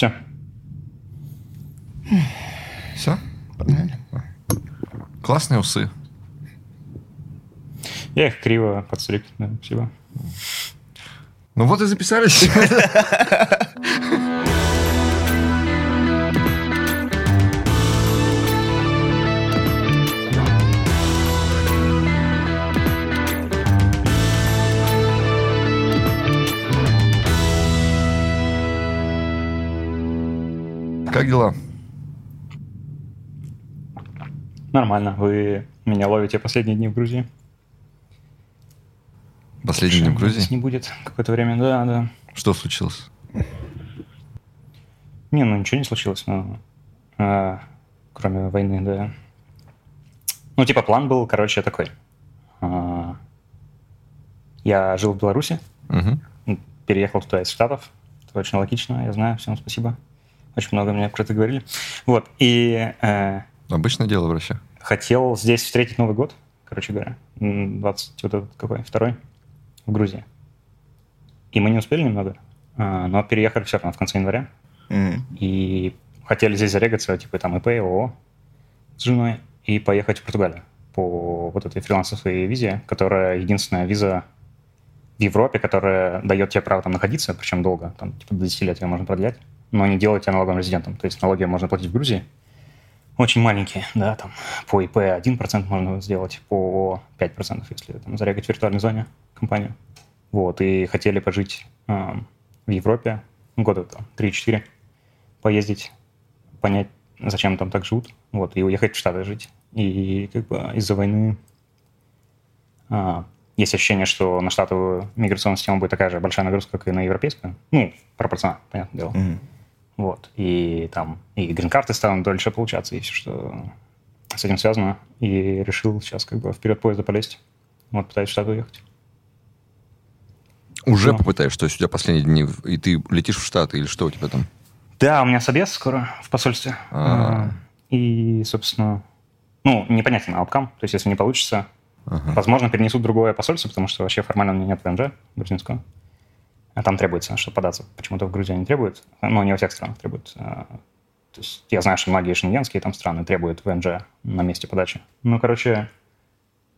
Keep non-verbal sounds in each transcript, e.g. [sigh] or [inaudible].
Все. Все? Погнали. Классные усы. Я их криво подстриг, спасибо. Ну вот и записались. [laughs] дела? Нормально. Вы меня ловите последние дни в Грузии? Последний день в Грузии? Не будет какое-то время, да, да. Что случилось? Не, ну ничего не случилось, но а, кроме войны, да. Ну, типа, план был, короче, такой. А, я жил в Беларуси, Угу. переехал туда из Штатов. Это очень логично, я знаю, всем спасибо. Очень много мне про это говорили. Вот, и э, Обычное дело в России. хотел здесь встретить Новый год, короче говоря, м, 20, вот этот какой, второй, в Грузии. И мы не успели немного, а, но переехали все равно в конце января. Мгм. И хотели здесь зарегаться, типа там ИП, ООО с женой, и поехать в Португалию по вот этой фрилансовой визе, которая единственная виза в Европе, которая дает тебе право там находиться, причем долго, там типа до 10 лет ее можно продлять, но не делает тебя налоговым резидентом. То есть налоги можно платить в Грузии, очень маленькие, да, там по ИП 1% можно сделать, по ООО 5%, если там зарегать в виртуальной зоне компанию. Вот, и хотели пожить ам, в Европе года там 3-4, поездить, понять, зачем там так живут, вот, и уехать в Штаты жить. И как бы из-за войны а, есть ощущение, что на штатовую миграционную систему будет такая же большая нагрузка, как и на европейскую. Ну, пропорционально, понятное дело. Мгм. Вот. И там и грин-карты станут дольше получаться, и все, что с этим связано. И решил сейчас как бы вперед поезда полезть. Вот, пытаюсь в Штаты уехать. Уже Ну. попытаешься, то есть у тебя последние дни, и ты летишь в Штаты, или что у тебя там? Да, у меня собес скоро в посольстве. А. А, И, собственно, ну, непонятен ауткам. То есть, если не получится, Ага. возможно, перенесут другое посольство, потому что вообще формально у меня нет ВНЖ грузинского. А там требуется, чтобы податься. Почему-то в Грузии они требуют. Но не во всех странах требуют. А, То есть я знаю, что многие шенгенские там страны требуют ВНЖ на месте подачи. Ну, короче,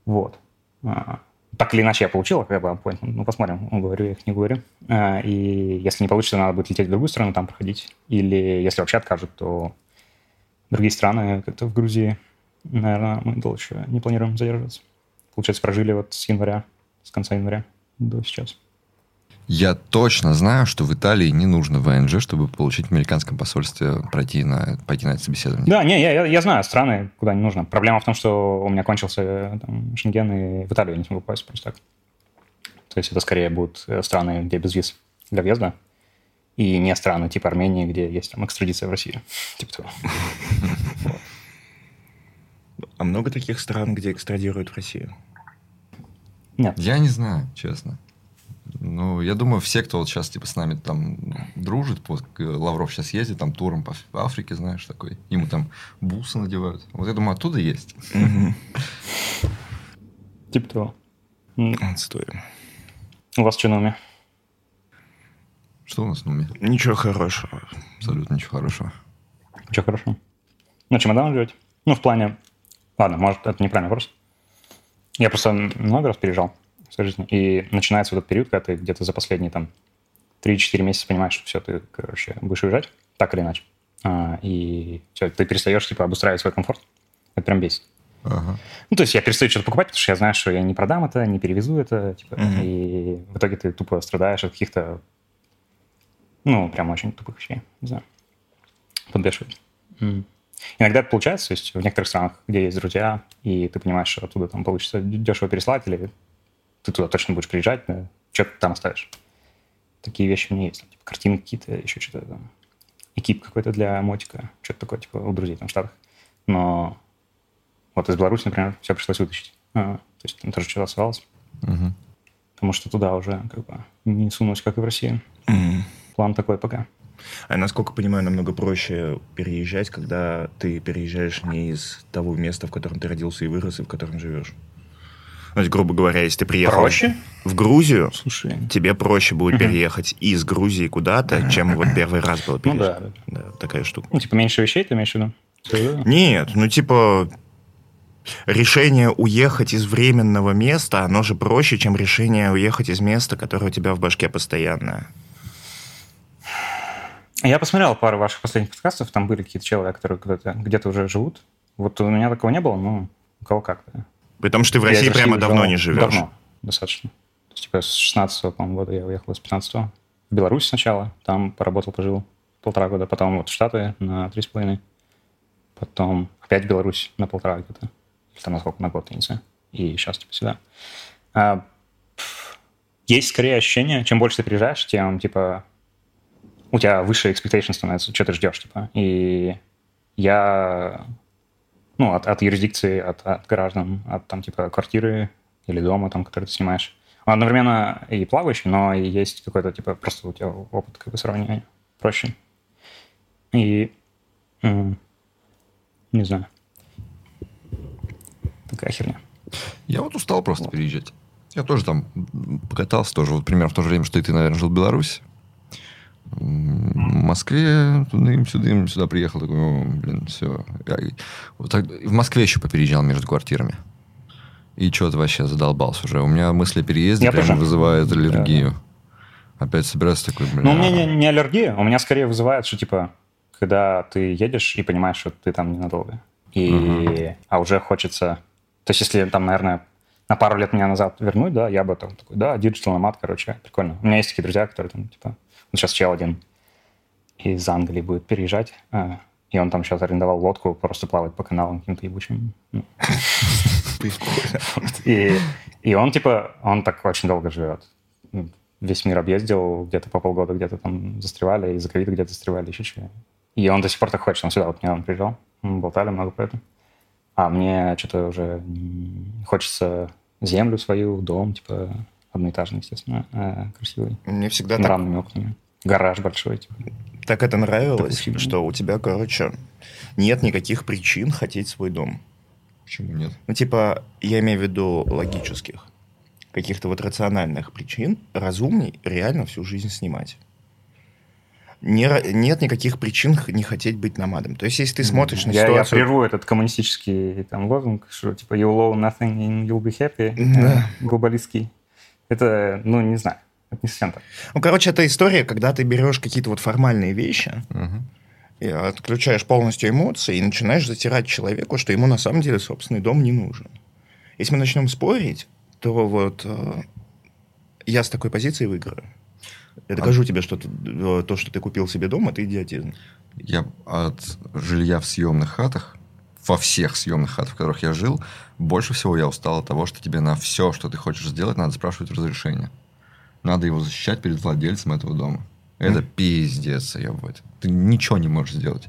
вот. А, Так или иначе я получил, как бы, appointment. Ну, посмотрим, говорю я их, не говорю. И если не получится, надо будет лететь в другую страну, там проходить. Или если вообще откажут, то другие страны как-то в Грузии, наверное, мы дольше не планируем задерживаться. Получается, прожили вот с января, с конца января до сейчас. Я точно знаю, что в Италии не нужно ВНЖ, чтобы получить в американском посольстве пройти на, пойти на это собеседование. Да, не, я, я, знаю страны, куда не нужно. Проблема в том, что у меня кончился э, там, Шенген, и в Италию я не смогу попасть просто так. То есть это скорее будут э, страны, где без виз для въезда, и не страны типа Армении, где есть там экстрадиция в Россию. [laughs] Типа того. А много таких стран, где экстрадируют в Россию? Нет. Я не знаю, честно. Ну, я думаю, все, кто вот сейчас типа с нами там дружит, вот Лавров сейчас ездит там туром по Аф- Африке, знаешь, такой, ему там бусы надевают. Вот я думаю, оттуда есть. Типа того. Отстой. У вас что на уме? Что у нас на уме? Ничего хорошего. Абсолютно ничего хорошего. Что хорошо? Ну, чемодан живете? Ну, в плане... Ладно, может, это неправильный вопрос. Я просто много раз переезжал жизни, и начинается вот этот период, когда ты где-то за последние там 3-4 месяца понимаешь, что все, ты, короче, будешь уезжать, так или иначе. А, и все, ты перестаешь, типа, обустраивать свой комфорт. Это прям бесит. Ага. Ну, то есть я перестаю что-то покупать, потому что я знаю, что я не продам это, не перевезу это, типа, Мгм. и в итоге ты тупо страдаешь от каких-то, ну, прям очень тупых вещей, не знаю. Подбешивает. М. Иногда это получается, то есть в некоторых странах, где есть друзья, и ты понимаешь, что оттуда там получится дешево переслать, или ты туда точно будешь приезжать, да, что ты там оставишь. Такие вещи у меня есть. там, типа, картины какие-то, еще что-то там. Экип какой-то для мотика, что-то такое, типа, у друзей там в Штатах. Но вот из Беларуси, например, все пришлось вытащить. А, то есть там тоже что-то оставалось. Мгм. Потому что туда уже как бы не сунусь, как и в Россию. Мгм. План такой пока. А насколько понимаю, намного проще переезжать, когда ты переезжаешь не из того места, в котором ты родился и вырос, и в котором живешь. То есть, грубо говоря, если ты приехал Проще? в Грузию, Слушай. тебе проще будет переехать из Грузии куда-то, чем вот первый раз было Ну переезжать. да. Да, такая штука. Ну, типа, меньше вещей ты имеешь в виду? Да. Нет, ну типа решение уехать из временного места, оно же проще, чем решение уехать из места, которое у тебя в башке постоянное. Я посмотрел пару ваших последних подкастов, там были какие-то человек, которые где-то где уже живут. Вот у меня такого не было, но у кого как-то. Потому что ты в Я России прямо уезжал давно не живешь. Давно, достаточно. То есть, типа, с 16 по-моему, года я уехал, с 15 В Беларусь сначала, там поработал, пожил полтора года, потом вот в Штаты на три с половиной, потом опять в Беларусь на полтора где-то, или там на сколько, на год, я не знаю, и сейчас типа сюда. А, есть скорее ощущение, чем больше ты приезжаешь, тем, типа, у тебя выше expectation становится, что ты ждешь, типа. И я, ну, от, от юрисдикции, от, от граждан, от, там, типа, квартиры или дома, там, который ты снимаешь, он одновременно и плавающий, но и есть какой-то, типа, просто у тебя опыт, как бы, сравнения проще. И, не знаю, такая херня. Я вот устал просто переезжать. Я тоже там покатался тоже, вот примерно в то же время, что и ты, наверное, жил в Беларуси. В Москве туда сюда, сюда приехал, такой, «О, блин, все. Вот так- в Москве еще попереезжал между квартирами. И что-то вообще задолбался уже. У меня мысли о переезде Я прямо тоже. вызывают аллергию. Опять собираться такой, блин. Ну, у меня не, не аллергия, у меня скорее вызывает, что, типа, когда ты едешь и понимаешь, что ты там ненадолго. И, А уже хочется... То есть, если там, наверное, на пару лет меня назад вернуть, да, я бы там такой, да, digital nomad, короче, прикольно. У меня есть такие друзья, которые там, типа... Ну, сейчас чел один из Англии будет переезжать, а, и он там сейчас арендовал лодку, просто плавать по каналам каким-то ебучим. Ну, и, и он, типа, он так очень долго живет. Весь мир объездил, где-то по полгода где-то там застревали, из-за ковида где-то застревали, еще что И он до сих пор так хочет. Он сюда вот недавно приезжал, мы болтали много про это. А мне что-то уже хочется землю свою, дом, типа, одноэтажный, естественно, а, красивый, Мне всегда так, окнами. Гараж большой, типа. так это нравилось, фильм. что у тебя, короче, нет никаких причин хотеть свой дом. Почему нет? Ну, типа, я имею в виду логических, каких-то вот рациональных причин, разумней реально всю жизнь снимать. Не нет никаких причин не хотеть быть номадом. То есть, если ты смотришь на я, я ситуацию... прерву этот коммунистический там лозунг, что типа you owe nothing and you'll be happy, Да. э, глобалистский. Это, ну, не знаю, это не. Ну, короче, это история, когда ты берешь какие-то вот формальные вещи, и отключаешь полностью эмоции и начинаешь затирать человеку, что ему на самом деле собственный дом не нужен. Если мы начнем спорить, то вот э, я с такой позиции выиграю. Я докажу тебе, что ты- э, то, что ты купил себе дом, это идиотизм. Я от жилья в съемных хатах, во всех съемных хатах, в которых я жил, больше всего я устал от того, что тебе на все, что ты хочешь сделать, надо спрашивать разрешение. Надо его защищать перед владельцем этого дома. Это пиздец, ебать. Ты ничего не можешь сделать.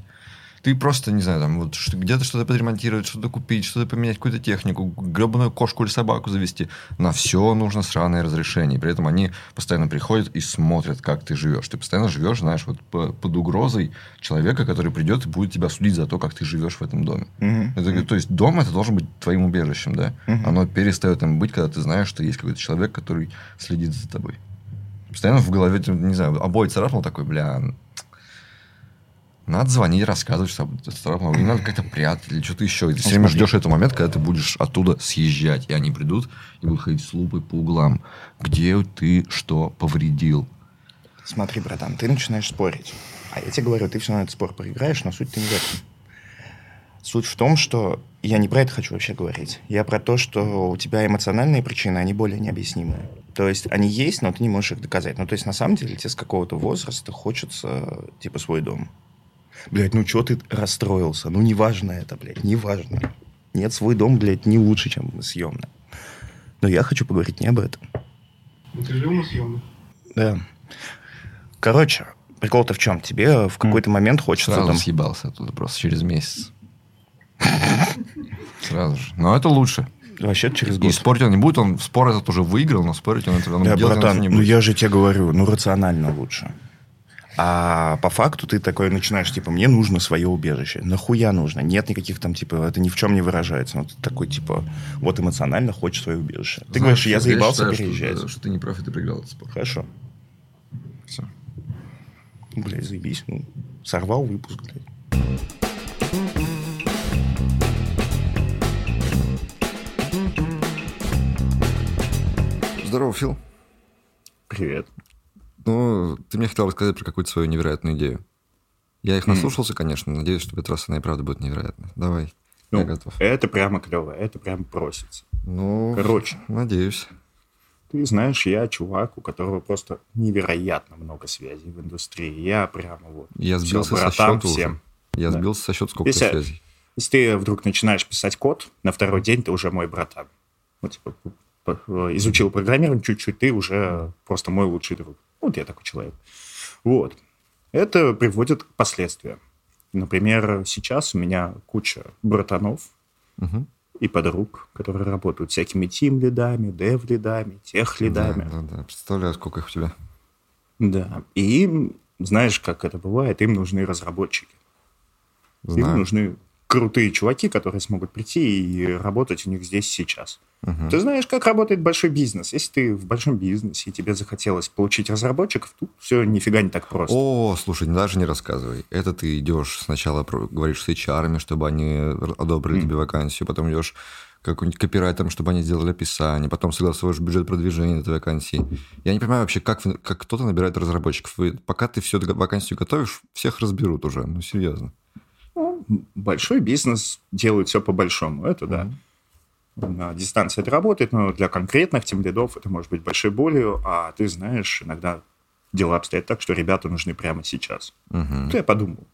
Ты просто, не знаю, там, вот где-то что-то подремонтировать, что-то купить, что-то поменять, какую-то технику, гребаную кошку или собаку завести. На все нужно сраное разрешение. При этом они постоянно приходят и смотрят, как ты живешь. Ты постоянно живешь, знаешь, вот по- под угрозой человека, который придет и будет тебя судить за то, как ты живешь в этом доме. Мгм. Это, то есть дом это должен быть твоим убежищем, да? Мгм. Оно перестает им быть, когда ты знаешь, что есть какой-то человек, который следит за тобой. Постоянно в голове, ты, не знаю, обои царапнул такой, бля, надо звонить, рассказывать, что царапнул. Не надо как-то прятать или что-то еще. И ты все время ждешь этого момента, когда ты будешь оттуда съезжать. И они придут и будут ходить с лупой по углам. Где ты что повредил? Смотри, братан, ты начинаешь спорить. А я тебе говорю, ты все равно этот спор проиграешь, но суть-то не в этом. Суть в том, что я не про это хочу вообще говорить. Я про то, что у тебя эмоциональные причины, они более необъяснимые. То есть они есть, но ты не можешь их доказать. Ну, то есть на самом деле тебе с какого-то возраста хочется, типа, свой дом. Блять, ну что ты расстроился? Ну, неважно это, блядь, неважно. Нет, свой дом, блядь, не лучше, чем съемный. Но я хочу поговорить не об этом. Ну, ты жил на съемных? Да. Короче, прикол-то в чем? Тебе в какой-то момент хочется Сразу там... съебался оттуда просто через месяц. Сразу же. Но это лучше. Вообще через И год. спорить он не будет, он спор этот уже выиграл, но спорить он это он Да, братан, не ну будет. я же тебе говорю, ну рационально лучше. А по факту ты такой начинаешь, типа, мне нужно свое убежище. Нахуя нужно? Нет никаких там, типа, это ни в чем не выражается. Ну, ты такой, типа, вот эмоционально хочешь свое убежище. Ты Знаешь, говоришь, я заебался считаю, переезжать. Что, что ты не прав, и ты проиграл этот спор. Хорошо. Все. Блядь, заебись. Ну, сорвал выпуск, блядь. Здорово, Фил. Привет. Ну, ты мне хотел рассказать про какую-то свою невероятную идею. Я их наслушался, конечно. Надеюсь, что в этот раз она и правда будет невероятной. Давай. Ну, я готов. это прямо клево, это прямо просится. Ну, Короче. надеюсь. Ты знаешь, я чувак, у которого просто невероятно много связей в индустрии. Я прямо вот... Я сбился со счета всем. уже. Я Да. сбился со счета, сколько Если- связей. Если ты вдруг начинаешь писать код, на второй день ты уже мой братан. Ну, типа, изучил программирование чуть-чуть, ты уже просто мой лучший друг. Вот я такой человек. Вот. Это приводит к последствиям. Например, сейчас у меня куча братанов Мгм. и подруг, которые работают всякими тим-лидами, дев-лидами, тех-лидами. Да, да, да. Представляю, сколько их у тебя. Да. И им, знаешь, как это бывает, им нужны разработчики. Им Знаю. нужны крутые чуваки, которые смогут прийти и работать у них здесь сейчас. Мгм. Ты знаешь, как работает большой бизнес. Если ты в большом бизнесе, и тебе захотелось получить разработчиков, тут все нифига не так просто. О, слушай, даже не рассказывай. Это ты идешь сначала говоришь с HR, чтобы они одобрили Мгм. тебе вакансию, потом идешь к каким-нибудь копирайтерам, чтобы они сделали описание, потом согласовываешь бюджет продвижения этой вакансии. Я не понимаю вообще, как, как кто-то набирает разработчиков. Вы, пока ты всю вакансию готовишь, всех разберут уже. Ну, серьезно. Ну, большой бизнес делает все по-большому. Это да. На дистанции это работает, но для конкретных тем лидов это может быть большой болью, а ты знаешь, иногда дела обстоят так, что ребята нужны прямо сейчас. Мгм. То я подумал.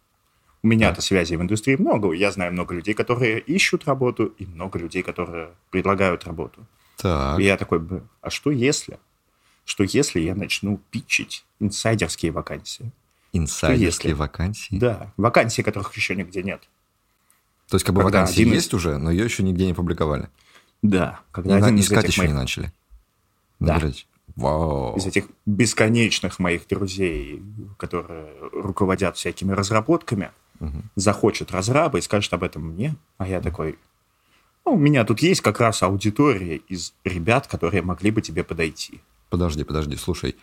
У меня-то связей в индустрии много. Я знаю много людей, которые ищут работу, и много людей, которые предлагают работу. Так. И я такой, «Б, а что если? Что если я начну питчить инсайдерские вакансии? Инсайдерские вакансии. Да, вакансии, которых еще нигде нет. То есть, как бы Когда вакансия один из- есть уже, но ее еще нигде не публиковали. Да, когда на- один из искать этих, еще не моих, начали. Да. Набирать. Вау. из этих бесконечных моих друзей, которые руководят всякими разработками, Мгм. захочет разраба и скажет об этом мне, а я такой, ну, у меня тут есть как раз аудитория из ребят, которые могли бы тебе подойти. Подожди, подожди, слушай.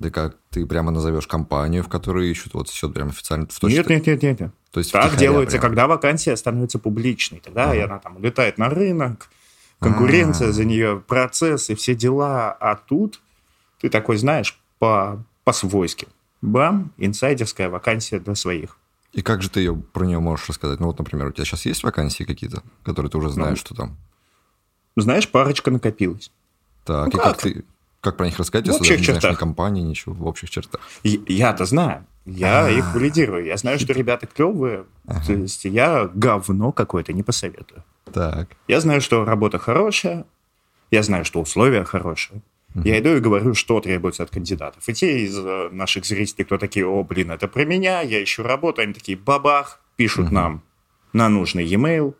Ты как, ты прямо назовешь компанию, в которой ищут, вот все прям официально в точно. Нет, нет, нет, нет, нет. То есть Так делается, прям. когда вакансия становится публичной. Тогда Ага. она там улетает на рынок, конкуренция А. за нее, процесс и все дела. А тут ты такой, знаешь, по, по-свойски. Бам, инсайдерская вакансия для своих. И как же ты ее, про нее можешь рассказать? Ну вот, например, у тебя сейчас есть вакансии какие-то, которые ты уже знаешь, Ну, что там? Знаешь, парочка накопилась. Так, ну и как как? ты... Как про них рассказать, В если даже не знаешь ни чертах. компании, ничего, в общих чертах? Я-то знаю. Я А. их валидирую. Я знаю, что ребята клевые. То есть я говно какое-то не посоветую. Так. Я знаю, что работа хорошая, я знаю, что условия хорошие. Я иду и говорю, что требуется от кандидатов. И те из э, наших зрителей, кто такие, о, блин, это про меня, я ищу работу, они такие, бабах, пишут нам на нужный e-mail.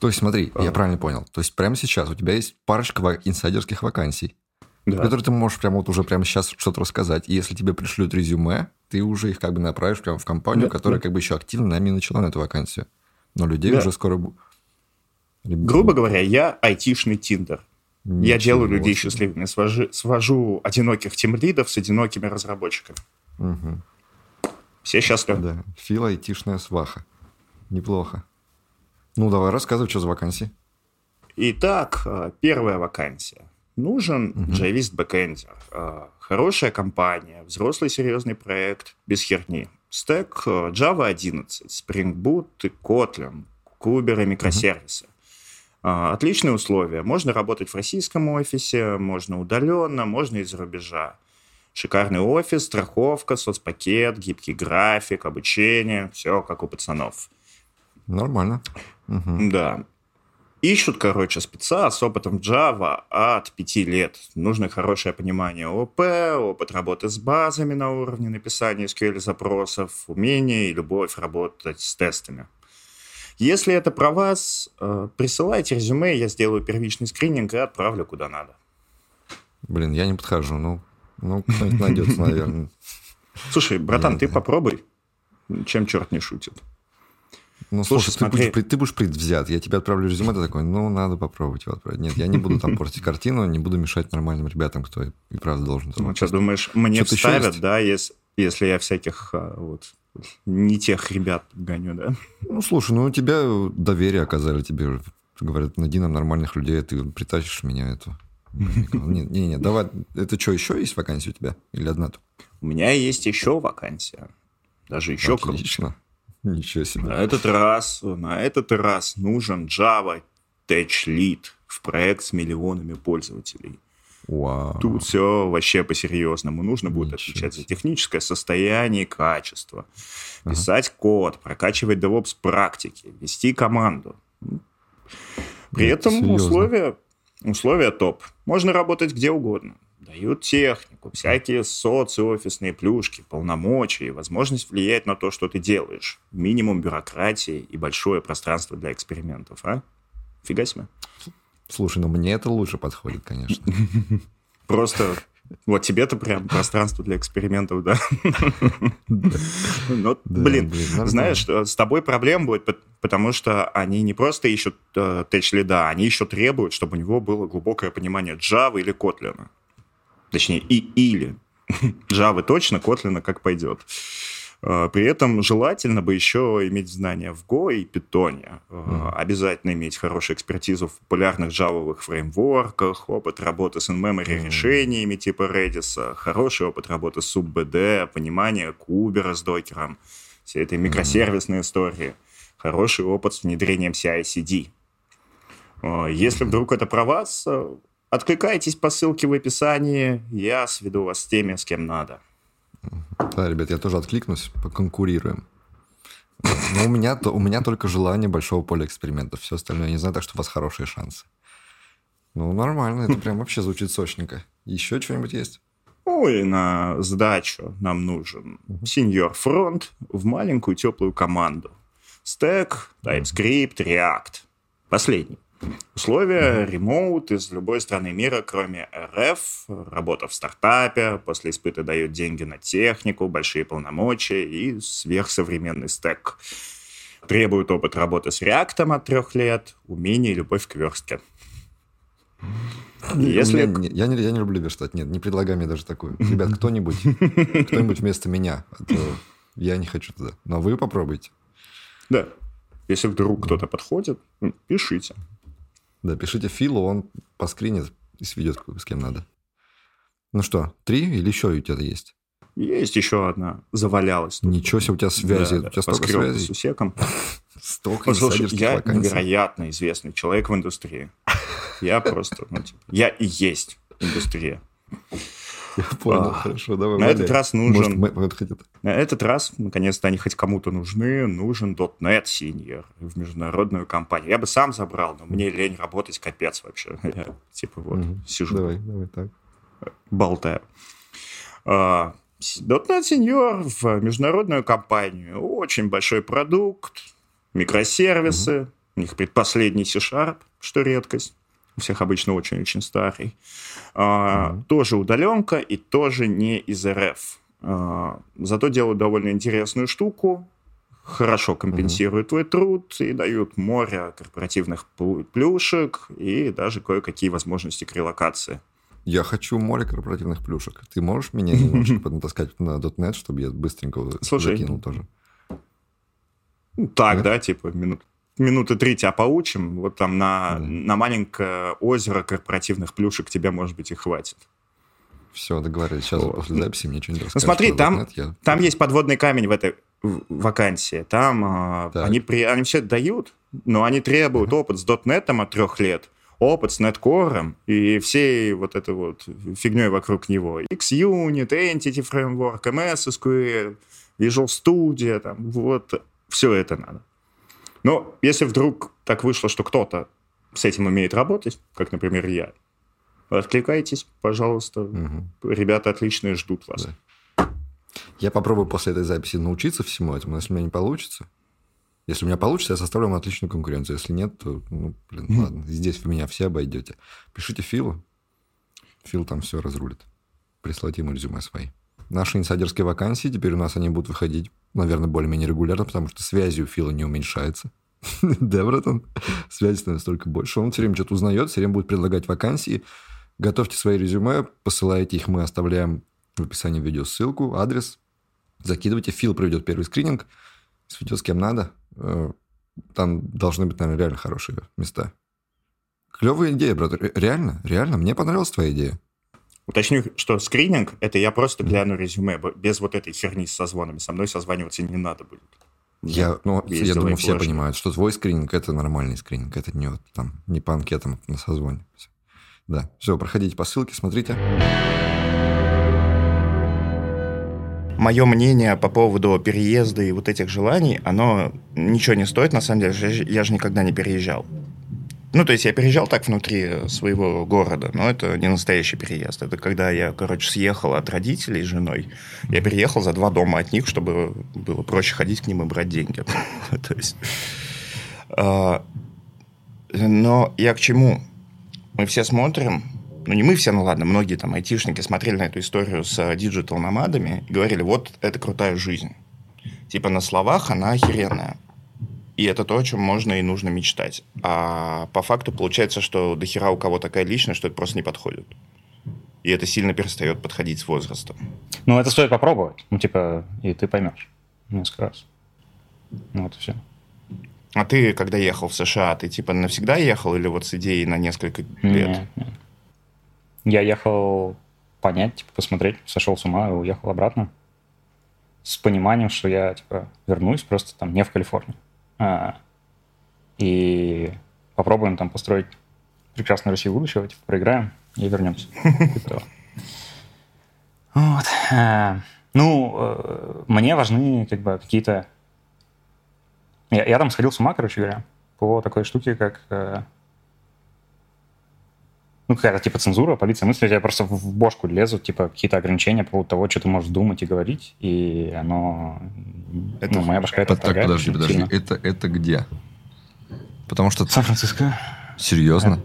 То есть, смотри, А. я правильно понял. То есть, прямо сейчас у тебя есть парочка инсайдерских вакансий, Да. в которые ты можешь прямо вот уже прямо сейчас что-то рассказать. И если тебе пришлют резюме, ты уже их как бы направишь прямо в компанию, Да, которая да. как бы еще активно нами начала на эту вакансию. Но людей Да. уже скоро... Грубо говоря, я айтишный тиндер. Я Ничего делаю людей себе. счастливыми. Свожу, свожу одиноких тимлидов с одинокими разработчиками. Мгм. Все счастливы. Да, Фил айтишная сваха. Неплохо. Ну, давай рассказывай, что за вакансии. Итак, э, первая вакансия. Нужен Мгм. джавист бэкэндер. Э, Хорошая компания, взрослый серьезный проект, без херни. Стек э, Java 11, Spring Boot и Kotlin, Kuber и микросервисы. Э, Отличные условия. Можно работать в российском офисе, можно удаленно, можно из-за рубежа. Шикарный офис, страховка, соцпакет, гибкий график, обучение. Все как у пацанов. Нормально. Мгм. Да. Ищут, короче, спеца с опытом Java от 5 лет. Нужно хорошее понимание ОП, опыт работы с базами на уровне написания SQL-запросов, умение и любовь работать с тестами. Если это про вас, э, присылайте резюме, я сделаю первичный скрининг и отправлю куда надо. Блин, я не подхожу. Ну, ну кто-нибудь найдется, наверное. Слушай, братан, ты попробуй. Чем черт не шутит. Ну, Слушай, слушай, ты, смотри. будешь, пред- ты будешь предвзят. Я тебе отправлю резюме, ты такой, ну, надо попробовать его отправить. Нет, я не буду там портить картину, не буду мешать нормальным ребятам, кто и, правда должен. Ну, участвовать. думаешь, мне вставят, да, если, если я всяких а, вот не тех ребят гоню, да? Ну, слушай, ну, у тебя доверие оказали тебе. Говорят, найди нам нормальных людей, а ты притащишь меня эту. Нет, не, не, давай. Это что, еще есть вакансия у тебя? Или одна только? У меня есть еще вакансия. Даже еще круче. Ничего себе. На этот раз, на этот раз нужен Java Tech Lead в проект с миллионами пользователей. Вау. Тут все вообще по-серьезному. Нужно будет Ничего отвечать за техническое состояние и качество, писать код, прокачивать DevOps практики, вести команду. При Ну, этом серьезно. условия, условия топ. Можно работать где угодно. Дают технику, всякие соцофисные плюшки, полномочия, возможность влиять на то, что ты делаешь. Минимум бюрократии и большое пространство для экспериментов, а? Фига себе. Слушай, ну мне это лучше подходит, конечно. [laughs] Просто вот тебе-то прям пространство для экспериментов, да? Ну, Да, блин, знаешь, что с тобой проблем будет, пот- потому что они не просто ищут э, теч-лида, они еще требуют, чтобы у него было глубокое понимание Java или Kotlin. Точнее, и или. [laughs] Java точно, Kotlin как пойдет. Э, При этом желательно бы еще иметь знания в Go и Python. Э, Обязательно иметь хорошую экспертизу в популярных джавовых фреймворках, опыт работы с in-memory решениями типа Redis, хороший опыт работы с SubBD, понимание кубера с докером, все этой микросервисной истории, хороший опыт с внедрением CI-CD. Э, Если вдруг это про вас, откликайтесь по ссылке в описании, я сведу вас с теми, с кем надо. Да, ребят, я тоже откликнусь, поконкурируем. Но у меня, у меня только желание большого поля экспериментов. Все остальное я не знаю, так что у вас хорошие шансы. Ну, нормально, это прям вообще звучит сочненько. Еще что-нибудь есть? И на сдачу нам нужен сеньор фронт в маленькую теплую команду. Стек, TypeScript, React. Последний. Условия ремоут из любой страны мира, кроме РФ, работа в стартапе, после испыта дают деньги на технику, большие полномочия и сверхсовременный стек. Требует опыт работы с React от трех лет, умение и любовь к верстке. Если- меня не- я, не, я не люблю верстать. Нет, не предлагай мне даже такую. Ребят, кто-нибудь, [laughs] кто-нибудь вместо меня. А то я не хочу туда. Но вы попробуйте. Да. Если вдруг кто-то подходит, пишите. Да, пишите Филу, он поскринит и сведет с кем надо. Ну что, три или еще у тебя есть? Есть еще одна, завалялась. тут. Ничего себе, у тебя связи, Да, да, у тебя столько поскреб с связей. усеком. [laughs] Столько Послушай, я вакансий. невероятно известный человек в индустрии. Я просто, ну, типа, я и есть индустрия. Я понял, А, хорошо, давай. на этот раз нужен- На этот раз, наконец-то, они хоть кому-то нужны, нужен .NET Senior в международную компанию. Я бы сам забрал, но мне лень работать, капец вообще. [laughs] Я, типа, вот, сижу, Давай, давай так. болтаю. А, .NET Senior в международную компанию. Очень большой продукт, микросервисы. У них предпоследний C-Sharp, что редкость. У всех обычно очень-очень старый. Мгм. Тоже удаленка и тоже не из РФ. А, Зато делают довольно интересную штуку. Хорошо компенсируют твой труд и дают море корпоративных плю- плюшек и даже кое-какие возможности к релокации. Я хочу море корпоративных плюшек. Ты можешь меня [laughs] немножко поднатаскать на .NET, чтобы я быстренько Слушай, закинул тоже? Так, Нет? да, типа минут, минуты три тебя поучим, вот там на, Да. на маленькое озеро корпоративных плюшек тебе, может быть, и хватит. Все, договорились. Сейчас Вот. после записи мне что-нибудь Ну расскажешь. смотри, там, я- там есть подводный камень в этой вакансии. Там а, Так. они, при, они все дают, но они требуют опыт с .NET от трех лет, опыт с NetCore и всей вот этой вот фигней вокруг него. XUnit, Entity Framework, MS SQL, Visual Studio, там, вот, все это надо. Но если вдруг так вышло, что кто-то с этим умеет работать, как, например, я, откликайтесь, пожалуйста. Мгм. Ребята отличные ждут вас. Да. Я попробую после этой записи научиться всему этому, но если у меня не получится... Если у меня получится, я составлю вам отличную конкуренцию. Если нет, то, ну, блин, ладно. Здесь вы меня все обойдете. Пишите Филу. Фил там все разрулит. Присылайте ему резюме свои. наши инсайдерские вакансии, теперь у нас они будут выходить, наверное, более-менее регулярно, потому что связи у Фила не уменьшается. [laughs] Девертон, связи становится только больше. Он все время что-то узнает, все время будет предлагать вакансии. Готовьте свои резюме, посылайте их, мы оставляем в описании видео ссылку, адрес. Закидывайте, Фил проведет первый скрининг, сведет с кем надо. Э, там должны быть, наверное, реально хорошие места. Клевая идея, брат. Реально, реально, мне понравилась твоя идея. Уточню, что скрининг — это я просто гляну резюме, без вот этой херни с созвонами. Со мной созваниваться не надо будет. Я, ну, я думаю, все понимают, что твой скрининг – это нормальный скрининг, это не вот там, не по анкетам на созвоне. Да, все, проходите по ссылке, смотрите. Мое мнение по поводу переезда и вот этих желаний, оно ничего не стоит, на самом деле, я же никогда не переезжал. Ну, то есть я переезжал так внутри своего города, но это не настоящий переезд. Это когда я, короче, съехал от родителей с женой. Я переехал за два дома от них, чтобы было проще ходить к ним и брать деньги. [laughs] То есть... А, но я к чему? Мы все смотрим, ну не мы все, ну ладно, многие там айтишники смотрели на эту историю с digital nomad ами и говорили, вот это крутая жизнь. Типа на словах она охеренная. И это то, о чем можно и нужно мечтать. А по факту получается, что до хера у кого такая личность, что это просто не подходит. И это сильно перестает подходить с возрастом. Ну, это стоит попробовать. Ну, типа, и ты поймешь несколько раз. Ну, вот и все. А ты, когда ехал в США, ты типа навсегда ехал или вот с идеей на несколько лет? Нет, нет. Я ехал понять, типа, посмотреть, сошел с ума и уехал обратно. С пониманием, что я, типа, вернусь просто там не в Калифорнию. А, и попробуем там построить прекрасную Россию будущего, типа, проиграем и вернемся. [laughs] Типа вот. А, ну, э, мне важны как бы какие-то... Я, я там сходил с ума, короче говоря, по такой штуке, как э, ну, какая-то типа цензура, полиция мысли, я просто в бошку лезут, типа, какие-то ограничения по поводу того, что ты можешь думать и говорить, и оно... Это, ну, моя башка это Так, подожди, подожди, это, это где? Потому что... Сан-Франциско. Серьезно?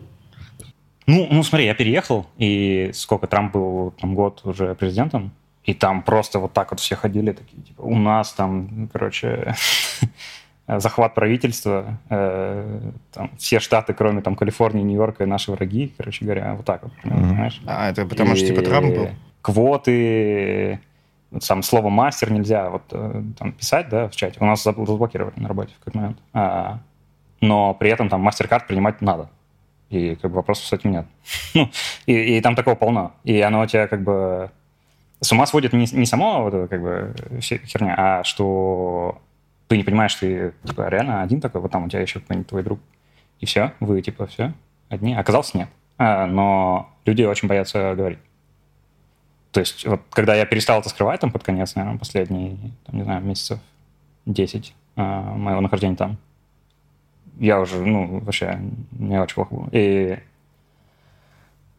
Ну, ну, смотри, я переехал, и сколько Трамп был там год уже президентом, и там просто вот так вот все ходили, такие, типа, у нас там, короче, [laughs] захват правительства, э, там, все штаты, кроме там Калифорнии, Нью-Йорка, наши враги, короче говоря, вот так вот, mm-hmm. понимаешь? А, это потому и что типа Трамп был? Квоты, сам слово мастер нельзя вот э, там писать, да, в чате. У нас заблокировали на работе в какой-то момент. А, но при этом там мастер-карт принимать надо. И как бы вопросов с этим нет. [laughs] ну, и, и там такого полно. И оно у тебя как бы с ума сводит не, не само вот это как бы херня, а что ты не понимаешь, ты типа реально один такой, вот там у тебя еще какой-нибудь твой друг, и все, вы типа все, одни. Оказалось, нет. А, но люди очень боятся говорить. То есть вот когда я перестал это скрывать там под конец, наверное, последние, там, не знаю, месяцев 10 а, моего нахождения там, я уже, ну, вообще, мне очень плохо было. И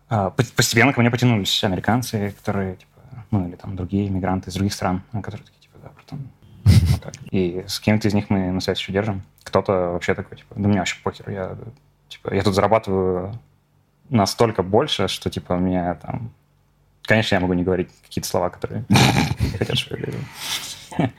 а, постепенно ко мне потянулись американцы, которые, типа, ну, или там другие иммигранты из других стран, которые такие, типа, да, братан, вот И с кем-то из них мы на связь еще держим. Кто-то вообще такой, типа, да мне вообще похер, я, типа, я тут зарабатываю настолько больше, что, типа, мне там... Конечно, я могу не говорить какие-то слова, которые хотят, что я говорю.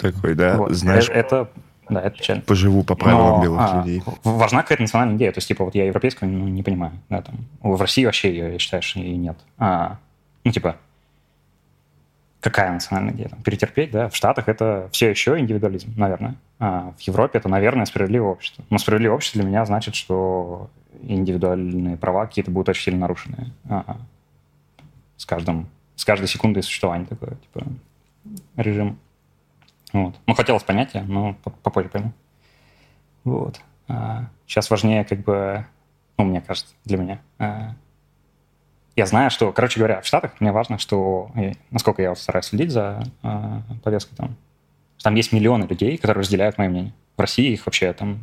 Такой, да, знаешь... Это, да, это печально. Поживу по правилам белых а, людей. Важна какая-то национальная идея. То есть, типа, вот я европейскую ну, не понимаю. Да, там. В России вообще ее, я считаю, что и нет. А, ну, типа, какая национальная идея? Там, перетерпеть, да? В Штатах это все еще индивидуализм, наверное. А в Европе это, наверное, справедливое общество. Но справедливое общество для меня значит, что индивидуальные права какие-то будут очень сильно нарушены а, с, каждым, с каждой секундой существования такое, типа, режим. Вот. Ну, хотелось понятия, но попозже пойму. Вот. А, сейчас важнее, как бы, ну, мне кажется, для меня, а, я знаю, что, короче говоря, в Штатах мне важно, что, насколько я стараюсь следить за э, повесткой там, там есть миллионы людей, которые разделяют мое мнение. В России их вообще там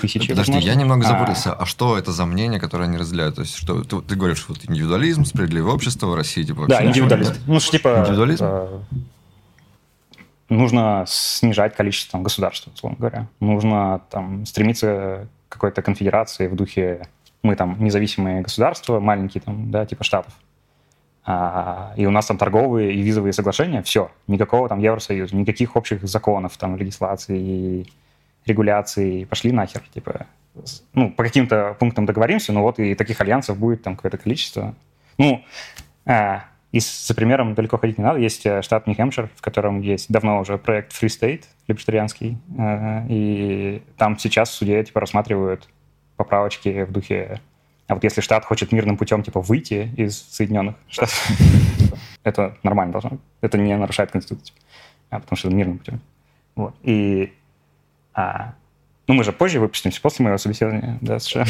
тысячи. Подожди, возможно. я немного запутался. А... а что это за мнение, которое они разделяют? То есть, что ты, ты говоришь, вот индивидуализм, справедливое общество в России, типа... Да, индивидуализм. Ну, что, типа... Индивидуализм? Э, нужно снижать количество там, государств, условно говоря. Нужно там стремиться к какой-то конфедерации в духе мы там независимые государства, маленькие там, да, типа штатов. А, и у нас там торговые и визовые соглашения, все, никакого там Евросоюза, никаких общих законов, там, легислации, регуляций, пошли нахер, типа, ну, по каким-то пунктам договоримся, но вот и таких альянсов будет там какое-то количество. Ну, а, и за примером далеко ходить не надо. Есть э, штат Нью-Хэмпшир, в котором есть давно уже проект Free State, либертарианский, э, и там сейчас в суде типа рассматривают поправочки в духе а вот если штат хочет мирным путем типа выйти из Соединенных Штатов, [laughs] это нормально должно быть. Это не нарушает Конституцию, а потому что это мирным путем. Вот. И а, ну, мы же позже выпустимся, после моего собеседования, да, США.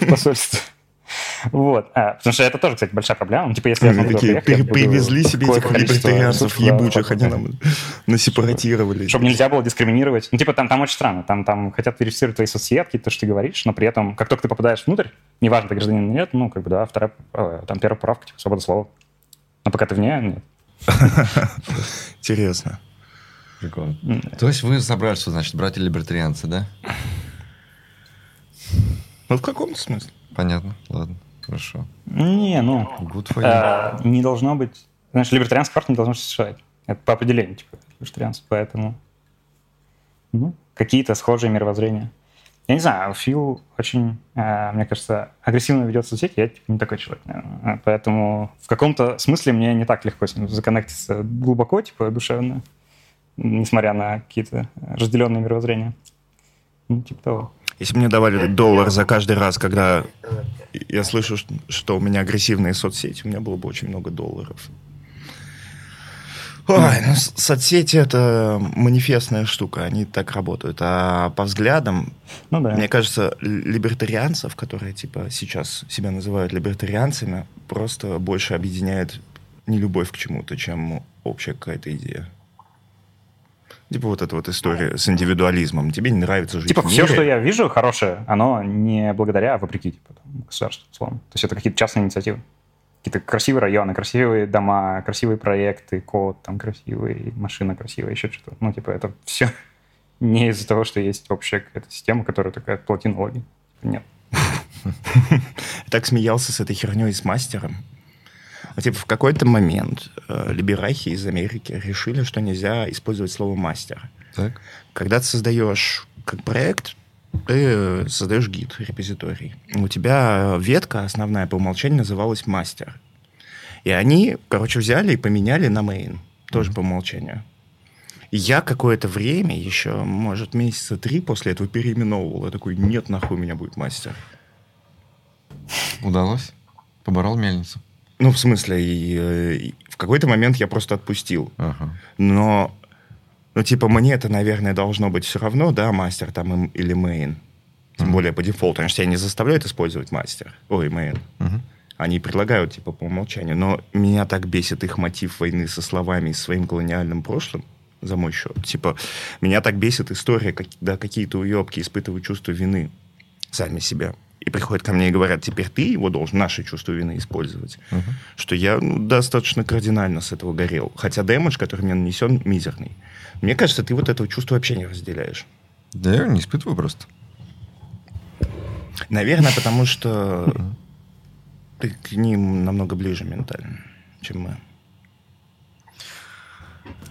[laughs] Посольство. Вот. А, потому что это тоже, кстати, большая проблема. Ну, типа, если я смогу такие, приехать, привезли себе этих либертарианцев ебучих, они нам [laughs] насепаратировали. Чтобы нельзя было дискриминировать. Ну, типа, там, там очень странно. Там, там хотят верифицировать твои соцсетки, то, что ты говоришь, но при этом, как только ты попадаешь внутрь, неважно, ты гражданин или нет, ну, как бы, да, вторая, э, там первая правка, типа, свобода слова. Но пока ты вне, нет. [laughs] Интересно. Прикольно. То есть вы собрались, значит, братья-либертарианцы, да? Ну, в каком смысле? Понятно, ладно, хорошо. Не, ну, а, не должно быть... Знаешь, либертарианская партия не должна существовать. Это по определению, типа, либертарианство. Поэтому ну, какие-то схожие мировоззрения. Я не знаю, Фил очень, э, мне кажется, агрессивно ведет соцсети, я типа, не такой человек, наверное. Поэтому в каком-то смысле мне не так легко с ним законнектиться глубоко, типа, душевно, несмотря на какие-то разделенные мировоззрения. Ну, типа того. Если мне давали доллар за каждый раз, когда я слышу, что у меня агрессивные соцсети, у меня было бы очень много долларов. Ой, ну, соцсети это манифестная штука, они так работают. А по взглядам, ну, да. мне кажется, либертарианцев, которые типа сейчас себя называют либертарианцами, просто больше объединяет не любовь к чему-то, чем общая какая-то идея. Типа вот эта вот история с индивидуализмом. Тебе не нравится жить Типа все, что я вижу хорошее, оно не благодаря, а вопреки типа, государству, условно. То есть это какие-то частные инициативы. Какие-то красивые районы, красивые дома, красивые проекты, код, там красивый, машина красивая, еще что-то. Ну, типа это все [laughs] не из-за того, что есть общая какая-то система, которая такая платинология. Нет. [laughs] Так смеялся с этой херней с мастером. Вот, типа, в какой-то момент э, либерахи из Америки решили, что нельзя использовать слово «мастер». Так. Когда ты создаешь как проект, ты создаешь гид, репозиторий. У тебя ветка основная по умолчанию называлась «мастер». И они, короче, взяли и поменяли на main, тоже mm-hmm. по умолчанию. Я какое-то время, еще, может, месяца три после этого переименовывал. Я такой, нет, нахуй у меня будет мастер. Удалось? Поборол мельницу? Ну, в смысле, и, э, и в какой-то момент я просто отпустил. Ага. Но, ну, типа, мне это, наверное, должно быть все равно, да, мастер там или main. Тем э более по дефолту. Потому что я не заставляют использовать мастер. Ой, main. Э Они предлагают, типа, по умолчанию. Но меня так бесит их мотив войны со словами и своим колониальным прошлым за мой счет. Типа, меня так бесит история, когда какие-то уебки испытывают чувство вины сами себя и приходят ко мне и говорят, теперь ты его должен, наше чувство вины использовать. Uh-huh. Что я ну, достаточно кардинально с этого горел. Хотя дэмэдж, который мне нанесен, мизерный. Мне кажется, ты вот этого чувства вообще не разделяешь. Да я не испытываю просто. Наверное, потому что ты к ним намного ближе ментально, чем мы.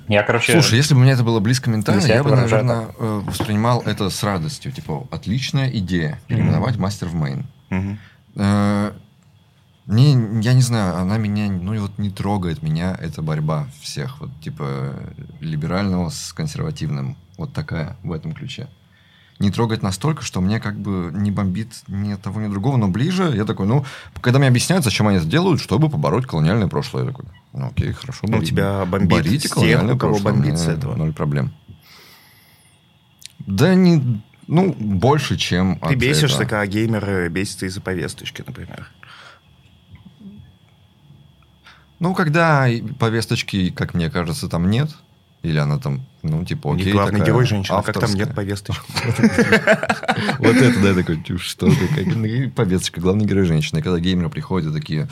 Я, короче... Слушай, если бы мне это было близко ментально, я бы, наверное, так. Э, воспринимал это с радостью. Типа, отличная идея переименовать mm-hmm. мастер в мейн. Mm-hmm. Мне, я не знаю, она меня, ну, вот не трогает меня эта борьба всех, вот, типа, либерального с консервативным. Вот такая в этом ключе не трогать настолько, что мне как бы не бомбит ни того, ни другого, но ближе. Я такой, ну, когда мне объясняют, зачем они это делают, чтобы побороть колониальное прошлое, я такой, ну, окей, хорошо. Ну, тебя бомбит борите колониальное тех, прошлое, бомбит с этого. Ноль проблем. Да не, ну, больше, чем Ты бесишься, когда геймеры бесятся из-за повесточки, например. Ну, когда повесточки, как мне кажется, там нет, или она там, ну, типа, окей, главный герой женщина, как там нет повесточки. [laughs] Вот это, да, такой, что ты, повесточка, главный герой женщина. И когда геймеры приходят, такие,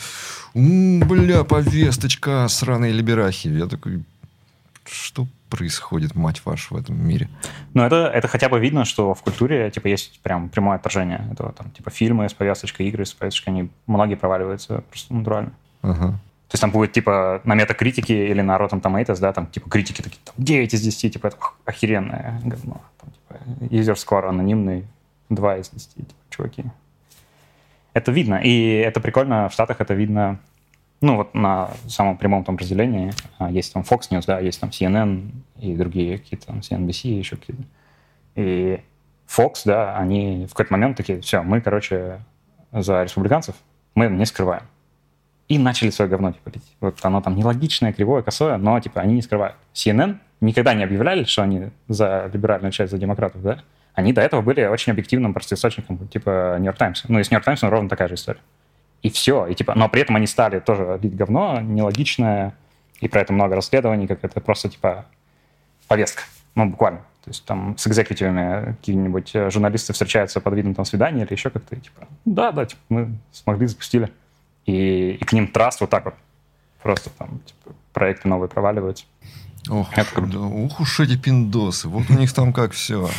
бля, повесточка, сраные либерахи. Я такой, что происходит, мать вашу, в этом мире? Ну, это, это хотя бы видно, что в культуре, типа, есть прям прямое отражение этого, там, типа, фильмы с повесточкой, игры с повесточкой, они, многие проваливаются просто натурально. Ага. То есть там будет, типа, на метакритике или на Rotten Tomatoes, да, там, типа, критики такие, там, 9 из 10, типа, это охеренное говно. Там, типа, user score анонимный, 2 из 10, типа, чуваки. Это видно, и это прикольно, в Штатах это видно, ну, вот на самом прямом там разделении. А, Есть там Fox News, да, есть там CNN и другие какие-то, там, CNBC еще какие-то. И Fox, да, они в какой-то момент такие, все, мы, короче, за республиканцев, мы не скрываем. И начали свое говно типа лить. Вот оно там нелогичное, кривое, косое, но типа они не скрывают. CNN никогда не объявляли, что они за либеральную часть, за демократов, да? Они до этого были очень объективным просто источником, типа Нью-Йорк Таймс. Ну, и с Нью-Йорк Таймсом ровно такая же история. И все. И, типа, но при этом они стали тоже лить говно, нелогичное, и про это много расследований, как это просто, типа, повестка. Ну, буквально. То есть там с экзекутивами какие-нибудь э, журналисты встречаются под видом там свидания или еще как-то, и, типа, да, да, типа, мы смогли, запустили. И, и к ним траст вот так вот. Просто там, типа, проекты новые проваливаются. Ох, Это круто. да, ух уж эти пиндосы. Вот у них там как все.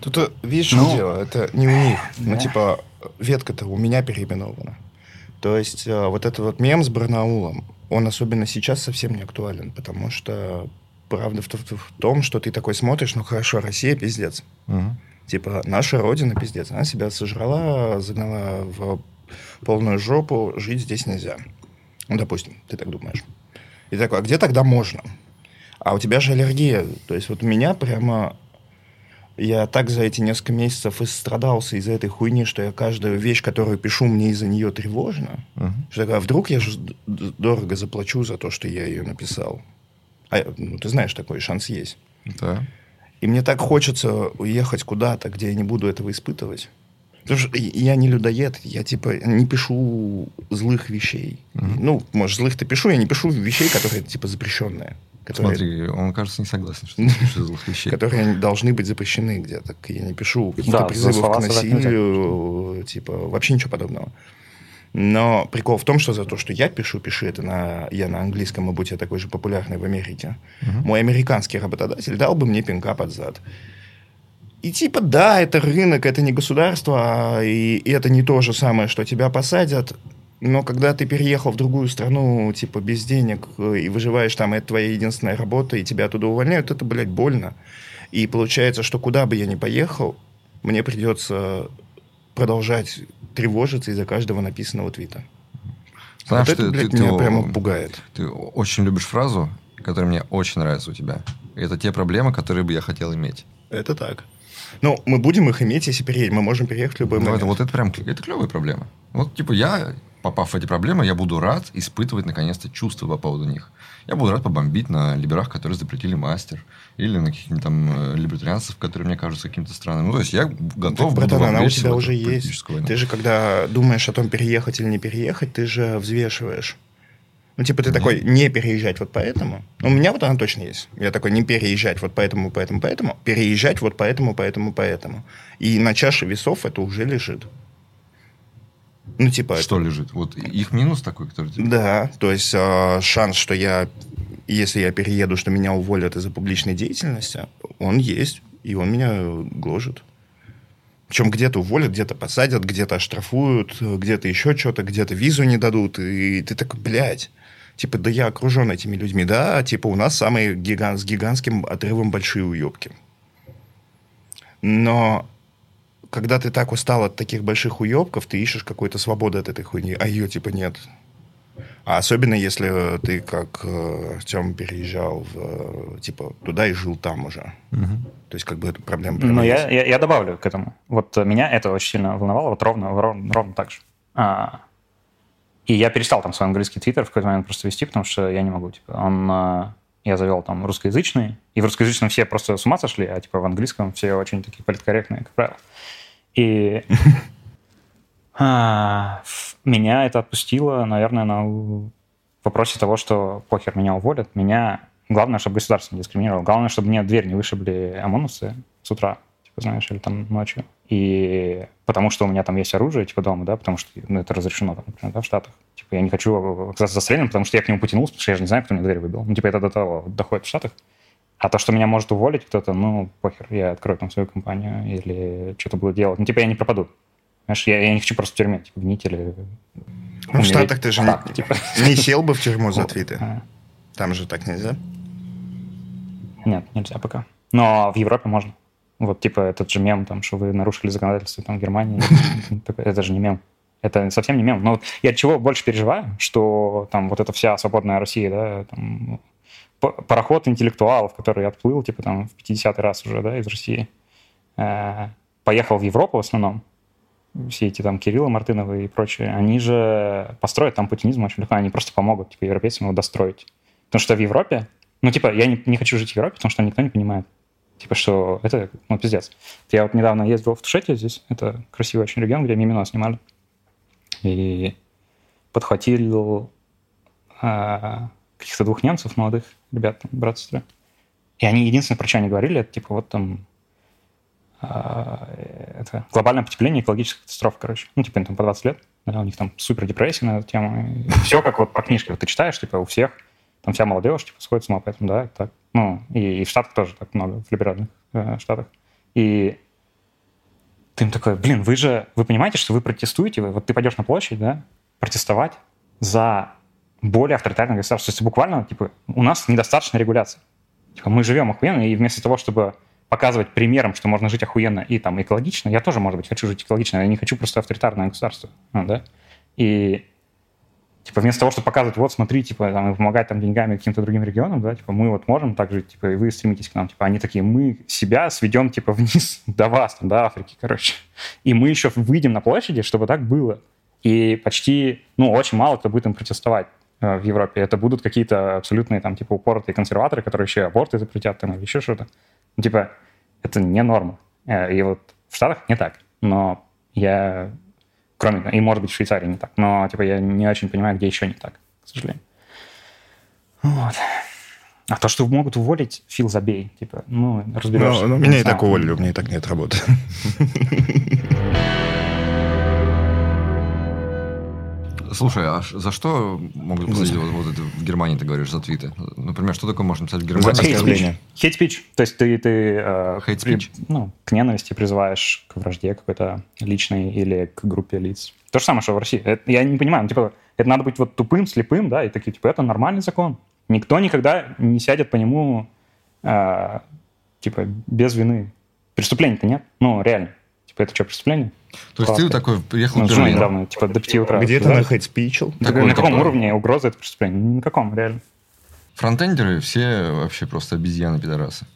Тут, э, видишь, Ну, что дело? Это не у них. Ну, да. типа, ветка-то у меня переименована. То есть э, вот этот вот мем с Барнаулом, он особенно сейчас совсем не актуален, потому что правда в, в- в том, что ты такой смотришь, ну хорошо, Россия пиздец. Типа, наша родина пиздец. Она себя сожрала, загнала в полную жопу, жить здесь нельзя. Ну, допустим, ты так думаешь. И такой, а где тогда можно? А у тебя же аллергия. То есть вот у меня прямо... Я так за эти несколько месяцев истрадался из-за этой хуйни, что я каждую вещь, которую пишу, мне из-за нее тревожно. Мгм. Что такое, а вдруг я же дорого заплачу за то, что я ее написал? А, ну, ты знаешь, такой шанс есть. Да. И мне так хочется уехать куда-то, где я не буду этого испытывать. Потому что я не людоед, я типа не пишу злых вещей. Ну, может, злых-то пишу, я не пишу вещей, которые типа запрещенные. Которые, Смотри, он, кажется, не согласен, что ты [laughs] пишешь злых вещей. которые должны быть запрещены где-то. Я не пишу каких-то Да, призывов к насилию, типа вообще ничего подобного. Но прикол в том, что за то, что я пишу, пиши это на, я на английском, и будь я такой же популярный в Америке, мой американский работодатель дал бы мне пинка под зад. И типа, да, это рынок, это не государство, а и, и это не то же самое, что тебя посадят. Но когда ты переехал в другую страну, типа, без денег, э, и выживаешь там, и это твоя единственная работа, и тебя оттуда увольняют, это, блядь, больно. И получается, что куда бы я ни поехал, мне придется продолжать тревожиться из-за каждого написанного твита. Знаешь, вот это, ты- блядь, ты- меня ты- прямо пугает. Ты очень любишь фразу, которая мне очень нравится у тебя. Это те проблемы, которые бы я хотел иметь. Это так. Ну, мы будем их иметь, если переедем. Мы можем переехать в любой Ну, момент. это, вот это прям это клевые проблемы. Вот, типа, я, попав в эти проблемы, я буду рад испытывать, наконец-то, чувства по поводу них. Я буду рад побомбить на либерах, которые запретили мастер, или на каких-нибудь там э, либертарианцев, которые мне кажутся каким-то странным. Ну, то есть, я готов Так, братан, она у тебя уже есть. войну. Ты же, когда думаешь о том, переехать или не переехать, ты же взвешиваешь. Ну, типа, ты такой, не переезжать вот поэтому. Ну, У меня вот она точно есть. Я такой, не переезжать вот поэтому, поэтому, поэтому. Переезжать вот поэтому, поэтому, поэтому. И на чаше весов это уже лежит. Ну, типа... Что лежит? Вот их минус такой, который... типа, Да, то есть э, шанс, что я, если я перееду, что меня уволят из-за публичной деятельности, он есть, и он меня гложет. Причем где-то уволят, где-то посадят, где-то оштрафуют, где-то еще что-то, где-то визу не дадут, и ты такой, блядь. Типа, да я окружен этими людьми, да, типа у нас самые гигант, с гигантским отрывом большие уебки. Но когда ты так устал от таких больших уебков, ты ищешь какой-то свободы от этой хуйни, а ее типа нет. А особенно если ты, как э, Артем, переезжал в, э, типа туда и жил там уже. То есть как бы эту проблему Ну, я, я, я добавлю к этому. Вот меня это очень сильно волновало, вот ровно, ровно, ровно так же. А, и я перестал там свой английский твиттер в какой-то момент просто вести, потому что я не могу. Типа, он, э, я завел там русскоязычный, и в русскоязычном все просто с ума сошли, а типа в английском все очень такие политкорректные, как правило. И [laughs] а, меня это отпустило, наверное, на вопросе того, что похер, меня уволят. Меня... Главное, чтобы государство не дискриминировало. Главное, чтобы мне дверь не вышибли ОМОНовцы с утра, типа, знаешь, или там ночью. И потому что у меня там есть оружие, типа, дома, да, потому что ну, это разрешено, там, например, да, в Штатах. Типа, я не хочу оказаться застреленным, потому что я к нему потянулся, потому что я же не знаю, кто мне дверь выбил. Ну, типа, это до того доходит в Штатах. А то, что меня может уволить кто-то, ну, похер, я открою там свою компанию или что-то буду делать. Ну, типа, я не пропаду. Знаешь, я, я не хочу просто в тюрьме, типа, гнить или... В умереть Штатах ты же так, не, типа. не сел бы в тюрьму за твиты. А, Там же так нельзя. Нет, нельзя пока. Но в Европе можно. Вот, типа, этот же мем, там, что вы нарушили законодательство там, в Германии. [laughs] Это же не мем. Это совсем не мем. Но вот я чего больше переживаю, что там вот эта вся свободная Россия, да, там, пароход интеллектуалов, который отплыл, типа, там, в 50-й раз уже, да, из России, э, поехал в Европу в основном, все эти там Кириллы Мартыновы и прочие, они же построят там путинизм очень легко, они просто помогут, типа, европейцам его достроить. Потому что в Европе, ну, типа, я не, не хочу жить в Европе, потому что никто не понимает. Типа, что это, ну, пиздец. Я вот недавно ездил в Тушете здесь, это красивый очень регион, где Мимино снимали. И подхватил а, каких-то двух немцев молодых, ребят, там, брат, сестра. И они единственное, про что они говорили, это типа вот там а, это глобальное потепление, экологическая катастрофа, короче. Ну, типа, им там по 20 лет, да, у них там супер депрессия на эту тему. все как вот по книжке. Вот ты читаешь, типа, у всех, там вся молодежь, типа, сходит с ума, поэтому, да, так. Ну, и, и в Штатах тоже так много, в либеральных э, штатах. И ты им такой, блин, вы же, вы понимаете, что вы протестуете, вы, вот ты пойдешь на площадь, да, протестовать за более авторитарное государство. То есть буквально, типа, у нас недостаточно регуляции. Типа, мы живем охуенно, и вместо того, чтобы показывать примером, что можно жить охуенно и там экологично, я тоже, может быть, хочу жить экологично, я не хочу просто авторитарное государство, ну, да, и типа вместо того, чтобы показывать, вот, смотри, типа, там, и помогать там деньгами каким-то другим регионам, да, типа, мы вот можем так жить, типа, и вы стремитесь к нам, типа, они такие, мы себя сведем, типа, [laughs] вниз до вас, там, до Африки, короче, и мы еще выйдем на площади, чтобы так было, и почти, ну, очень мало кто будет им протестовать э, в Европе. Это будут какие-то абсолютные, там, типа, упоротые консерваторы, которые еще аборты запретят, там, или еще что-то. Ну, типа, это не норма. Э, И вот в Штатах не так. Но я, кроме, и может быть в Швейцарии не так, но, типа, я не очень понимаю, где еще не так, к сожалению. Вот. А то, что могут уволить, Фил, забей. Типа, ну, разберешься. Ну, ну, Не меня и так уволили, у меня и так нет работы. [laughs] Слушай, а за что могут посадить вот, вот это в Германии, ты говоришь, за твиты? Например, что такое можно написать в За Германии? твиты. Хейт оскорбление. спич. Хейт спич. То есть ты, ты э, при- ну, к ненависти призываешь, к вражде какой-то личной или к группе лиц. То же самое, что в России. Это- я не понимаю, ну, типа, это надо быть вот тупым, слепым, да, и такие, типа, это нормальный закон. Никто никогда не сядет по нему, э, типа, без вины. Преступления-то нет. Ну, реально. Типа, это что, преступление? То есть ты Классно. такой приехал Ну, в Берлин. недавно, типа, до 5 утра. Где ты Да? на хейт-спичил? На каком такой. уровне угроза это преступление? Ни на каком, реально. Фронтендеры все вообще просто обезьяны-пидорасы.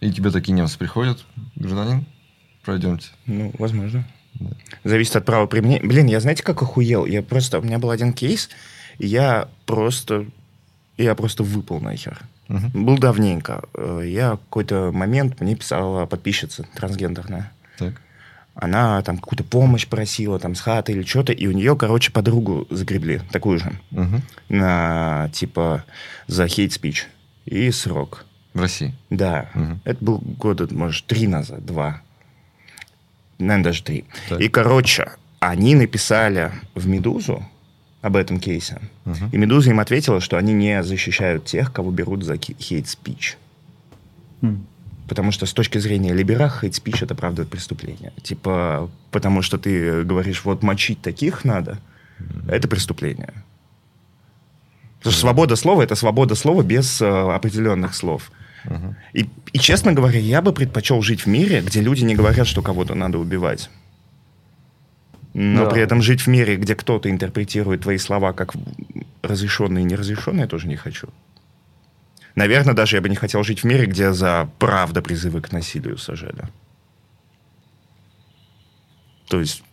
И тебе такие немцы приходят, гражданин, пройдемте. Ну, возможно. Зависит от права применения. Блин, я знаете, как охуел? Я просто... У меня был один кейс, и я просто... Я просто выпал нахер. Мгм. Был давненько. Э, Я какой-то момент мне писала подписчица трансгендерная. Так. Она там какую-то помощь просила, там, с хаты или что-то, и у нее, короче, подругу загребли, такую же, Мгм. на, типа, за хейт-спич. И срок. В России. Да. Мгм. Это был года, может, три назад, два. Наверное, даже три. Так. И, короче, они написали в «Медузу» об этом кейсе. Мгм. И «Медуза» им ответила, что они не защищают тех, кого берут за хейт-спич. М. Потому что с точки зрения либера хейт-спич это правда преступление. Типа, потому что ты говоришь, вот мочить таких надо, это преступление. Потому что свобода слова это свобода слова без э, определенных слов. Мгм. И, и, честно говоря, я бы предпочел жить в мире, где люди не говорят, что кого-то надо убивать. Но Да. при этом жить в мире, где кто-то интерпретирует твои слова как разрешенные и неразрешенные, я тоже не хочу. Наверное, даже я бы не хотел жить в мире, где за правда призывы к насилию сажали. То есть,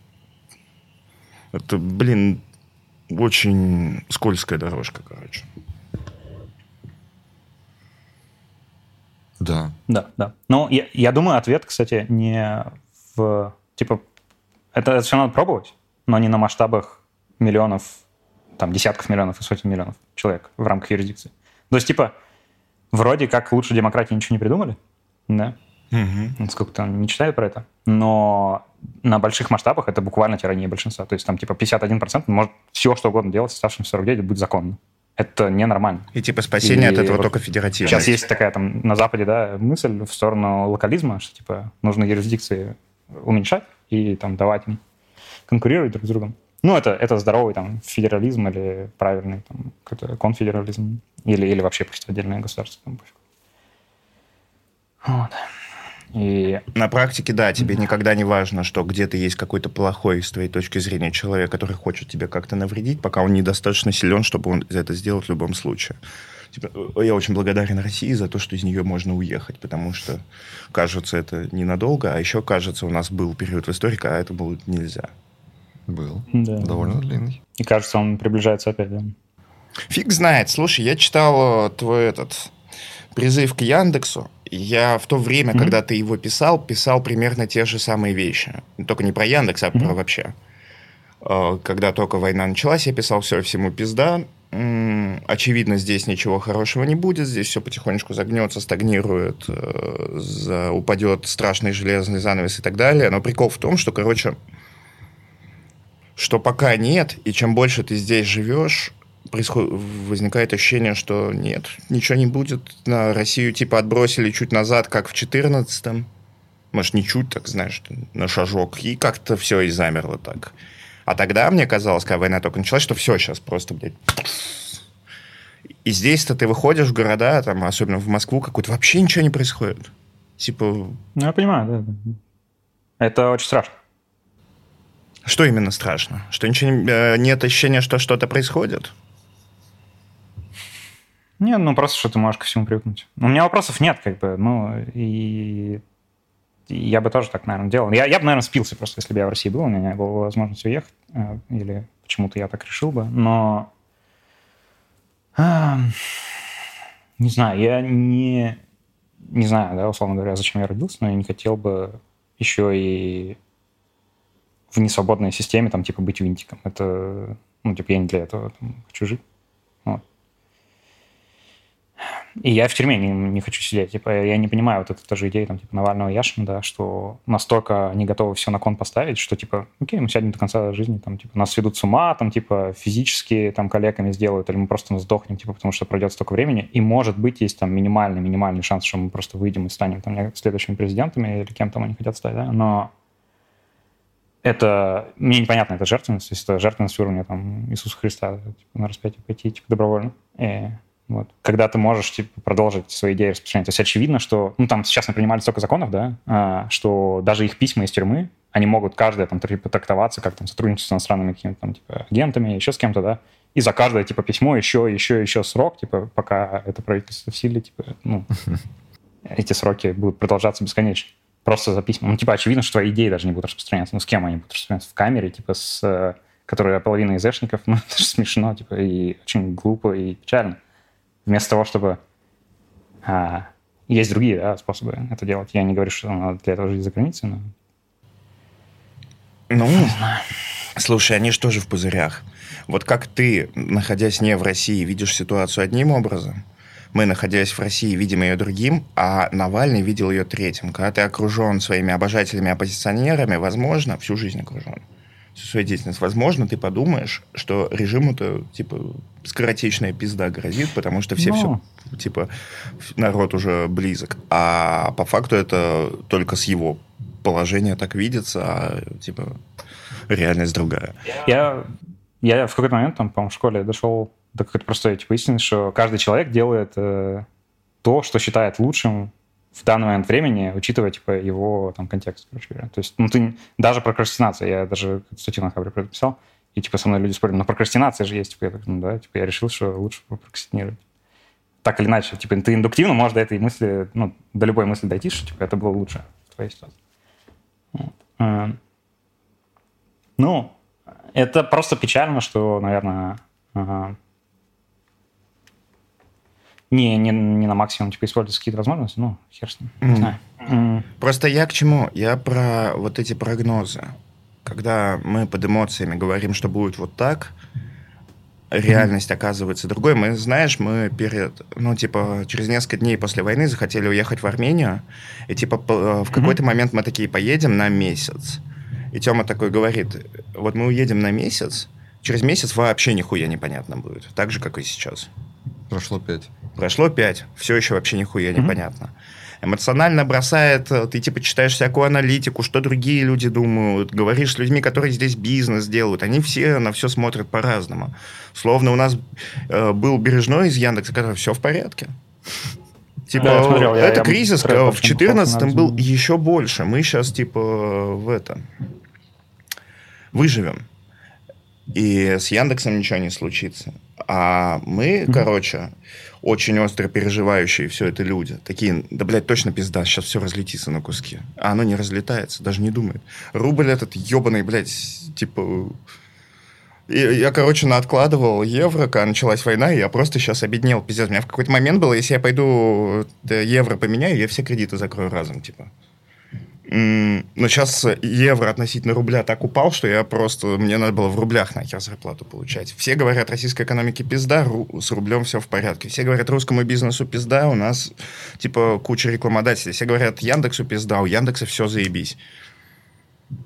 это, блин, очень скользкая дорожка, короче. Да. Да, да. Ну, я, я думаю, ответ, кстати, не в... Типа, это, это все надо пробовать, но не на масштабах миллионов, там, десятков миллионов и сотен миллионов человек в рамках юрисдикции. То есть, типа, вроде как лучше демократии ничего не придумали, да? Ну, Сколько там не читают про это. Но на больших масштабах это буквально тирания большинства. То есть там типа 51% может все, что угодно делать, оставшимся 49 будет законно. Это ненормально. И типа спасение И от этого вот только федеративное. Сейчас есть такая там на Западе, да, мысль в сторону локализма, что типа нужно юрисдикции уменьшать и там давать им конкурировать друг с другом. Ну, это, это здоровый там федерализм или правильный там, какой-то конфедерализм. Или, или вообще просто отдельное государство. Там, пофиг. вот. И На практике, да, тебе никогда не важно, что где-то есть какой-то плохой, с твоей точки зрения, человек, который хочет тебе как-то навредить, пока он недостаточно силен, чтобы он это сделать в любом случае. Типа, э, я очень благодарен России за то, что из нее можно уехать, потому что, кажется, это ненадолго, а еще, кажется, у нас был период в истории, когда это было нельзя. Был. Да. Довольно длинный. И кажется, он приближается опять. Да. Фиг знает. Слушай, я читал э, твой этот призыв к Яндексу. Я в то время, Мгм. когда ты его писал, писал примерно те же самые вещи. Только не про Яндекс, а про Мгм. вообще. Э, Когда только война началась, я писал все всему пизда. Очевидно, здесь ничего хорошего не будет. Здесь все потихонечку загнется, стагнирует, э, упадет страшный железный занавес и так далее. Но прикол в том, что, короче, что пока нет, и чем больше ты здесь живешь, происходит, возникает ощущение, что нет, ничего не будет. На Россию типа отбросили чуть назад, как в 14-м. Может, не чуть, так знаешь, на шажок. И как-то все и замерло так. А тогда мне казалось, когда война только началась, что все сейчас просто, блядь, и здесь-то ты выходишь в города, там, особенно в Москву, какой-то вообще ничего не происходит. Типа, Ну, я понимаю, да. Это очень страшно. Что именно страшно? Что ничего не- э, нет ощущения, что что-то происходит? Не, ну просто что ты можешь ко всему привыкнуть. У меня вопросов нет, как бы, ну, и, и я бы тоже так, наверное, делал. Я, я бы, наверное, спился просто, если бы я в России был, у меня была возможность уехать, э, или почему-то я так решил бы, но... а, не знаю, я не... Не знаю, да, условно говоря, зачем я родился, но я не хотел бы еще и в несвободной системе, там, типа, быть винтиком. Это, ну, типа, я не для этого там, хочу жить. Вот. И я в тюрьме не, не хочу сидеть. Типа, я не понимаю вот эту тоже идею там, типа, Навального Яшина, да, что настолько они готовы все на кон поставить, что, типа, окей, мы сядем до конца жизни, там, типа, нас сведут с ума, там, типа, физически, там, коллегами сделают, или мы просто сдохнем, типа, потому что пройдет столько времени. И, может быть, есть там минимальный, минимальный шанс, что мы просто выйдем и станем там следующими президентами или кем там они хотят стать, да, но это мне непонятно, это жертвенность, если это жертвенность уровня там Иисуса Христа, типа, на распятие пойти типа, добровольно. И, вот. Когда ты можешь типа, продолжить свои идеи распространять. То есть очевидно, что... Ну, там сейчас принимали столько законов, да, а, что даже их письма из тюрьмы, они могут каждое там типа, трактоваться, как там сотрудничать с иностранными какими-то там типа агентами, еще с кем-то, да, и за каждое типа письмо еще, еще, еще срок, типа, пока это правительство в силе, типа, ну, [laughs] эти сроки будут продолжаться бесконечно. Просто за письма. Ну, типа, очевидно, что твои идеи даже не будут распространяться. Ну, с кем они будут распространяться? В камере, типа, с... э, Которая половина ИЗшников. [laughs] Ну, это же смешно, типа, и очень глупо, и печально. Вместо того, чтобы... а, есть другие да, способы это делать. Я не говорю, что надо для этого жить за границей, но... Ну, слушай, они же тоже в пузырях. Вот как ты, находясь не в России, видишь ситуацию одним образом, мы, находясь в России, видим ее другим, а Навальный видел ее третьим. Когда ты окружен своими обожателями-оппозиционерами, возможно, всю жизнь окружен, всю свою деятельность, возможно, ты подумаешь, что режиму-то, типа, скоротечная пизда грозит, потому что все Ну. все, типа, народ уже близок. А по факту это только с его положения так видится, а, типа, реальность другая. Я, я в какой-то момент, там, по-моему, в школе дошел до какой-то простой типа, истины, что каждый человек делает э, то, что считает лучшим в данный момент времени, учитывая типа его там контекст, короче говоря. То есть, ну ты даже прокрастинация, я даже статью на Хабре написал, и типа со мной люди спорили, но прокрастинация же есть, типа я так, ну да, типа я решил, что лучше прокрастинировать. Так или иначе, типа ты индуктивно можешь до этой мысли, ну до любой мысли дойти, что типа это было лучше в твоей ситуации. Вот. Э, Ну, это просто печально, что, наверное, ага, не, не, не на максимум типа, использовать какие-то возможности. Ну, хер с ним. Не Мгм. знаю. М, Просто я к чему? Я про вот эти прогнозы. Когда мы под эмоциями говорим, что будет вот так, реальность оказывается другой. Мы, знаешь, мы перед, ну, типа, через несколько дней после войны захотели уехать в Армению, и, типа, по- в какой-то момент мы такие поедем на месяц. И Тёма такой говорит, вот мы уедем на месяц, через месяц вообще нихуя непонятно будет. Так же, как и сейчас. Прошло пять. Прошло пять, все еще вообще нихуя Мгм. непонятно. Эмоционально бросает, э, ты типа читаешь всякую аналитику, что другие люди думают, говоришь с людьми, которые здесь бизнес делают, они все на все смотрят по-разному. Словно у нас э, был Бережной из Яндекса, который все в порядке. Типа, Да, я смотрел, я- это я кризис трек э, в очень 14 плотно был еще больше. Мы сейчас, типа, в это... Выживем. И с Яндексом ничего не случится. А мы, Мгм. короче, очень остро переживающие все это люди. Такие, да, блядь, точно пизда, сейчас все разлетится на куски. А оно не разлетается, даже не думает. Рубль этот ебаный, блядь, типа... И Я, короче, откладывал евро, когда началась война, и я просто сейчас обеднел, пиздец. У меня в какой-то момент было, если я пойду э, евро поменяю, я все кредиты закрою разом, типа. Но сейчас евро относительно рубля так упал, что я просто... Мне надо было в рублях нахер зарплату получать. Все говорят, российской экономике пизда, ру- с рублем все в порядке. Все говорят, русскому бизнесу пизда, у нас, типа, куча рекламодателей. Все говорят, Яндексу пизда, у Яндекса все заебись.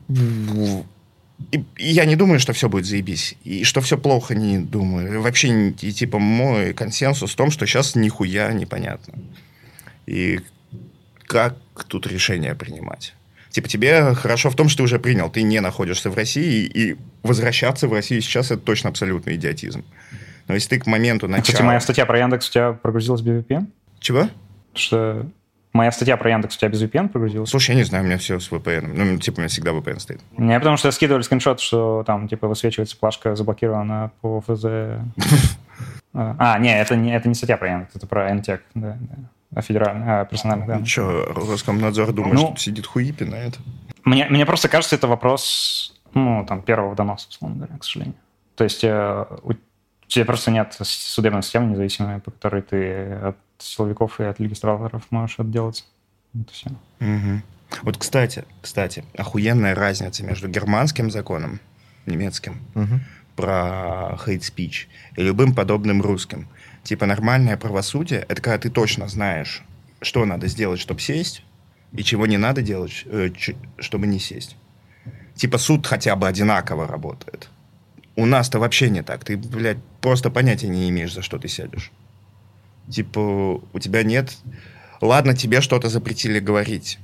И, и я не думаю, что все будет заебись. И что все плохо, не думаю. Вообще, и, типа, мой консенсус в том, что сейчас нихуя непонятно. И как тут решение принимать? Типа, тебе хорошо в том, что ты уже принял. Ты не находишься в России, и возвращаться в Россию сейчас это точно абсолютный идиотизм. Но если ты к моменту начала... Кстати, моя статья про Яндекс у тебя прогрузилась без VPN? Чего? Что моя статья про Яндекс у тебя без VPN прогрузилась? Слушай, я не знаю, у меня все с VPN. Ну, типа, у меня всегда VPN стоит. Не, потому что скидывали скриншот, что там, типа, высвечивается плашка заблокирована по ФЗ. [laughs] А, не, это не, это не статья про Яндекс, это про NTEC, да, да. А федеральный, а, персональных данных. Ну, что, Роскомнадзор думает, Ну, что сидит хуи пинает? Мне, мне просто кажется, это вопрос, ну, там, первого доноса, условно говоря, к сожалению. То есть э, у тебя просто нет судебной системы независимой, по которой ты от силовиков и от регистраторов можешь отделаться. Вот все. Мгм. Вот, кстати, кстати, охуенная разница между германским законом, немецким, про hate speech и любым подобным русским. Типа нормальное правосудие — это когда ты точно знаешь, что надо сделать, чтобы сесть, и чего не надо делать, э, чтобы не сесть. Типа суд хотя бы одинаково работает. У нас-то вообще не так. Ты, блядь, просто понятия не имеешь, за что ты сядешь. Типа у тебя нет... Ладно, тебе что-то запретили говорить.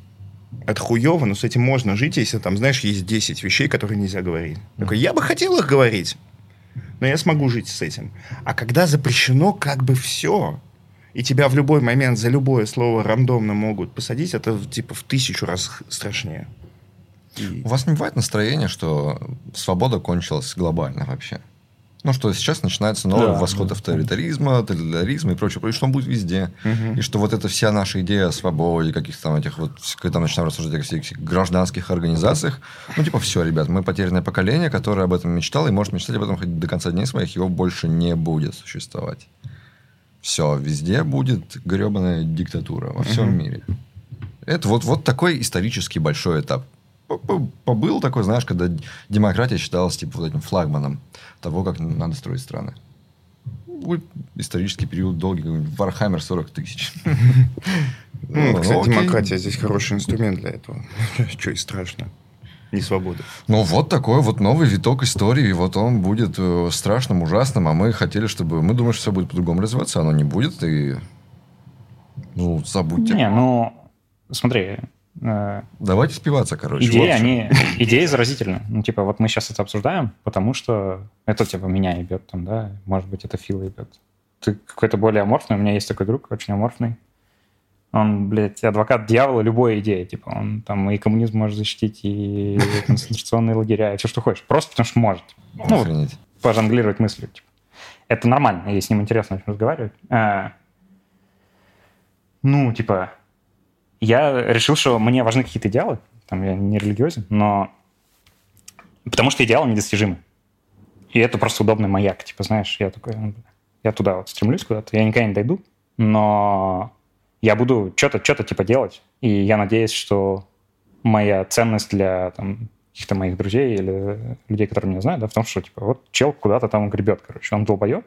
Это хуево, но с этим можно жить, если там, знаешь, есть 10 вещей, которые нельзя говорить. Такой, я бы хотел их говорить, но я смогу жить с этим. А когда запрещено как бы все, и тебя в любой момент за любое слово рандомно могут посадить, это типа в тысячу раз страшнее. И- У вас не бывает настроения, что свобода кончилась глобально вообще? Ну, что сейчас начинается новый Да, восход да. авторитаризма, тоталитаризма и прочее, прочее, что он будет везде. Мгм. И что вот эта вся наша идея о свободе, каких-то там этих вот, когда мы начинаем рассуждать о всех этих гражданских организациях, ну, типа, все, ребят, мы потерянное поколение, которое об этом мечтало и может мечтать об этом хоть до конца дней своих, его больше не будет существовать. Все, везде будет гребаная диктатура во всем Мгм. мире. Это вот, вот такой исторический большой этап. Побыл такой, знаешь, когда демократия считалась типа вот этим флагманом того, как надо строить страны. Будет исторический период долгий, Warhammer 40 тысяч. [laughs] Ну, кстати, окей. демократия здесь хороший инструмент для этого. [laughs] Что и страшно. Не свобода. Ну, вот такой вот новый виток истории. И вот он будет э, страшным, ужасным. А мы хотели, чтобы... Мы думаем, что все будет по-другому развиваться. Оно не будет. И... Ну, забудьте. Не, ну, смотри, Давайте спиваться, короче. идеи, они, [laughs] идеи заразительны. Ну, типа, вот мы сейчас это обсуждаем, потому что это, типа, меня ебет там, да, может быть, это Фила ебет. Ты какой-то более аморфный, у меня есть такой друг, очень аморфный. Он, блядь, адвокат дьявола любой идеи. Типа, он там и коммунизм может защитить, и [laughs] концентрационные лагеря, и все, что хочешь. Просто потому что может. Ну, вот пожонглировать мыслью. типа. Это нормально, и с ним интересно очень разговаривать. А, ну, типа, я решил, что мне важны какие-то идеалы, там я не религиозен, но потому что идеалы недостижимы. И это просто удобный маяк, типа, знаешь, я такой, ну, я туда вот стремлюсь куда-то, я никогда не дойду, но я буду что-то, что-то типа делать, и я надеюсь, что моя ценность для там, каких-то моих друзей или людей, которые меня знают, да, в том, что, типа, вот чел куда-то там гребет, короче, он долбоеб,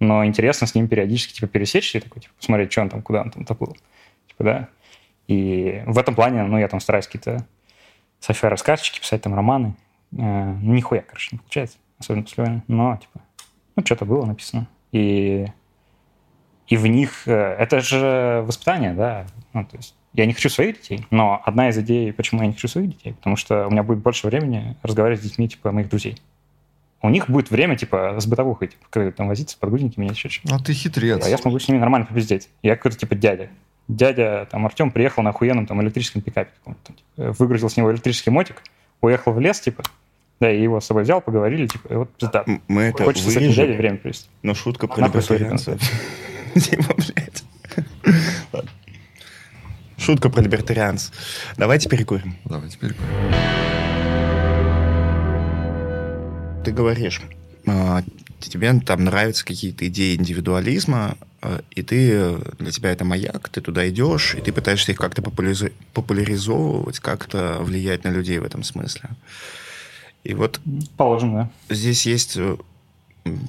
но интересно с ним периодически, типа, пересечься и такой, типа, посмотреть, что он там, куда он там доплыл, типа, да. И в этом плане, ну, я там стараюсь какие-то sci-fi рассказчики писать, там, романы. Э, нихуя, короче, не получается, особенно после войны, но, типа, ну, что-то было написано. И, и в них, э, это же воспитание, да, ну, то есть я не хочу своих детей, но одна из идей, почему я не хочу своих детей, потому что у меня будет больше времени разговаривать с детьми, типа, моих друзей. У них будет время, типа, с бытовухой, типа, там возиться, подгузники меня еще что-то. Ну, ты хитрец. А я смогу с ними нормально попиздеть. Я какой-то, типа, дядя. Дядя, там, Артем приехал на охуенном, там, электрическом пикапе. типа, выгрузил с него электрический мотик, уехал в лес, типа, да, и его с собой взял, поговорили, типа, вот пизда. Мы это Хочется с вырежем, дядей время провести. но шутка про либертарианцев. Дима, [laughs] блядь. Ладно. Шутка про либертарианцев. Давайте перекурим. Давай теперь. Ты говоришь, а, тебе там нравятся какие-то идеи индивидуализма, а, и ты, э, для тебя это маяк, ты туда идешь, и ты пытаешься их как-то популяризо- популяризовывать, как-то влиять на людей в этом смысле. И вот Положим, да. здесь есть... э,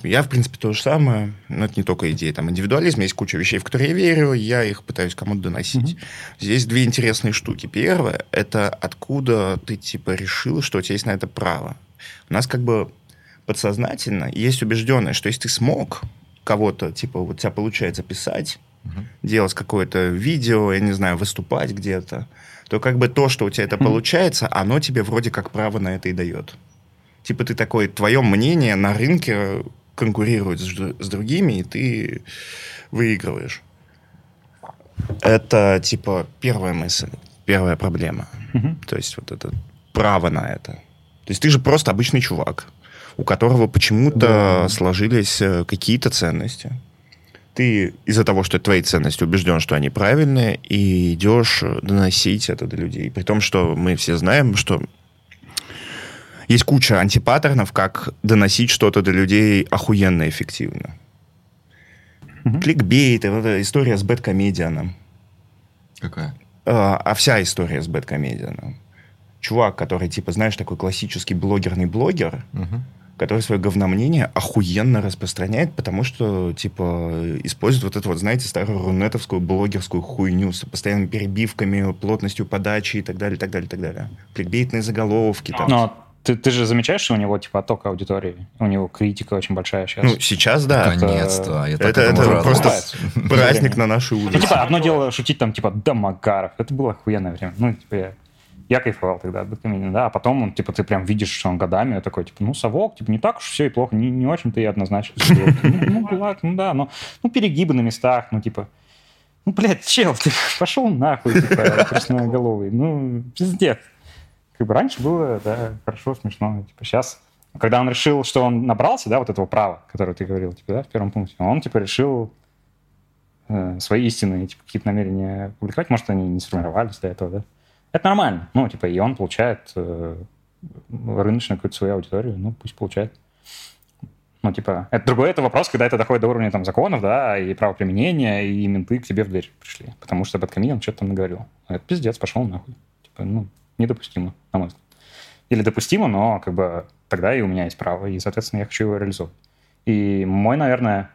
Я, в принципе, то же самое, но это не только идеи. Там индивидуализм, есть куча вещей, в которые я верю, я их пытаюсь кому-то доносить. Здесь две интересные штуки. Первое, это откуда ты, типа, решил, что у тебя есть на это право. У нас как бы подсознательно есть убежденность, что если ты смог кого-то, типа, вот у тебя получается писать, делать какое-то видео, я не знаю, выступать где-то, то как бы то, что у тебя это получается, оно тебе вроде как право на это и дает. Типа ты такой, твое мнение на рынке конкурирует с, с другими, и ты выигрываешь. Это, типа, первая мысль, первая проблема. Мгм. То есть вот это право на это. То есть ты же просто обычный чувак, у которого почему-то сложились э, какие-то ценности. Ты из-за того, что это твои ценности, убежден, что они правильные, и идешь э, доносить это до людей. При том, что мы все знаем, что есть куча антипаттернов, как доносить что-то до людей охуенно эффективно. Мгм. Кликбейт, эта история с бэткомедианом. Какая? А, а вся история с бэткомедианом. Чувак, который, типа, знаешь, такой классический блогерный блогер, Мгм. Который свое говномнение охуенно распространяет, потому что, типа, использует вот эту вот, знаете, старую рунетовскую блогерскую хуйню с постоянными перебивками, плотностью подачи и так далее, и так далее, и так далее. Кликбейтные заголовки. Там. Но ты, ты же замечаешь, что у него, типа, отток аудитории? У него критика очень большая сейчас. Ну, сейчас, да. Наконец-то. Это- это рад. просто праздник на нашей Ну, улице. типа, одно дело шутить там, типа, да, Макаров. Это было охуенное время. Ну, типа, я, кайфовал тогда от Бэткомедиана, да, а потом, он, типа, ты прям видишь, что он годами такой, типа, ну, совок, типа, не так уж все и плохо, не, не очень-то и однозначно. Ну, ну, ладно, ну, да, но, ну, перегибы на местах, ну, типа, ну, блядь, чел, ты [laughs] пошел нахуй, типа, красноголовый, ну, пиздец. Как бы раньше было, да, хорошо, смешно, типа, сейчас, когда он решил, что он набрался, да, вот этого права, которое ты говорил, типа, да, в первом пункте, он, типа, решил э, свои истинные типа, какие-то намерения публиковать. Может, они не сформировались до этого, да? Это нормально. Ну, типа, и он получает э, рыночную какую-то свою аудиторию, ну, пусть получает. Ну, типа, это другой это вопрос, когда это доходит до уровня там законов, да, и правоприменения, и менты к тебе в дверь пришли. Потому что Бэткомедиан что-то там наговорил. А Это пиздец, пошел нахуй. Типа, ну, недопустимо, на мой взгляд. Или допустимо, но как бы тогда и у меня есть право, и, соответственно, я хочу его реализовать. И мой, наверное,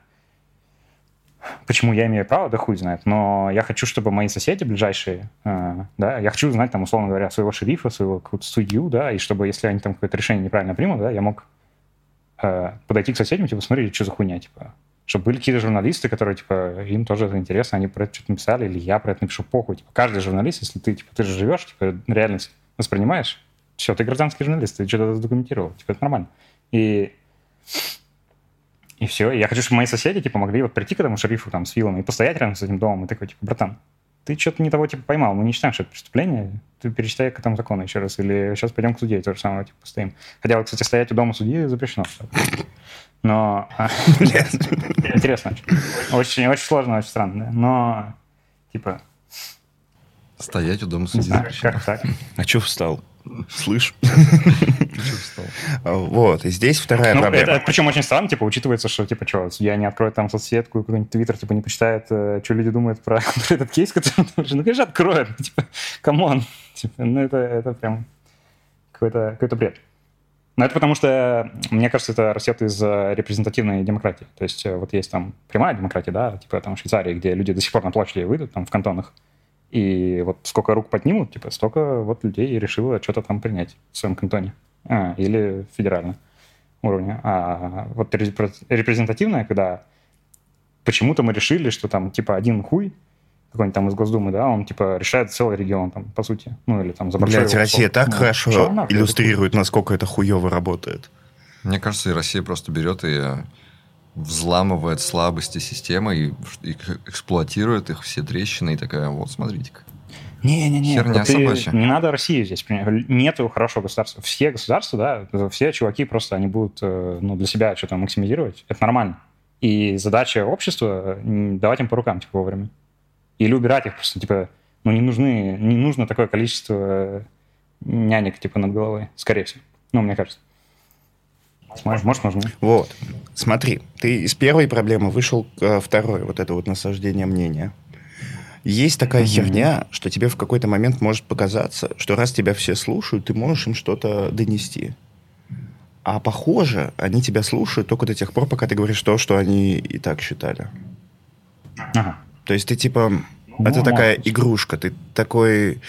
почему я имею право, да хуй знает, но я хочу, чтобы мои соседи ближайшие, э, да, я хочу знать, там, условно говоря, своего шерифа, своего какую-то судью, да, и чтобы, если они там какое-то решение неправильно примут, да, я мог э, подойти к соседям, типа, смотри, что за хуйня, типа, чтобы были какие-то журналисты, которые, типа, им тоже это интересно, они про это что-то написали, или я про это напишу, похуй, типа, каждый журналист, если ты, типа, ты же живешь, типа, реальность воспринимаешь, все, ты гражданский журналист, ты что-то задокументировал, типа, это нормально. И и все. Я хочу, чтобы мои соседи, типа, могли вот прийти к этому шерифу там с вилом и постоять рядом с этим домом и такой, типа, братан, ты что-то не того, типа, поймал, мы не считаем, что это преступление, ты перечитай к этому закону еще раз, или сейчас пойдем к судье, то же самое, типа, постоим. Хотя вот, кстати, стоять у дома судьи запрещено. Но... а, Интересно очень. Очень, сложно, очень странно, да. Но, типа, Стоять у дома судьи. запрещено. как так. А что встал? Слышь? [laughs] Вот, и здесь вторая Ну, проблема. это, причем очень странно, типа, учитывается, что, типа, что, судья не откроет там соцсетку, какой-нибудь твиттер, типа, не почитает, э, что люди думают про, [laughs] про этот кейс, который... Ну, конечно, откроет, ну, [laughs] типа, come on. Типа, ну, это, это прям какой-то какой бред. Но это потому что, мне кажется, это растет из э, репрезентативной демократии. То есть э, вот есть там прямая демократия, да, типа там в Швейцарии, где люди до сих пор на площади выйдут, там в кантонах, и вот сколько рук поднимут, типа, столько вот людей решило что-то там принять в своем кантоне. А, или федерально уровня. А вот репре- репрезентативная, когда почему-то мы решили, что там типа один хуй какой-нибудь там из Госдумы, да, он, типа, решает целый регион, там, по сути. Ну, или там за большой Блядь, Россия кусок. так Ну, хорошо иллюстрирует, насколько это хуево работает. Мне кажется, и Россия просто берет и взламывает слабости системы и, и эксплуатирует их все трещины и такая, вот, смотрите-ка. Не-не-не, Херня ты- собачья. не надо Россию здесь. Нету хорошего государства. Все государства, да, все чуваки просто, они будут э, ну, для себя что-то максимизировать. Это нормально. И задача общества давать им по рукам, типа, вовремя. Или убирать их просто, типа, ну, не нужны, не нужно такое количество э, нянек, типа, над головой, скорее всего. Ну, мне кажется. Может, может, нужны. Вот. Смотри, ты из первой проблемы вышел к э, второй, вот это вот насаждение мнения. Есть такая Мгм. херня, что тебе в какой-то момент может показаться, что раз тебя все слушают, ты можешь им что-то донести. А похоже, они тебя слушают только до тех пор, пока ты говоришь то, что они и так считали. Ага. То есть ты типа... Ну, это такая быть. игрушка. Ты такой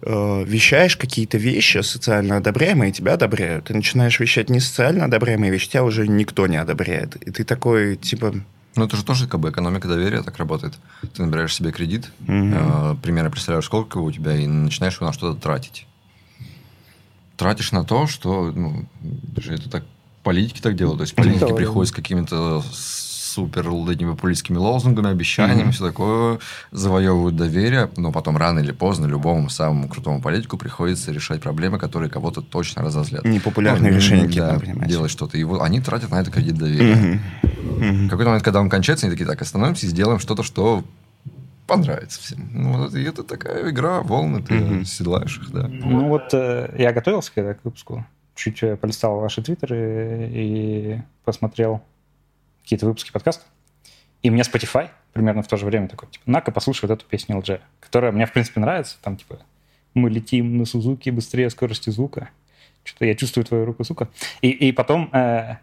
э, вещаешь какие-то вещи социально одобряемые, тебя одобряют. Ты начинаешь вещать не социально одобряемые вещи, тебя уже никто не одобряет. И ты такой, типа... Ну, это же тоже как бы экономика доверия так работает. Ты набираешь себе кредит, Мгм. э, примерно представляешь, сколько у тебя, и начинаешь его на что-то тратить. Тратишь на то, что, ну, даже это так, политики так делают. То есть политики Да, да. приходят с какими-то супер такими популистскими лозунгами, обещаниями, Мгм. все такое, завоевывают доверие, но потом рано или поздно любому самому крутому политику приходится решать проблемы, которые кого-то точно разозлят. Непопулярные Ну, решения да, какие-то, делать что-то. И вот они тратят на это кредит доверия. Мгм. В какой-то момент, когда он кончается, они такие, так, остановимся и сделаем что-то, что понравится всем. Ну, вот, и это такая игра, волны, ты Мгм. седлаешь их, да. Ну вот э, я готовился когда к выпуску, чуть э, полистал ваши твиттеры и посмотрел какие-то выпуски подкаста. И мне Spotify примерно в то же время такой, типа, на-ка послушай вот эту песню LG, которая мне, в принципе, нравится. Там, типа, мы летим на Сузуки быстрее скорости звука. Что-то я чувствую твою руку, сука. И, и потом э,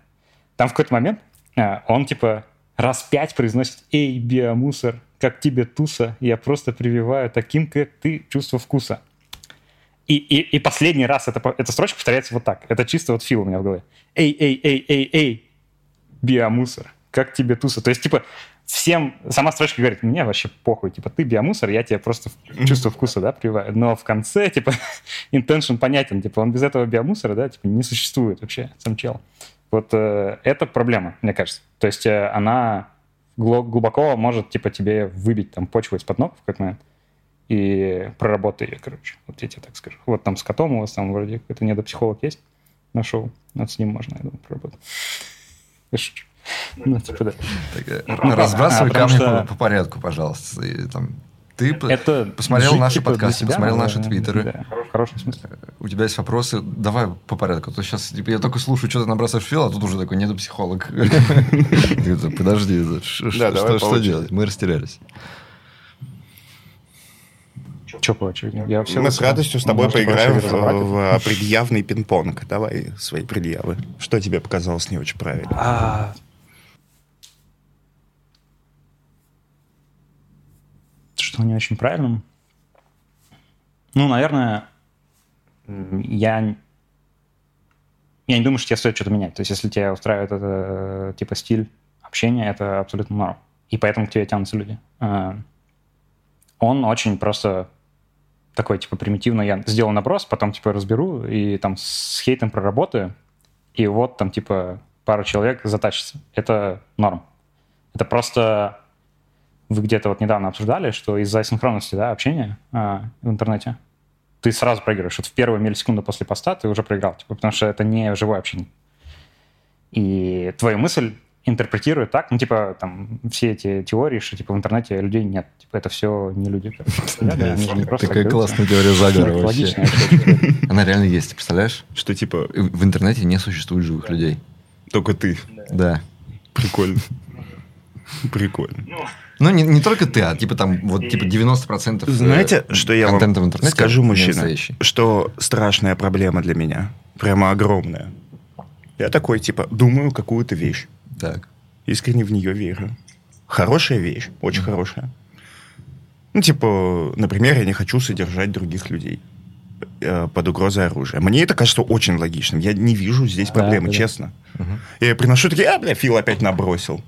там в какой-то момент э, он, типа, раз пять произносит «Эй, биомусор, как тебе туса, я просто прививаю таким, как ты, чувство вкуса». И, и, и последний раз эта, эта строчка повторяется вот так. Это чисто вот фил у меня в голове. Эй, эй, эй, эй, эй, биомусор, как тебе туса? То есть, типа, всем... Сама строчка говорит, мне вообще похуй, типа, ты биомусор, я тебе просто чувство вкуса, да, прививаю. Но в конце, типа, [laughs] intention понятен, типа, он без этого биомусора, да, типа, не существует вообще, сам чел. Вот э, это проблема, мне кажется. То есть э, она глубоко может, типа, тебе выбить там почву из-под ног в какой-то момент и проработай ее, короче. Вот я тебе так скажу. Вот там с котом у вас там вроде какой-то недопсихолог есть. Нашел. Вот с ним можно, я думаю, проработать. Ну, типа, да. Так, э, Ну, разбрасывай а, камни что- по, по порядку, пожалуйста. И, там, ты Это посмотрел жить, наши типа, подкасты, себя, посмотрел да, наши твиттеры. Да, в хорошем смысле. у тебя есть вопросы, давай по порядку. А то сейчас типа, я только слушаю, что ты набрасываешь фил, а тут уже такой нету психолог. [laughs] Подожди, что- делать? Мы растерялись. Че по очереди? Я все Мы с радостью с тобой поиграем в, в предъявный пинг-понг. Давай свои предъявы. Что тебе показалось не очень правильно? А, Что не очень правильным? Ну, наверное, я... Я не думаю, что тебе стоит что-то менять. То есть, если тебя устраивает это, э, типа, стиль общения, это абсолютно норм. И поэтому к тебе тянутся люди. А, Он очень просто такой, типа, примитивно. Я сделал наброс, потом, типа, разберу и там с хейтом проработаю. И вот там, типа, пару человек затащится. Это норм. Это просто вы где-то вот недавно обсуждали, что из-за синхронности да, общения а, в интернете ты сразу проигрываешь. Вот в первую миллисекунду после поста ты уже проиграл, типа, потому что это не живое общение. И твою мысль интерпретируют так, ну, типа, там, все эти теории, что, типа, в интернете людей нет. Типа, это все не люди. [laughs] Такая классная теория заговора вообще. [laughs] Она реально есть, представляешь? Что типа В интернете не существует живых людей. только ты. Да. Прикольно. [laughs] Прикольно. Ну, не, не только ты, а типа там вот типа 90% э, Знаете, что я вам в интернете скажу, мужчина? Что страшная проблема для меня. Прямо огромная. Я такой, типа, думаю какую-то вещь. Так. Искренне в нее верю. Хорошая вещь, очень хорошая. Ну, типа, например, я не хочу содержать других людей э, под угрозой оружия. Мне это кажется очень логичным. Я не вижу здесь Да, проблемы, да, да. честно. Мгм. Я приношу такие, а, бля, Фил опять набросил.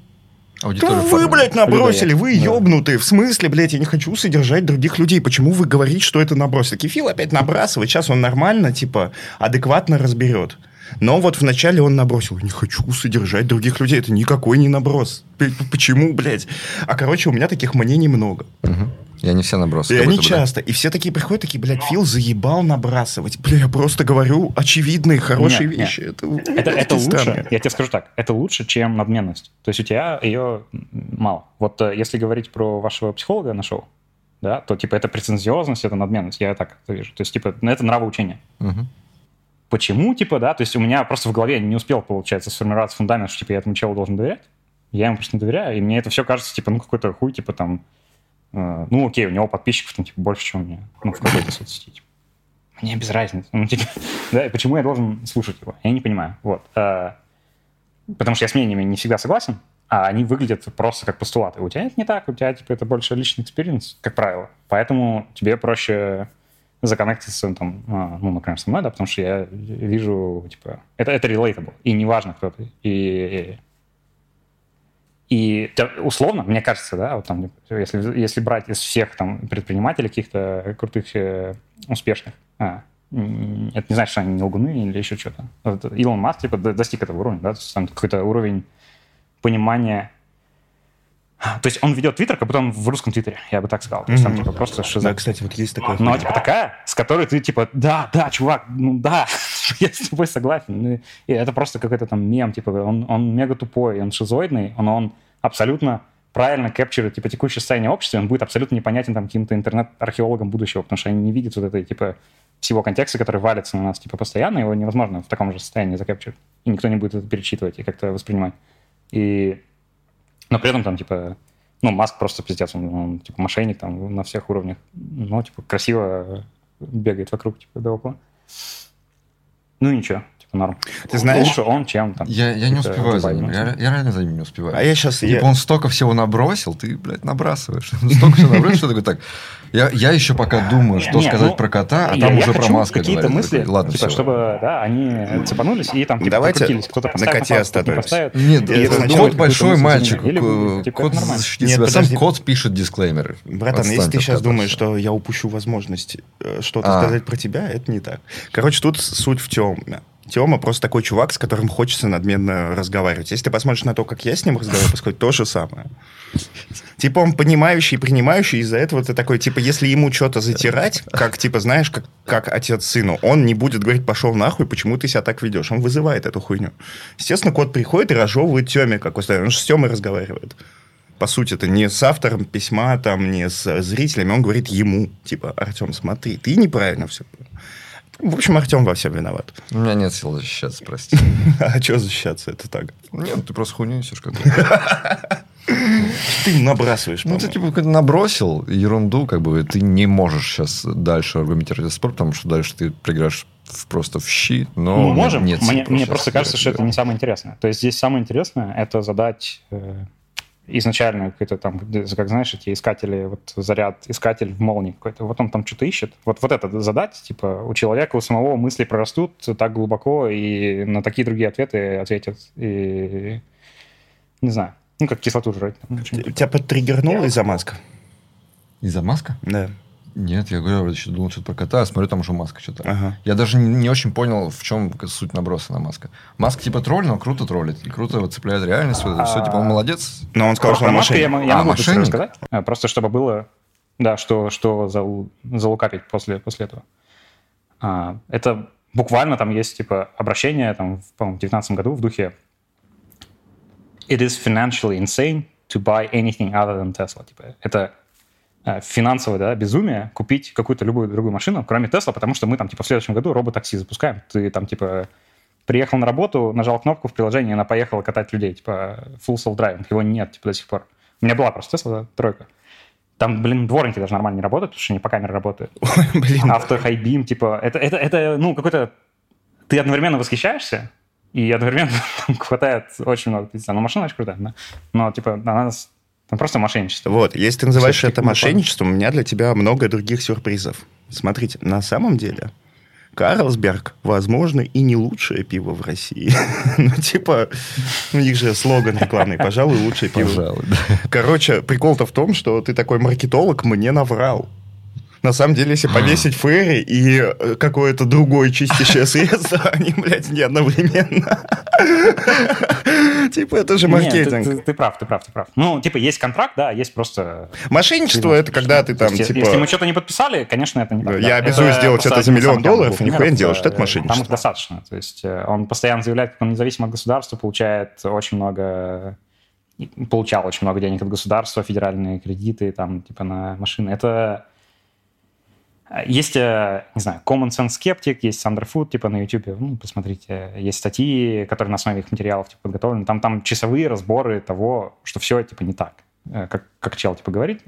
Аудиторию вы, формирует. блядь, набросили, вы Да. ебнутые. В смысле, блядь, я не хочу содержать других людей. Почему вы говорите, что это наброс? Таки Фил опять набрасывает. Сейчас он нормально, типа, адекватно разберет. Но вот вначале он набросил. Не хочу содержать других людей. Это никакой не наброс. Почему, блядь? А, короче, у меня таких мнений много. Мгм. И они все набросы. И они будто часто. И все такие приходят, такие, блядь, Фил заебал набрасывать. Бля, я просто говорю очевидные, хорошие Нет, нет. вещи. Это, Это, это такие лучше, я тебе скажу так, это лучше, чем надменность. То есть у тебя ее мало. Вот э, если говорить про вашего психолога на шоу, да, то типа это претензиозность, это надменность, я так это вижу. То есть типа ну, это нравоучение. Мгм. Почему, типа, да, то есть у меня просто в голове не успел, получается, сформироваться фундамент, что, типа, я этому челу должен доверять. Я ему просто не доверяю, и мне это все кажется, типа, ну, какой-то хуй, типа, там, э, ну, окей, у него подписчиков, там, типа, больше, чем у меня, ну, в какой-то соцсети. типа. Мне без разницы. Ну, типа, [laughs] да, и почему я должен слушать его? Я не понимаю. Вот. Э, потому что я с мнениями не всегда согласен, а они выглядят просто как постулаты. У тебя это не так, у тебя, типа, это больше личный experience, как правило. Поэтому тебе проще законнектиться, там, а, ну, например, со мной, да, потому что я вижу, типа, это, это relatable, и неважно, кто ты. И, и те- условно, мне кажется, да, вот там, если, если брать из всех там предпринимателей каких-то крутых, э, успешных, а, это не значит, что они не лгуны или еще что-то. Вот Илон Маск, типа, до- достиг этого уровня, да, то есть там какой-то уровень понимания то есть он ведет твиттер, как будто он в русском твиттере, я бы так сказал. То есть там типа просто шиза. Да, кстати, вот есть такое. Но типа такая, с которой ты типа, да, да, чувак, ну да, [laughs] я с тобой согласен. Ну, И это просто какой-то там мем, типа, он, он мега тупой, он шизоидный, но он абсолютно правильно кэпчирует типа текущее состояние общества, он будет абсолютно непонятен там каким-то интернет-археологам будущего, потому что они не видят вот этой типа всего контекста, который валится на нас типа постоянно, его невозможно в таком же состоянии закэпчировать. И никто не будет это перечитывать и как-то воспринимать. И но при этом там, типа, ну, Маск просто пиздец, он, он, типа, мошенник там на всех уровнях. Ну, типа, красиво бегает вокруг, типа, до около. Ну, ничего, типа, норм. Ты знаешь- Лучше он, чем там. Я, я не успеваю за ним. Я, я реально за ним не успеваю. А я сейчас... Типа он столько всего набросил, ты, блядь, набрасываешь. [laughs] Столько всего набросил, что такой так. Я, я еще пока думаю, что Не, сказать ну, про кота, а я- там я уже про Маска какие-то мысли, Ладно, типа, все. чтобы, да, они цепанулись и там, типа, Давайте. Кто-то на поставит коте остановимся. Нет, кот большой мальчик. типа, Кот защитит Нет, себя сам. Кот пишет дисклеймеры. Братан, если ты сейчас кота, думаешь, что я упущу возможность э, что-то А. сказать про тебя, это не так. Короче, тут суть в Теме. Тема просто такой чувак, с которым хочется надменно разговаривать. Если ты посмотришь на то, как я с ним разговариваю, происходит то же самое. Типа он понимающий, принимающий, из-за этого ты такой, типа, если ему что-то затирать, как, типа, знаешь, как, как отец сыну, он не будет говорить, пошел нахуй, почему ты себя так ведешь. Он вызывает эту хуйню. Естественно, кот приходит и разжевывает Теме, как он же с Темой разговаривает. По сути, это не с автором письма, там, не с зрителями, он говорит ему, типа, Артем, смотри, ты неправильно все. В общем, Артем во всем виноват. У меня нет сил защищаться, прости. [laughs] А что защищаться, это так? Нет, ты просто хуйню несешь какую-то. Ты набрасываешь, Ну, ты типа набросил ерунду, как бы ты не можешь сейчас дальше аргументировать этот спор, потому что дальше ты проиграешь в- просто в щи, но Мы у меня можем. нет мне, просто кажется, что это не самое интересное. То есть здесь самое интересное это задать э, изначально какой-то там, как знаешь, эти искатели, вот заряд, искатель в молнии какой-то. Вот он там что-то ищет. Вот, вот это задать, типа, у человека, у самого мысли прорастут так глубоко и на такие другие ответы ответят. И не знаю. Ну, как кислоту жрать. там. Тебя подтриггернуло из-за маска? Из-за маска? Да. Нет, я говорю, я еще думал что-то про кота, а смотрю, там уже маска что-то. Ага. Я даже не, не очень понял, в чем суть наброса на маска. Маска типа тролль, но круто троллит. И круто вот цепляет реальность. Вот все, типа он молодец. Но он сказал, Про, что он маску я, мошенник. мо- я А, могу мошенник? рассказать. А, Просто чтобы было, да, что, что за, залукапить после, после этого. А, это буквально там есть типа обращение там, в, по-моему, в 19 году в духе It is financially insane to buy anything other than Tesla. Типа, это финансовое да, безумие купить какую-то любую другую машину, кроме Тесла, потому что мы там типа в следующем году роботакси запускаем. Ты там типа приехал на работу, нажал кнопку в приложении, она поехала катать людей. Типа full self-driving. Его нет типа до сих пор. У меня была просто Тесла, да, тройка. Там, блин, дворники даже нормально не работают, потому что они по камере работают. [laughs] Блин, Авто, хайбим, типа, это, это, это, ну, какой-то... Ты одновременно восхищаешься, и одновременно [laughs] там хватает очень много пизда. Ну, машина очень крутая, да. Но, типа, она... Там просто мошенничество. Вот, если ты называешь это мошенничеством, у меня для тебя много других сюрпризов. Смотрите, на самом деле Карлсберг, возможно, и не лучшее пиво в России. [laughs] ну, типа, у них же слоган рекламный, пожалуй, лучшее пиво. Пожалуй, да. Короче, прикол-то в том, что ты такой маркетолог мне наврал. На самом деле, если повесить ферри и э, какое-то другое чистящее [laughs] средство, они, блядь, не одновременно. [laughs] Типа, это же маркетинг. ты, прав, ты прав, ты прав. Ну, типа, есть контракт, да, есть просто... Мошенничество это когда ты там, есть, Если мы типа... что-то не подписали, конечно, это не. Я обязуюсь сделать это за миллион долларов, и нихуя не делаешь, что это мошенничество. Там их достаточно. То есть э, он постоянно заявляет, как он независим от государства, получает очень много получал очень много денег от государства, федеральные кредиты там типа на машины. Это есть, э, не знаю, Common Sense Skeptic, есть Сандер типа на YouTube, ну, посмотрите. Есть статьи, которые на основе их материалов типа, подготовлены. Там, там часовые разборы того, что все, типа, не так. Э, Как, как чел, типа, говорит.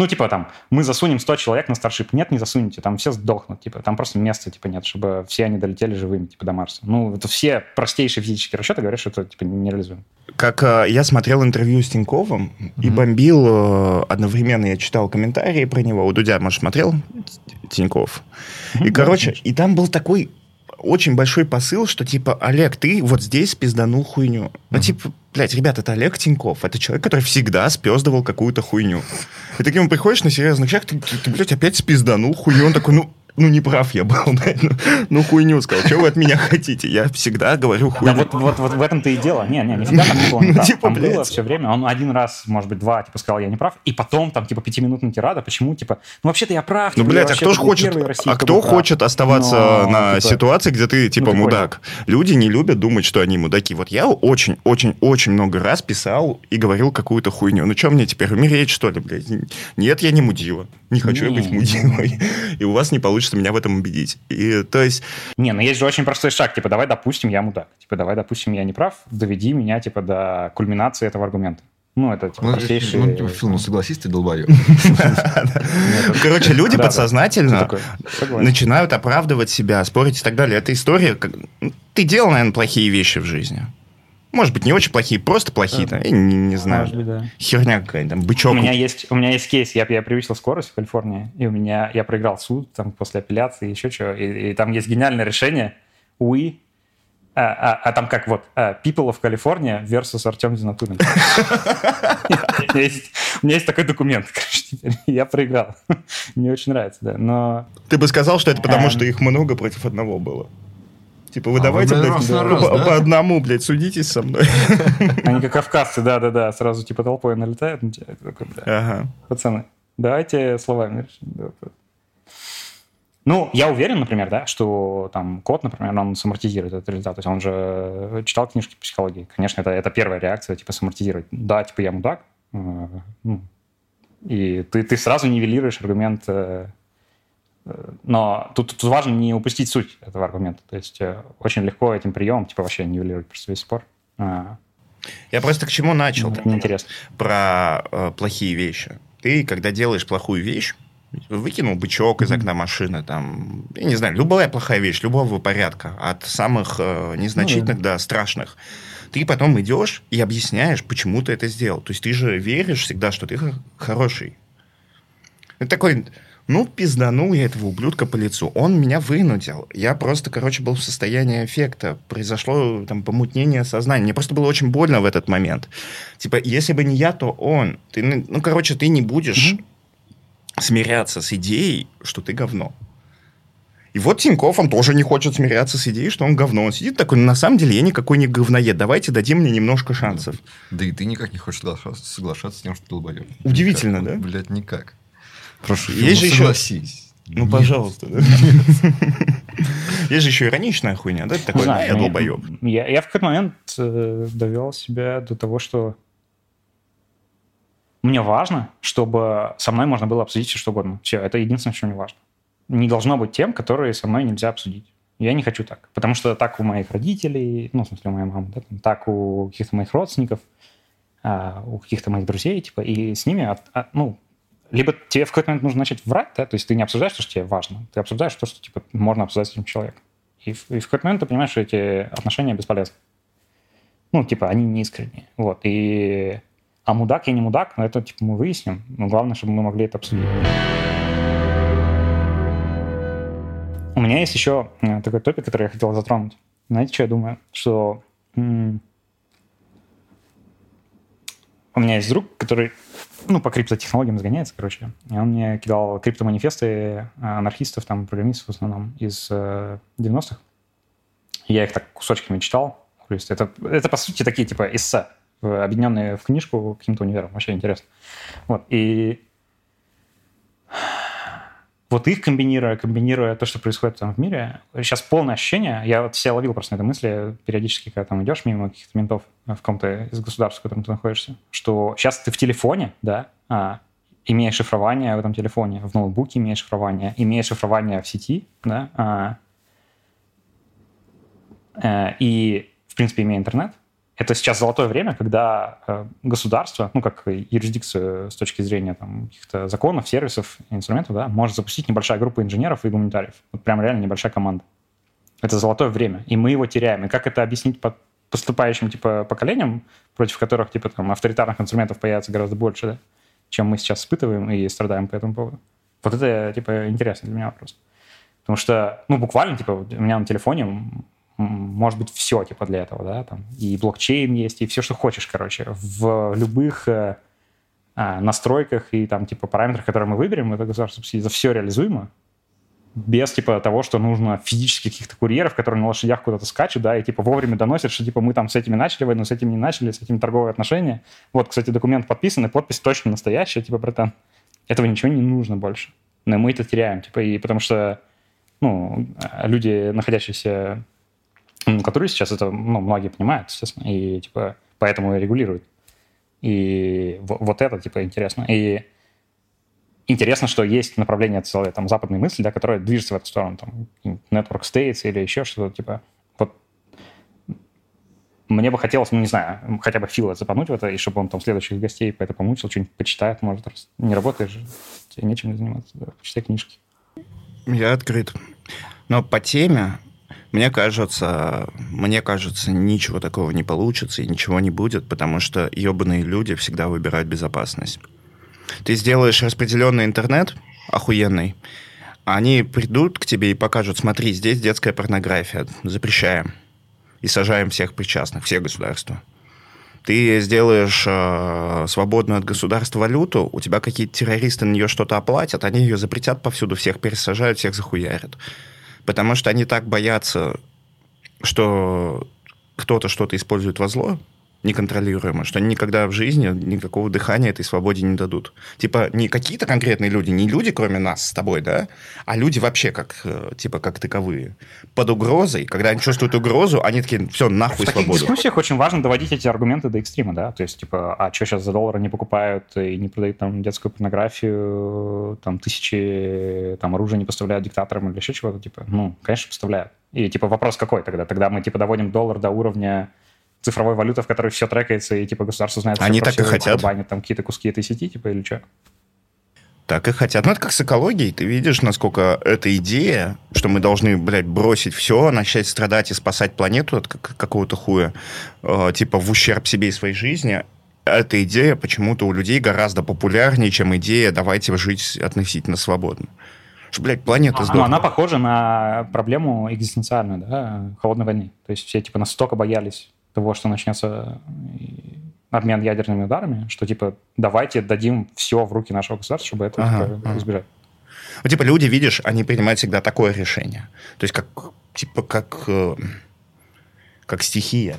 Ну, типа, там, мы засунем 100 человек на Старшип. Нет, не засунете, там все сдохнут. Типа, там просто места, типа, нет, чтобы все они долетели живыми, типа, до Марса. Ну, это все простейшие физические расчеты говорят, что это, типа, нереализуемо. Как э, я смотрел интервью с Тиньковым и бомбил э, одновременно, я читал комментарии про него. У Дудя, может, смотрел Тиньков? И, короче, и там был такой очень большой посыл, что типа, Олег, ты вот здесь пизданул хуйню. Ну, типа, блядь, ребят, это Олег Тиньков. Это человек, который всегда спездывал какую-то хуйню. И нему приходишь на серьезных щах, ты, ты, ты, блядь, опять спизданул хуйню. Он такой, ну, ну, не прав я был, [laughs] блядь, ну, ну, хуйню сказал. Что вы от меня хотите? Я всегда говорю Да хуйню. вот, вот, вот в этом-то и дело. Не, не, нифига там не было. Ну, не так. типа, там было блядь. все время. Он один раз, может быть, два, типа, сказал, я не прав. И потом, там, типа, пятиминутная тирада. Почему, типа, ну, вообще-то я прав. Ну, типа, блядь, а вообще кто ж был хочет, а кто хочет оставаться на типа, ситуации, где ты, типа, ты мудак? Люди не любят думать, что они мудаки. Вот я очень-очень-очень много раз писал и говорил какую-то хуйню. Ну, что мне теперь, умереть, что ли, блядь? Нет, я не мудила. Не хочу я быть Не. мудилой. И у вас не получится меня в этом убедить. И, то есть, Не, ну есть же очень простой шаг, типа, давай, допустим, я мудак. Типа, давай, допустим, я не прав, доведи меня, типа, до кульминации этого аргумента. Ну, это, типа, Ну, простейший... ну, типа, Фил, ну согласись, ты долбоеб. [laughs] короче, люди подсознательно начинают оправдывать себя, спорить и так далее. Это история, как... ну, ты делал, наверное, плохие вещи в жизни. Может быть, не очень плохие, просто плохие, да, я не, не знаю. Может быть, да. Херня какая-то, там, бычок. У меня есть, у меня есть кейс, я, я превысил скорость в Калифорнии, и у меня, я проиграл суд там после апелляции, еще что, и, и там есть гениальное решение, we, а, а- а там как вот, а, people of California versus Артем Зинатулин. У меня есть- такой документ, [laughs] я проиграл. Мне очень нравится, да, но... Ты бы сказал, что это потому, Эм. что их много против одного было. Типа, вы А давайте вы, блядь, раз на раз, по, да? по одному, блядь, судитесь со мной. [laughs] Они как кавказцы, да-да-да, сразу типа толпой налетают на тебя. Такой, бля, Ага. пацаны, давайте словами решим. Да. Ну, я уверен, например, да, что там код, например, он самортизирует этот результат. То есть он же читал книжки по психологии. Конечно, это, это первая реакция, типа, самортизировать. Да, типа, я мудак. э, ну, и ты, ты сразу нивелируешь аргумент. Но тут, тут важно не упустить суть этого аргумента. То есть э, очень легко этим приемом, типа, вообще нивелировать просто весь спор. А, Я просто к чему начал? это неинтересно. Про э, плохие вещи. Ты, когда делаешь плохую вещь, выкинул бычок из окна машины, там, я не знаю, любая плохая вещь, любого порядка, от самых э, незначительных до страшных. Ты потом идешь и объясняешь, почему ты это сделал. То есть ты же веришь всегда, что ты хороший. Это такой, ну, пизданул я этого ублюдка по лицу. Он меня вынудил. Я просто, короче, был в состоянии эффекта. Произошло там помутнение сознания. Мне просто было очень больно в этот момент. Типа, если бы не я, то он. Ты, ну, ну, короче, ты не будешь смиряться с идеей, что ты говно. И вот Тиньков, он тоже не хочет смиряться с идеей, что он говно. Он сидит такой, «Ну, на самом деле я никакой не говноед. Давайте дадим мне немножко шансов. Да и ты никак не хочешь соглашаться, соглашаться с тем, что ты долбоеб. Удивительно, Никак. да? Блядь, никак. Прошу, Есть Фил, же ну еще-. Ну, Нет. пожалуйста. да. [laughs] Есть же еще ироничная хуйня, да? Ты такой, знаю, «А, я долбоеб. Я, я в какой-то момент э, довел себя до того, что мне важно, чтобы со мной можно было обсудить все что угодно. Все, это единственное, что мне важно. Не должно быть тем, которые со мной нельзя обсудить. Я не хочу так. Потому что так у моих родителей, ну, в смысле, у моей мамы, да, там, так у каких-то моих родственников, а, у каких-то моих друзей, типа, и с ними, от- от- ну, либо тебе в какой-то момент нужно начать врать, да, то есть ты не обсуждаешь то, что тебе важно, ты обсуждаешь то, что, типа, можно обсуждать с этим человеком. И в, и в какой-то момент ты понимаешь, что эти отношения бесполезны. Ну, типа, они не искренние. Вот. И... А мудак я не мудак, но это, типа, мы выясним. Но главное, чтобы мы могли это обсудить. У меня есть еще э, такой топик, который я хотел затронуть. Знаете, что я думаю? Что м- у меня есть друг, который ну, по криптотехнологиям загоняется, короче. И он мне кидал криптоманифесты э, анархистов, там, программистов в основном из э, 90-х. Я их так кусочками читал. То есть это, это по сути, такие типа эссе, э, объединенные в книжку каким-то универом. Вообще интересно. Вот. И вот их комбинируя, комбинируя то, что происходит там в мире, сейчас полное ощущение, я вот себя ловил просто на этой мысли периодически, когда там идешь мимо каких-то ментов в каком-то из государств, в котором ты находишься, что сейчас ты в телефоне, да, а, имеешь шифрование в этом телефоне, в ноутбуке имеешь шифрование, имеешь шифрование в сети, да, а, а, и, в принципе, имея интернет, это сейчас золотое время, когда э, государство, ну, как юрисдикцию с точки зрения там, каких-то законов, сервисов, инструментов, да, может запустить небольшая группа инженеров и гуманитариев. Вот прям реально небольшая команда. Это золотое время, и мы его теряем. И как это объяснить под поступающим типа поколениям, против которых типа там авторитарных инструментов появится гораздо больше, да, чем мы сейчас испытываем и страдаем по этому поводу. Вот это типа интересный для меня вопрос. Потому что, ну, буквально, типа, у меня на телефоне может быть все типа для этого, да, там и блокчейн есть, и все, что хочешь, короче, в любых э, а, настройках и там типа параметрах, которые мы выберем, это государство это все реализуемо, без типа того, что нужно физически каких-то курьеров, которые на лошадях куда-то скачут, да, и типа вовремя доносят, что типа мы там с этими начали войну, с этим не начали, с этим торговые отношения. Вот, кстати, документ подписан, и подпись точно настоящая, типа, братан. Этого ничего не нужно больше. Но мы это теряем, типа, и потому что, ну, люди, находящиеся которые сейчас это, ну, многие понимают, естественно, и, типа, поэтому и регулируют. И вот это, типа, интересно. И интересно, что есть направление целое, там, западной мысли, да, которая движется в эту сторону, там, Network States или еще что-то, типа, вот мне бы хотелось, ну, не знаю, хотя бы Фила запануть в это, и чтобы он там следующих гостей по это помучил, что-нибудь почитает, может, раз не работаешь, тебе нечем заниматься, да, почитай книжки. Я открыт. Но по теме мне кажется, мне кажется, ничего такого не получится и ничего не будет, потому что ебаные люди всегда выбирают безопасность. Ты сделаешь распределенный интернет, охуенный, они придут к тебе и покажут, смотри, здесь детская порнография, запрещаем. И сажаем всех причастных, все государства. Ты сделаешь э, свободную от государства валюту, у тебя какие-то террористы на нее что-то оплатят, они ее запретят повсюду, всех пересажают, всех захуярят потому что они так боятся, что кто-то что-то использует во зло, неконтролируемо, что они никогда в жизни никакого дыхания этой свободе не дадут. Типа не какие-то конкретные люди, не люди, кроме нас с тобой, да, а люди вообще как, э, типа, как таковые. Под угрозой, когда они чувствуют угрозу, они такие, все, нахуй в свободу. В дискуссиях очень важно доводить эти аргументы до экстрима, да, то есть, типа, а что сейчас за доллары не покупают и не продают там детскую порнографию, там тысячи там оружия не поставляют диктаторам или еще чего-то, типа, ну, конечно, поставляют. И, типа, вопрос какой тогда? Тогда мы, типа, доводим доллар до уровня цифровой валюты, в которой все трекается, и типа государство знает, Они так и хотят. банят там какие-то куски этой сети, типа, или что? Так и хотят. Ну, это как с экологией. Ты видишь, насколько эта идея, что мы должны, блядь, бросить все, начать страдать и спасать планету от какого-то хуя, э, типа в ущерб себе и своей жизни, эта идея почему-то у людей гораздо популярнее, чем идея «давайте жить относительно свободно». Что, блядь, планета сдохла. Ну, она похожа на проблему экзистенциальную, да, холодной войны. То есть все, типа, настолько боялись того, что начнется обмен ядерными ударами, что типа давайте дадим все в руки нашего государства, чтобы это ага, типа, ага. избежать. Ну, типа, люди, видишь, они принимают всегда такое решение. То есть, как, типа, как, э, как стихия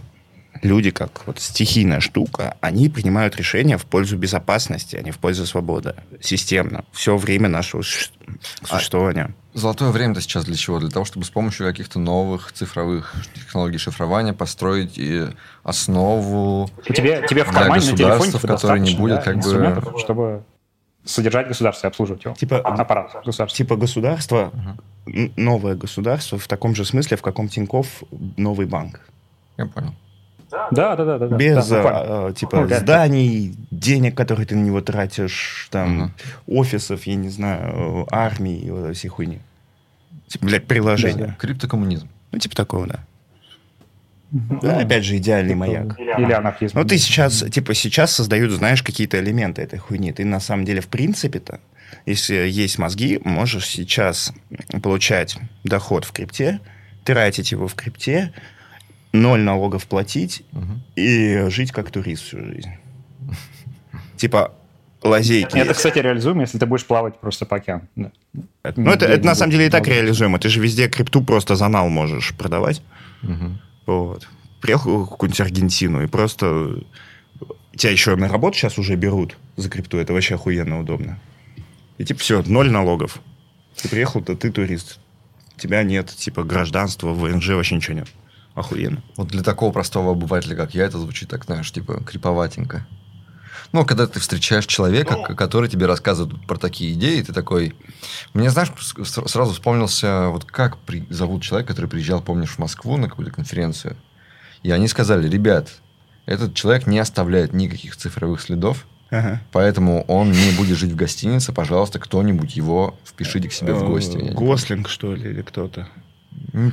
люди, как вот стихийная штука, они принимают решения в пользу безопасности, а не в пользу свободы. Системно. Все время нашего а существования. Золотое время-то сейчас для чего? Для того, чтобы с помощью каких-то новых цифровых технологий шифрования построить и основу тебе, тебе в кармане телефоне в которой не будет да, как бы... чтобы содержать государство и обслуживать его. Типа, аппарат государства. Типа государство, угу. новое государство в таком же смысле, в каком Тиньков новый банк. Я понял. Да, да, да, да. Без да, а, типа ну, зданий, денег, которые ты на него тратишь, там угу. офисов, я не знаю, армии, вот всей хуйни. Типа, блядь, приложения. Да, да. Криптокоммунизм. Ну, типа такого, да. Да, опять же, идеальный маяк. Или анархизм. Ну, ты сейчас, типа, сейчас создают, знаешь, какие-то элементы этой хуйни. Ты, на самом деле, в принципе-то, если есть мозги, можешь сейчас получать доход в крипте, тратить его в крипте, ноль налогов платить Мгм. и жить как турист всю жизнь. Типа лазейки. Это, кстати, реализуемо, если ты будешь плавать просто по океану. Да. Ну, это, это на самом деле и так реализуемо. Ты же везде крипту просто за нал можешь продавать. Мгм. Вот. Приехал в какую-нибудь Аргентину и просто... Тебя еще на работу сейчас уже берут за крипту. Это вообще охуенно удобно. И типа все, ноль налогов. Ты приехал, то ты турист. Тебя нет, типа гражданства, ВНЖ, вообще ничего нет. Охуенно. Вот для такого простого обывателя, как я, это звучит так, знаешь, типа криповатенько. Ну, когда ты встречаешь человека, к- который тебе рассказывает про такие идеи, ты такой... Мне, знаешь, сразу вспомнился, вот как при- зовут человека, который приезжал, помнишь, в Москву на какую-то конференцию. И они сказали, ребят, этот человек не оставляет никаких цифровых следов, Ага. поэтому он не будет жить в гостинице. Пожалуйста, кто-нибудь его впишите к себе в гости. Не Гослинг, что ли, или кто-то.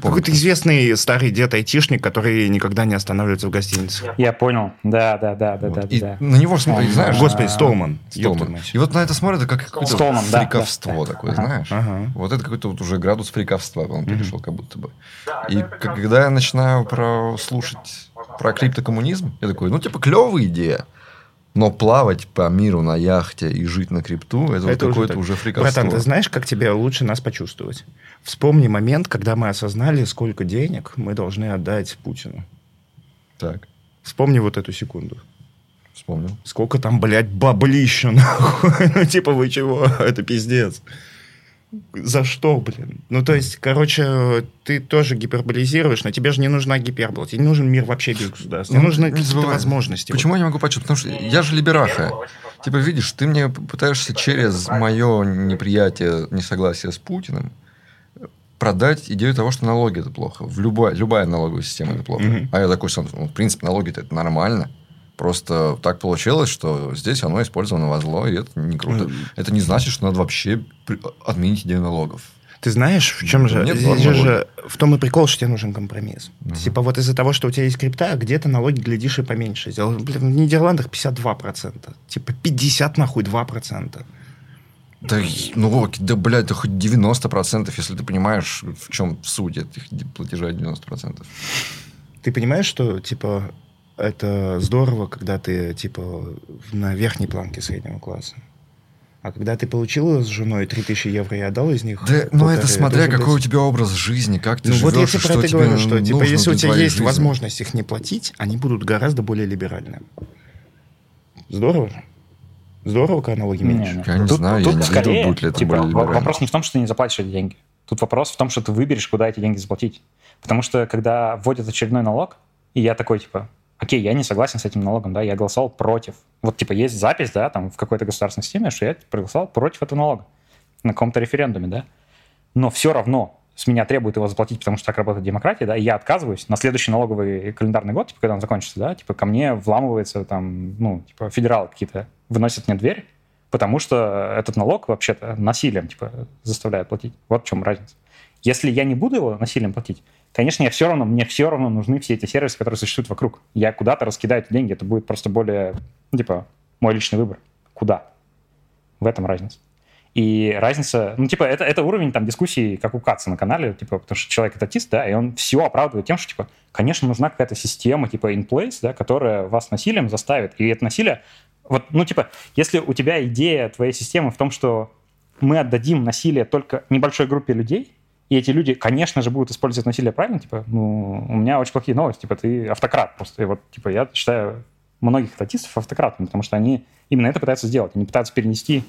Какой-то известный старый дед-айтишник, который никогда не останавливается в гостинице. Я понял. Да, да, да, да, Вот. да, И да. на него смотрят, знаешь, а, Господи, Столман. Столман. Мать. И вот на это смотрят, это как какое-то Столман, да, фриковство да, такое, Ага. знаешь. Ага. Вот это какой-то вот уже градус фриковства он перешел, как будто бы. И когда я начинаю про слушать про криптокоммунизм, я такой, ну, типа, клевая идея. Но плавать по миру на яхте и жить на крипту, это, вот Это уже какое-то так. уже фриковство. Братан, ты знаешь, как тебе лучше нас почувствовать? Вспомни момент, когда мы осознали, сколько денег мы должны отдать Путину. Так, Вспомни вот эту секунду. вспомнил. Сколько там, блядь, баблища, нахуй. [laughs] Ну, типа, вы чего? [laughs] Это пиздец. За что, блин? Ну, то есть, короче, ты тоже гиперболизируешь, но тебе же не нужна гипербола. Тебе не нужен мир вообще без государства. Тебе Ну, нужны какие-то возможности. Почему я не могу почувствовать? Потому что я же либераха. Типа, видишь, ты мне пытаешься через мое неприятие, несогласие с Путиным продать идею того, что налоги это плохо. В любая, любая налоговая система это плохо. Мгм. А я такой, сам, ну, в принципе, налоги это нормально. Просто так получилось, что здесь оно использовано во зло, и это не круто. Это не значит, что надо вообще отменить идею налогов. Ты знаешь, в чем же? Нет Здесь же, в том и прикол, что тебе нужен компромисс. Мгм. Типа вот из-за того, что у тебя есть крипта, где-то налоги, глядишь, и поменьше. сделал. Блин, в Нидерландах 52%. Типа 50 нахуй 2%. Да, ну, да, блядь, да хоть 90%, если ты понимаешь, в чем суть этих платежей 90%. Ты понимаешь, что, типа, это здорово, когда ты, типа, на верхней планке среднего класса. А когда ты получила с женой 3000 евро и отдал из них... Да, ну это смотря какой у блядь, тебя образ жизни, как ты Ну вот я живешь, тебе и про что это тебе говорю, что, типа, нужно если у тебя есть жизни. возможность их не платить, они будут гораздо более либеральны. Здорово же. Здорово, когда налоги Не, меньше. не. Я не знаю, я не видел, скорее, будет ли это типа, вопрос не в том, что ты не заплатишь эти деньги. Тут вопрос в том, что ты выберешь, куда эти деньги заплатить. Потому что, когда вводят очередной налог, и я такой, типа, окей, я не согласен с этим налогом, да, я голосовал против. Вот, типа, есть запись, да, там, в какой-то государственной системе, что я проголосовал против этого налога на каком-то референдуме, да. Но все равно с меня требуют его заплатить, потому что так работает демократия, да, и я отказываюсь на следующий налоговый календарный год, типа, когда он закончится, да, типа, ко мне вламывается там, ну, типа, федералы какие-то, выносят мне дверь, потому что этот налог вообще-то насилием, типа, заставляют платить. Вот в чем разница. Если я не буду его насилием платить, конечно, я все равно, мне все равно нужны все эти сервисы, которые существуют вокруг. Я куда-то раскидаю эти деньги, это будет просто более, ну, типа, мой личный выбор. Куда? В этом разница. И разница, ну, типа, это, это уровень там дискуссии, как у Каца на канале, типа, потому что человек этатист, да, и он все оправдывает тем, что, типа, конечно, нужна какая-то система, типа, in place, да, которая вас насилием заставит. И это насилие, вот, ну, типа, если у тебя идея твоей системы в том, что мы отдадим насилие только небольшой группе людей, и эти люди, конечно же, будут использовать насилие правильно, типа, ну, у меня очень плохие новости, типа, ты автократ просто. И вот, типа, я считаю многих статистов автократами, потому что они именно это пытаются сделать. Они пытаются перенести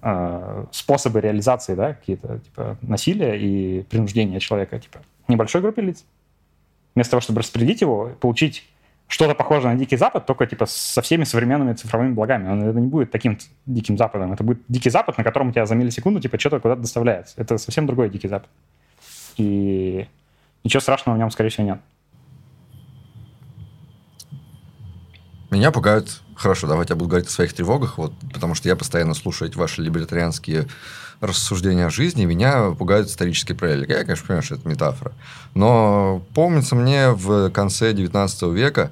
э, способы реализации, да, какие-то, типа, насилия и принуждения человека, типа, небольшой группе лиц. Вместо того, чтобы распределить его, получить что-то похожее на Дикий Запад, только типа со всеми современными цифровыми благами. Он, это не будет таким Диким Западом. Это будет Дикий Запад, на котором у тебя за миллисекунду типа что-то куда-то доставляется. Это совсем другой Дикий Запад. И ничего страшного в нем, скорее всего, нет. Меня пугают... Хорошо, давайте я буду говорить о своих тревогах, вот, потому что я постоянно слушаю ваши либертарианские рассуждения о жизни, меня пугают исторические параллели. Я, конечно, понимаю, что это метафора. Но помнится мне в конце 19 века,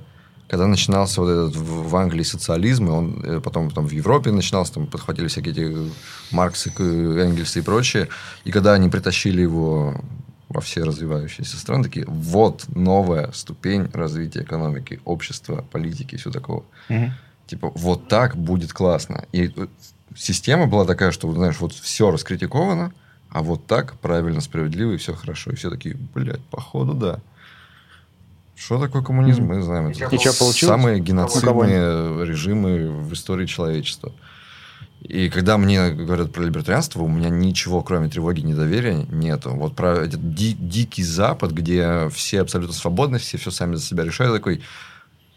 когда начинался вот этот в в Англии социализм, и он э, потом там в Европе начинался, там подхватили всякие эти Маркс, и к- Энгельс и прочее, и когда они притащили его во все развивающиеся страны, такие, вот новая ступень развития экономики, общества, политики и все такого. Мгм. Типа, вот так будет классно. И э, система была такая, что, знаешь, вот все раскритиковано, а вот так правильно, справедливо, и все хорошо. И все такие, блядь, походу, да. Что такое коммунизм, мы знаем. Это И чё получилось? самые геноцидные режимы в истории человечества. И когда мне говорят про либертарианство, у меня ничего, кроме тревоги и недоверия, нету. Вот про этот ди- дикий Запад, где все абсолютно свободны, все все сами за себя решают, такой,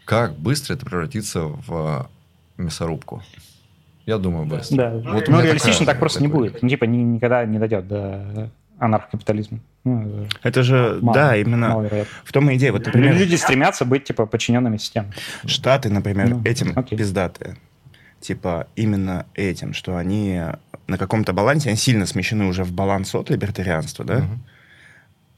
как быстро это превратится в мясорубку? Я думаю, быстро. Да. Вот ну, реалистично такая- так просто не такой. будет. Ну, Типа, ни- никогда не дойдет до анархокапитализма. Ну, Это же, мало- да, именно в том и идея. Вот, например, Люди стремятся быть, типа, подчиненными системе. Штаты, например, Ну, этим окей. пиздатые. Типа именно этим, что они на каком-то балансе, они сильно смещены уже в баланс от либертарианства, да? Мгм.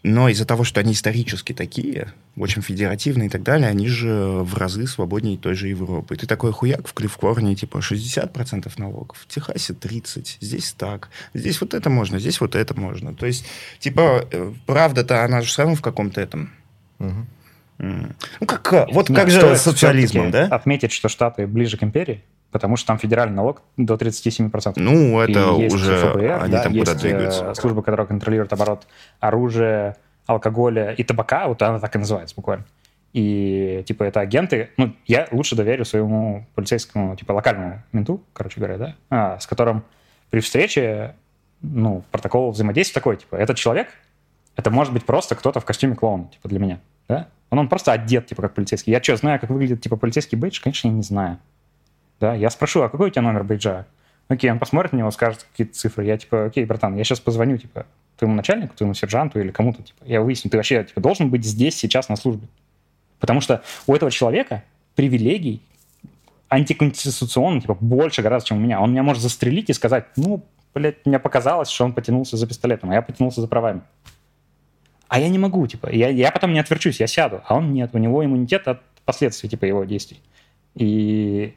Но из-за того, что они исторически такие, очень федеративные и так далее, они же в разы свободнее той же Европы. И ты такой хуяк в Калифорнии, типа 60% налогов, в Техасе 30%, здесь так, здесь вот это можно, здесь вот это можно. То есть, типа, э, правда-то она же все равно в каком-то этом... М, Ну, как, э, вот Нет, как же с социализмом, да? Отметить, что Штаты ближе к империи, потому что там федеральный налог до 37%. Ну, это И есть уже ФБР, они да, там есть куда двигаются. э, служба, которая контролирует оборот оружия, алкоголя и табака, вот она так и называется буквально. И, типа, это агенты, ну, я лучше доверю своему полицейскому, типа, локальному менту, короче говоря, да, а, с которым при встрече, ну, протокол взаимодействия такой, типа, этот человек, это может быть просто кто-то в костюме клоуна, типа, для меня, да? Он, он просто одет, типа, как полицейский. Я что, знаю, как выглядит, типа, полицейский бейдж? Конечно, я не знаю. Да, я спрошу, а какой у тебя номер бейджа? Окей, он посмотрит на него, скажет какие-то цифры. Я типа, окей, братан, я сейчас позвоню, типа, твоему начальнику, твоему сержанту или кому-то, типа, я выясню, ты вообще, типа, должен быть здесь сейчас на службе. Потому что у этого человека привилегий антиконституционно, типа, больше гораздо, чем у меня. Он меня может застрелить и сказать, ну, блядь, мне показалось, что он потянулся за пистолетом, а я потянулся за правами. А я не могу, типа, я, я потом не отверчусь, я сяду, а он нет, у него иммунитет от последствий, типа, его действий. И,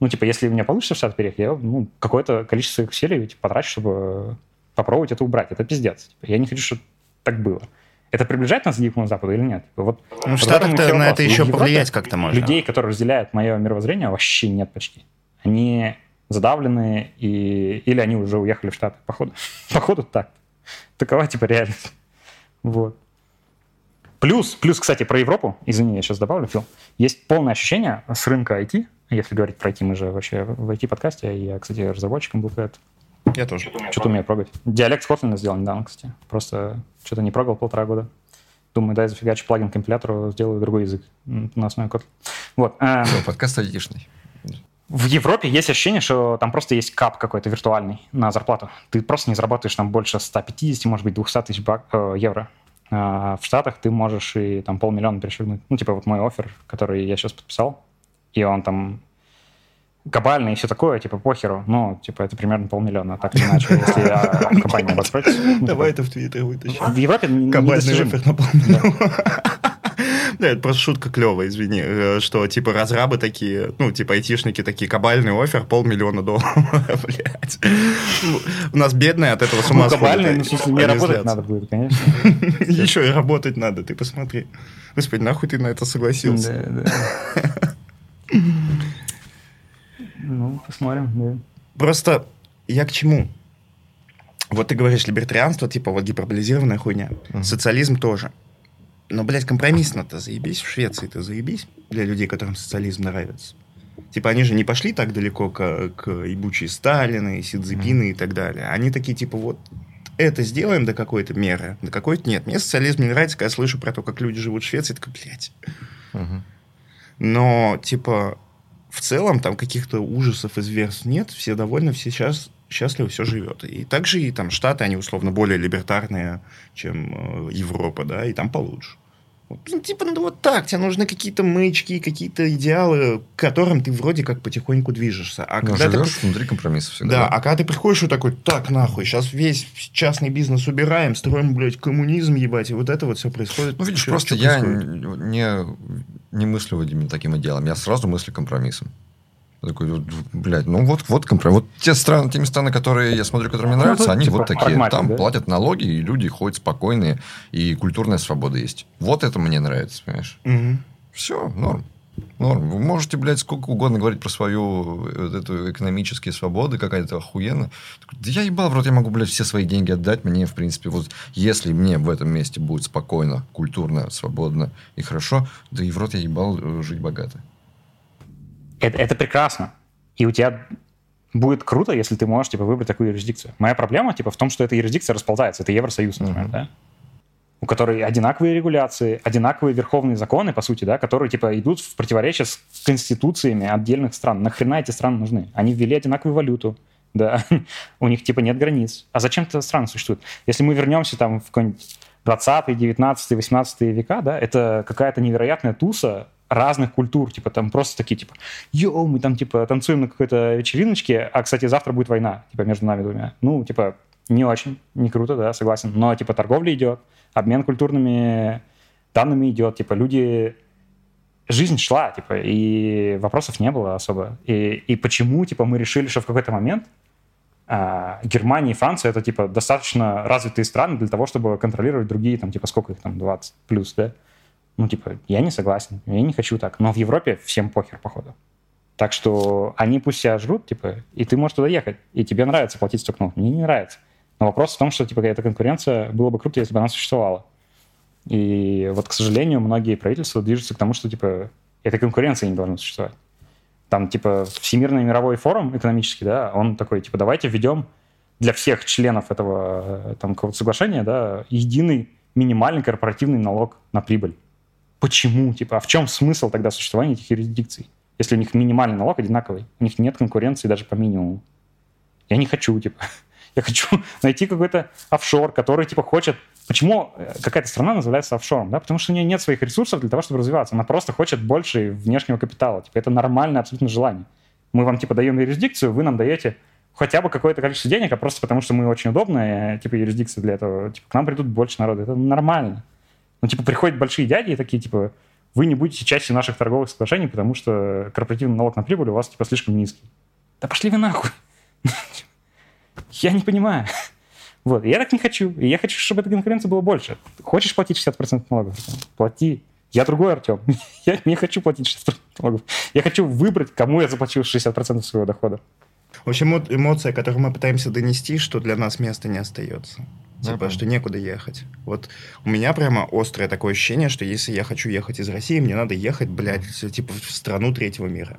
ну, типа, если у меня получится в штат переехать, я, ну, какое-то количество своих усилий типа, потрачу, чтобы попробовать это убрать. Это пиздец. Типа, я не хочу, чтобы так было. Это приближает нас к Дикому Западу или нет? Типа, Вот, Ну, в Штатах-то на это еще повлиять как-то можно. Людей, которые разделяют мое мировоззрение, вообще нет почти. Они задавлены, и... или они уже уехали в Штаты. Походу, [laughs] походу так. Такова, типа, реальность. Вот. Плюс, плюс, кстати, про Европу, извини, я сейчас добавлю, Фил, есть полное ощущение с рынка IT, если говорить про IT, мы же вообще в IT-подкасте, я, кстати, разработчиком был когда-то, Я тоже. что-то умею прогать. Диалект с Kotlin сделал недавно, кстати, просто что-то не прогал полтора года. Думаю, дай зафигачу плагин компилятору, сделаю другой язык на основе Kotlin. Вот. а, Всё, подкаст айтишный. в Европе есть ощущение, что там просто есть кап какой-то виртуальный на зарплату. Ты просто не заработаешь там больше 150, может быть, 200 тысяч бак- э, евро. А в Штатах ты можешь и там полмиллиона перешагнуть. Ну, типа вот мой офер, который я сейчас подписал, и он там глобальный и все такое, типа, похеру. Ну, типа, это примерно полмиллиона, так или иначе, [laughs] если я в компании обострочусь. Ну, Давай типа, это в Твиттер вытащим. В Европе н- Кабальный недостижимо. офер на полмиллиона. Да, это просто шутка клевая, извини, э, что типа разрабы такие, ну, типа айтишники такие, кабальный офер, полмиллиона долларов, [laughs] блядь. Ну, У нас бедные от этого с ума Ну, сходят, ну, в смысле, они работать надо будет, конечно. [laughs] Еще и работать надо, ты посмотри. Господи, нахуй ты на это согласился? Да, да. Ну, посмотрим, да. Просто я к чему? Вот ты говоришь, либертарианство, типа вот гиперболизированная хуйня. Социализм тоже. Но, блядь, компромиссно-то заебись. В Швеции-то заебись для людей, которым социализм нравится. Типа они же не пошли так далеко к, к ебучей Сталина и Сидзипина и так далее. Они такие, типа, вот это сделаем до какой-то меры, до какой-то нет. Мне социализм не нравится, когда я слышу про то, как люди живут в Швеции, я такой, блядь. Мгм. Но, типа, в целом там каких-то ужасов и зверств нет, все довольны, все сейчас счастливо все живет. И также и там Штаты, они условно более либертарные, чем э, Европа, да, и там получше. Ну, типа, ну вот так, тебе нужны какие-то мычки, какие-то идеалы, к которым ты вроде как потихоньку движешься. А Ну, когда ты живешь внутри компромиссов всегда. да, а когда ты приходишь и такой, так, нахуй, сейчас весь частный бизнес убираем, строим, блядь, коммунизм, ебать, и вот это вот все происходит. Ну, видишь, Чё- просто чё я происходит? не, не мыслю таким идеалом. Я сразу мыслю компромиссом. Такой, блядь, ну вот, вот компромисс. Вот те страны, те места, на которые я смотрю, которые мне Ну, нравятся, тут они типа вот такие. Там да? платят налоги, и люди ходят спокойные, и культурная свобода есть. Вот это мне нравится, понимаешь? Мгм. Все, норм. Норм. Вы можете, блядь, сколько угодно говорить про свою э, вот эту экономические свободы, какая-то охуенно. Да я ебал, в рот, я могу, блядь, все свои деньги отдать. Мне, в принципе, вот если мне в этом месте будет спокойно, культурно, свободно и хорошо, да и в рот я ебал э, жить богато. Это, это прекрасно. И у тебя будет круто, если ты можешь типа, выбрать такую юрисдикцию. Моя проблема типа, в том, что эта юрисдикция расползается. Это Евросоюз, например, Мгм. да? у которой одинаковые регуляции, одинаковые верховные законы, по сути, да, которые типа идут в противоречие с конституциями отдельных стран. Нахрена эти страны нужны? Они ввели одинаковую валюту, [laughs] да, у них типа нет границ. А зачем это страны существуют? Если мы вернемся там в какой-нибудь 20 19 18 века, да, это какая-то невероятная туса разных культур, типа там просто такие, типа, йоу, мы там, типа, танцуем на какой-то вечериночке, а, кстати, завтра будет война, типа, между нами двумя. Ну, типа, не очень, не круто, да, согласен, но, типа, торговля идет, обмен культурными данными идет, типа, люди... Жизнь шла, типа, и вопросов не было особо. И, и почему, типа, мы решили, что в какой-то момент а, Германия и Франция это типа достаточно развитые страны для того, чтобы контролировать другие, там, типа, сколько их там, 20 плюс, да? Ну, типа, я не согласен, я не хочу так. Но в Европе всем похер, походу. Так что они пусть себя жрут, типа, и ты можешь туда ехать, и тебе нравится платить столько. Мне не нравится. Но вопрос в том, что, типа, эта конкуренция было бы круто, если бы она существовала. И вот, к сожалению, многие правительства движутся к тому, что, типа, этой конкуренции не должно существовать. Там, типа, Всемирный мировой форум экономический, да, он такой, типа, давайте введем для всех членов этого э, там соглашения, да, единый минимальный корпоративный налог на прибыль. Почему? Типа, а в чем смысл тогда существования этих юрисдикций? Если у них минимальный налог одинаковый, у них нет конкуренции даже по минимуму. Я не хочу, типа, [laughs] я хочу найти какой-то офшор, который, типа, хочет... Почему э, какая-то страна называется офшором? Да? Потому что у нее нет своих ресурсов для того, чтобы развиваться. Она просто хочет больше внешнего капитала. Типа, это нормальное абсолютно желание. Мы вам, типа, даем юрисдикцию, вы нам даете хотя бы какое-то количество денег, а просто потому, что мы очень удобная, типа, юрисдикция для этого. Типа, к нам придут больше народа. Это нормально. Ну, типа, приходят большие дяди и такие, типа, вы не будете частью наших торговых соглашений, потому что корпоративный налог на прибыль у вас, типа, слишком низкий. Да пошли вы нахуй. [laughs] Я не понимаю. [laughs] Вот, я так не хочу. И я хочу, чтобы эта конкуренция была больше. Хочешь платить 60% налогов? Плати. Я другой Артем. [laughs] Я не хочу платить 60% налогов. Я хочу выбрать, кому я заплачу 60% своего дохода. В общем, эмоция, которую мы пытаемся донести, что для нас места не остается. Типа, что некуда ехать. Вот у меня прямо острое такое ощущение, что если я хочу ехать из России, мне надо ехать, блядь, типа в страну третьего мира.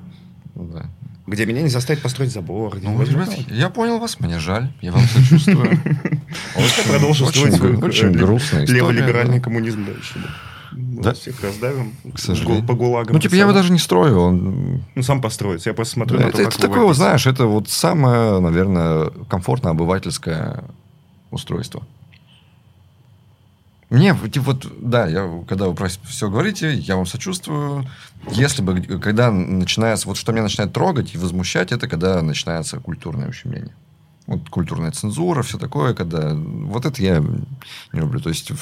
Ну да. Где меня не заставят построить забор. Ну, ребят, я понял вас, мне жаль, я вам сочувствую. [laughs] Продолжу Очень свой гру- очень э, грустная история, леволиберальный да. коммунизм дальше. да. Всех раздавим. К сожалению. По гулагам. Ну, типа, я его даже не строю, он... Ну, сам построится. Я просто смотрю Да, на то, это как это такое, знаешь, это вот самое, наверное, комфортное обывательское устройство. Мне, типа, вот, да, я, когда вы про все говорите, я вам сочувствую. Если бы, когда начинается, вот что меня начинает трогать и возмущать, это когда начинается культурное ущемление. Вот культурная цензура, все такое, когда... Вот это я не люблю. То есть,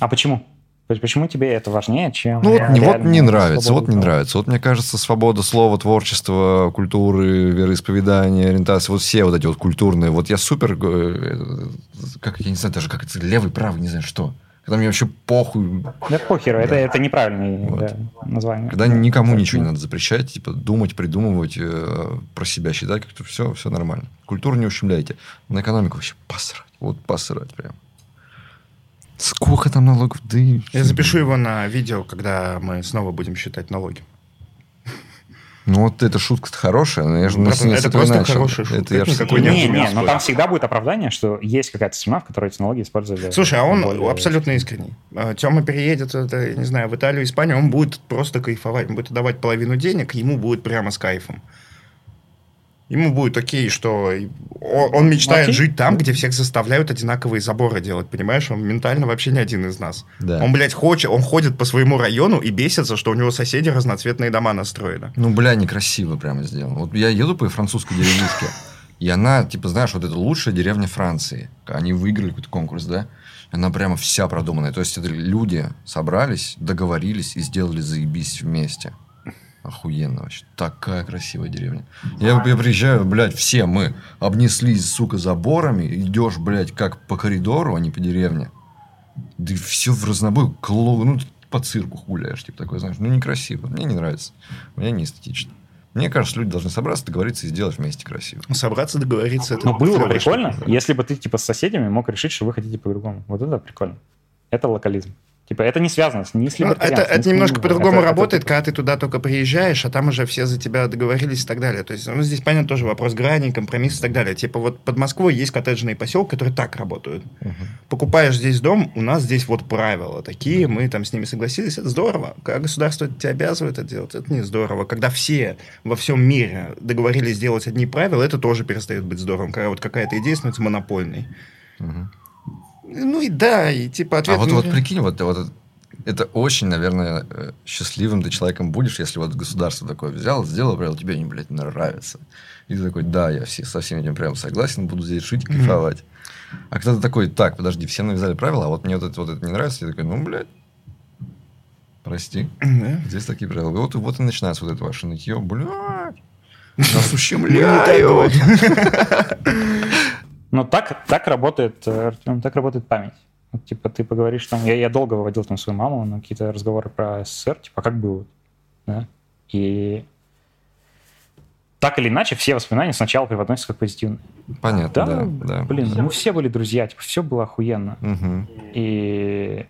А почему? То есть Почему тебе это важнее, чем... ну, вот, не, вот не нравится, вот не слова? нравится. Вот мне кажется, свобода слова, творчества, культуры, вероисповедания, ориентации, вот все вот эти вот культурные. Вот я супер, э, как, я не знаю даже, как это, левый, правый, не знаю что. Когда мне вообще похуй, Да похеру, это, это неправильное Вот. да, название. когда Да, никому ничего не да. надо запрещать, типа думать, придумывать, э, про себя считать, как-то все, все нормально. Культуру не ущемляйте. На экономику вообще посрать. Вот посрать прям. Сколько там налогов? Да и- Я запишу его на видео, когда мы снова будем считать налоги. Ну, вот эта шутка хорошая, но я же ней это с этого просто начал. хорошая шутка. Это я Это с никакой не Не, не, но там всегда будет оправдание, что есть какая-то страна, в которой технологии использовали. Слушай, а он более- абсолютно искренний. Тема переедет, это, я не знаю, в Италию, Испанию, он будет просто кайфовать. Он будет давать половину денег, ему будет прямо с кайфом. Ему будет окей, что и- о- он мечтает Окей. жить там, где всех заставляют одинаковые заборы делать, понимаешь? Он ментально вообще не один из нас. Да. Он, блядь, хочет, он ходит по своему району и бесится, что у него соседи разноцветные дома настроены. Ну, бля, некрасиво прямо сделано. Вот я еду по французской деревушке, И она, типа, знаешь, вот это лучшая деревня Франции. Они выиграли какой-то конкурс, да? Она прямо вся продуманная. То есть, это люди собрались, договорились и сделали заебись вместе. Охуенно вообще. Такая красивая деревня. Я, я приезжаю, блядь, все мы обнеслись, сука, заборами. Идешь, блядь, как по коридору, а не по деревне. Да все в разнобой. Клоун, ну, по цирку гуляешь, типа такой, знаешь. Ну, некрасиво. Мне не нравится. Мне не эстетично. Мне кажется, люди должны собраться, договориться и сделать вместе красиво. Собраться, договориться. Это Но было бы прикольно, если бы ты типа с соседями мог решить, что вы хотите по-другому. Вот это прикольно. Это локализм. Типа это не связано с ни с Ну, это, ни это с немножко по-другому Это- это работает, типа- когда ты туда только приезжаешь, а там уже все за тебя договорились и так далее. То есть, ну, здесь, понятно, тоже вопрос грани, компромисс и так далее. Типа вот под Москвой есть коттеджные поселки, которые так работают. Покупаешь здесь дом, у нас здесь вот правила такие, мы там с ними согласились, это здорово. Когда государство тебя обязывает это делать, это не здорово. Когда все во всем мире договорились сделать одни правила, это тоже перестает быть здоровым. Когда вот какая-то идея становится монопольной. Ну и да, и типа ответ... А вот, вот прикинь, вот, вот это очень, наверное, э, счастливым ты человеком будешь, если вот государство такое взяло, сделало правила, тебе они, блядь, нравятся. И ты такой, да, я все, со всеми этим прям согласен, буду здесь жить и кайфовать. А когда ты такой, так, подожди, все навязали правила, а вот мне вот это, вот это не нравится, я такой, ну, блядь, прости, Да. здесь такие правила. И вот, вот и начинается вот это ваше нытье, блядь, нас не ущемляют. Ну, так, так работает, э, Артем, так работает память. Вот, типа, ты поговоришь там... Я, я долго выводил там свою маму на какие-то разговоры про СССР, типа, как было? Да? И так или иначе, все воспоминания сначала преподносятся как позитивные. Понятно, Да, да, да. блин, мы все были друзья, типа, все было охуенно. Мгм. И...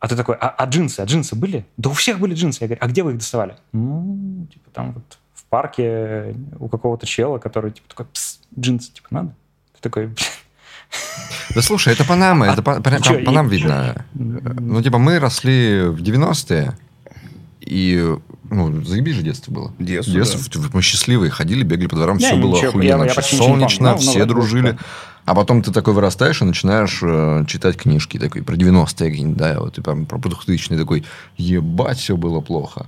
А ты такой, а, а джинсы, а джинсы были? Да у всех были джинсы. Я говорю, а где вы их доставали? Ну, типа, там вот в парке у какого-то чела, который, типа, такой, пс, джинсы, типа, надо? Ты такой, «Блин, [laughs] Да слушай, это по нам, это по, по- чё, по и- нам видно. Ну, типа, мы росли в 90-е, и, ну, заебись же детство было. Детство, Детство, мы счастливые, ходили, бегали по дворам, Не, все было ничего, охуенно, я- я помню. солнечно, ну, все дружили. да. А потом ты такой вырастаешь и начинаешь э, читать книжки такой про 90-е какие-нибудь, да, вот, и прям про 2000-е такой, ебать, все было плохо.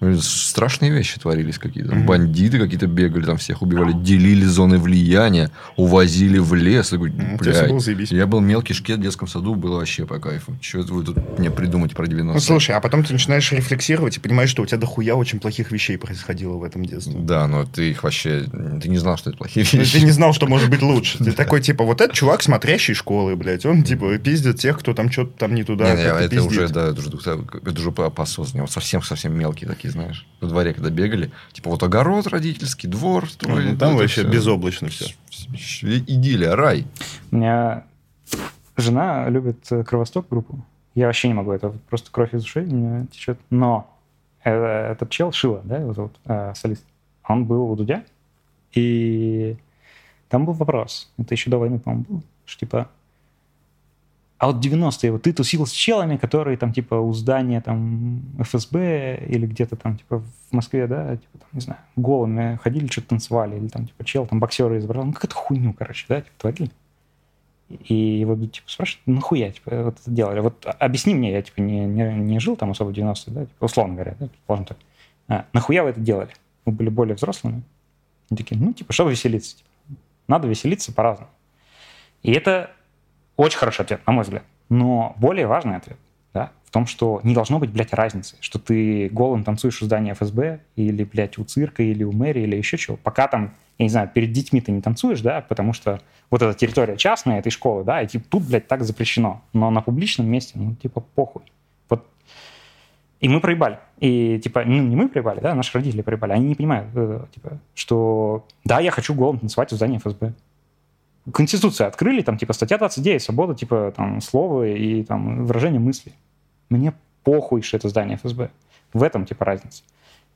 Ну, Страшные вещи творились какие-то. Бандиты какие-то бегали, там всех убивали, делили зоны влияния, увозили в лес. Тебе всё «Блядь, было заебись». я был мелкий шкет в детском саду, было вообще по кайфу. Что вы тут мне придумать про 90-е? Ну, слушай, а потом ты начинаешь рефлексировать и понимаешь, что у тебя дохуя очень плохих вещей происходило в этом детстве. Да, но ты их вообще... Ты не знал, что это плохие Ну, вещи. Ты не знал, что может быть лучше. [laughs] Ты такой, типа, вот этот чувак, смотрящий школы, блядь, он, типа, пиздит тех, кто там что-то там не туда это уже, да, это уже, это уже по, по осознанию. Вот совсем-совсем мелкие такие, знаешь. Во дворе, когда бегали, типа вот огород родительский, двор Ну, строили. там это вообще всё. безоблачно все. Идиллия, рай. У меня жена любит э, Кровосток группу. Я вообще не могу, это вот просто кровь из ушей у меня течет. Но э, этот чел, Шила, да, его зовут, э, солист, он был у Дудя, и там был вопрос, это еще до войны, по-моему, был, что типа, а вот 90-е, вот ты тусил с челами, которые там типа у здания там ФСБ или где-то там типа в Москве, да, типа там, не знаю, голыми ходили, что-то танцевали, или там типа чел, там боксеры изображал, ну какая-то хуйню, короче, да, типа творили. И его типа спрашивают, нахуя типа, вот это делали? Вот объясни мне, я типа не, не, не жил там особо в 90-е, да, типа, условно говоря, да, предположим так. А, нахуя вы это делали? Вы были более взрослыми? Они такие, ну, типа, чтобы веселиться. Типа. Надо веселиться по-разному. И это очень хороший ответ, на мой взгляд. Но более важный ответ да, в том, что не должно быть, блядь, разницы, что ты голым танцуешь у здания ФСБ или, блядь, у цирка, или у мэрии, или еще чего. Пока там, я не знаю, перед детьми ты не танцуешь, да, потому что вот эта территория частная этой школы, да, и типа тут, блядь, так запрещено. Но на публичном месте, ну, типа, похуй. Вот и мы проебали. И, типа, ну, не мы проебали, да, наши родители проебали. Они не понимают, э, типа, что да, я хочу голым танцевать у здания ФСБ. Конституцию открыли, там, типа, статья 29, свобода, типа, там, слова и, там, выражение мысли. Мне похуй, что это здание ФСБ. В этом, типа, разница.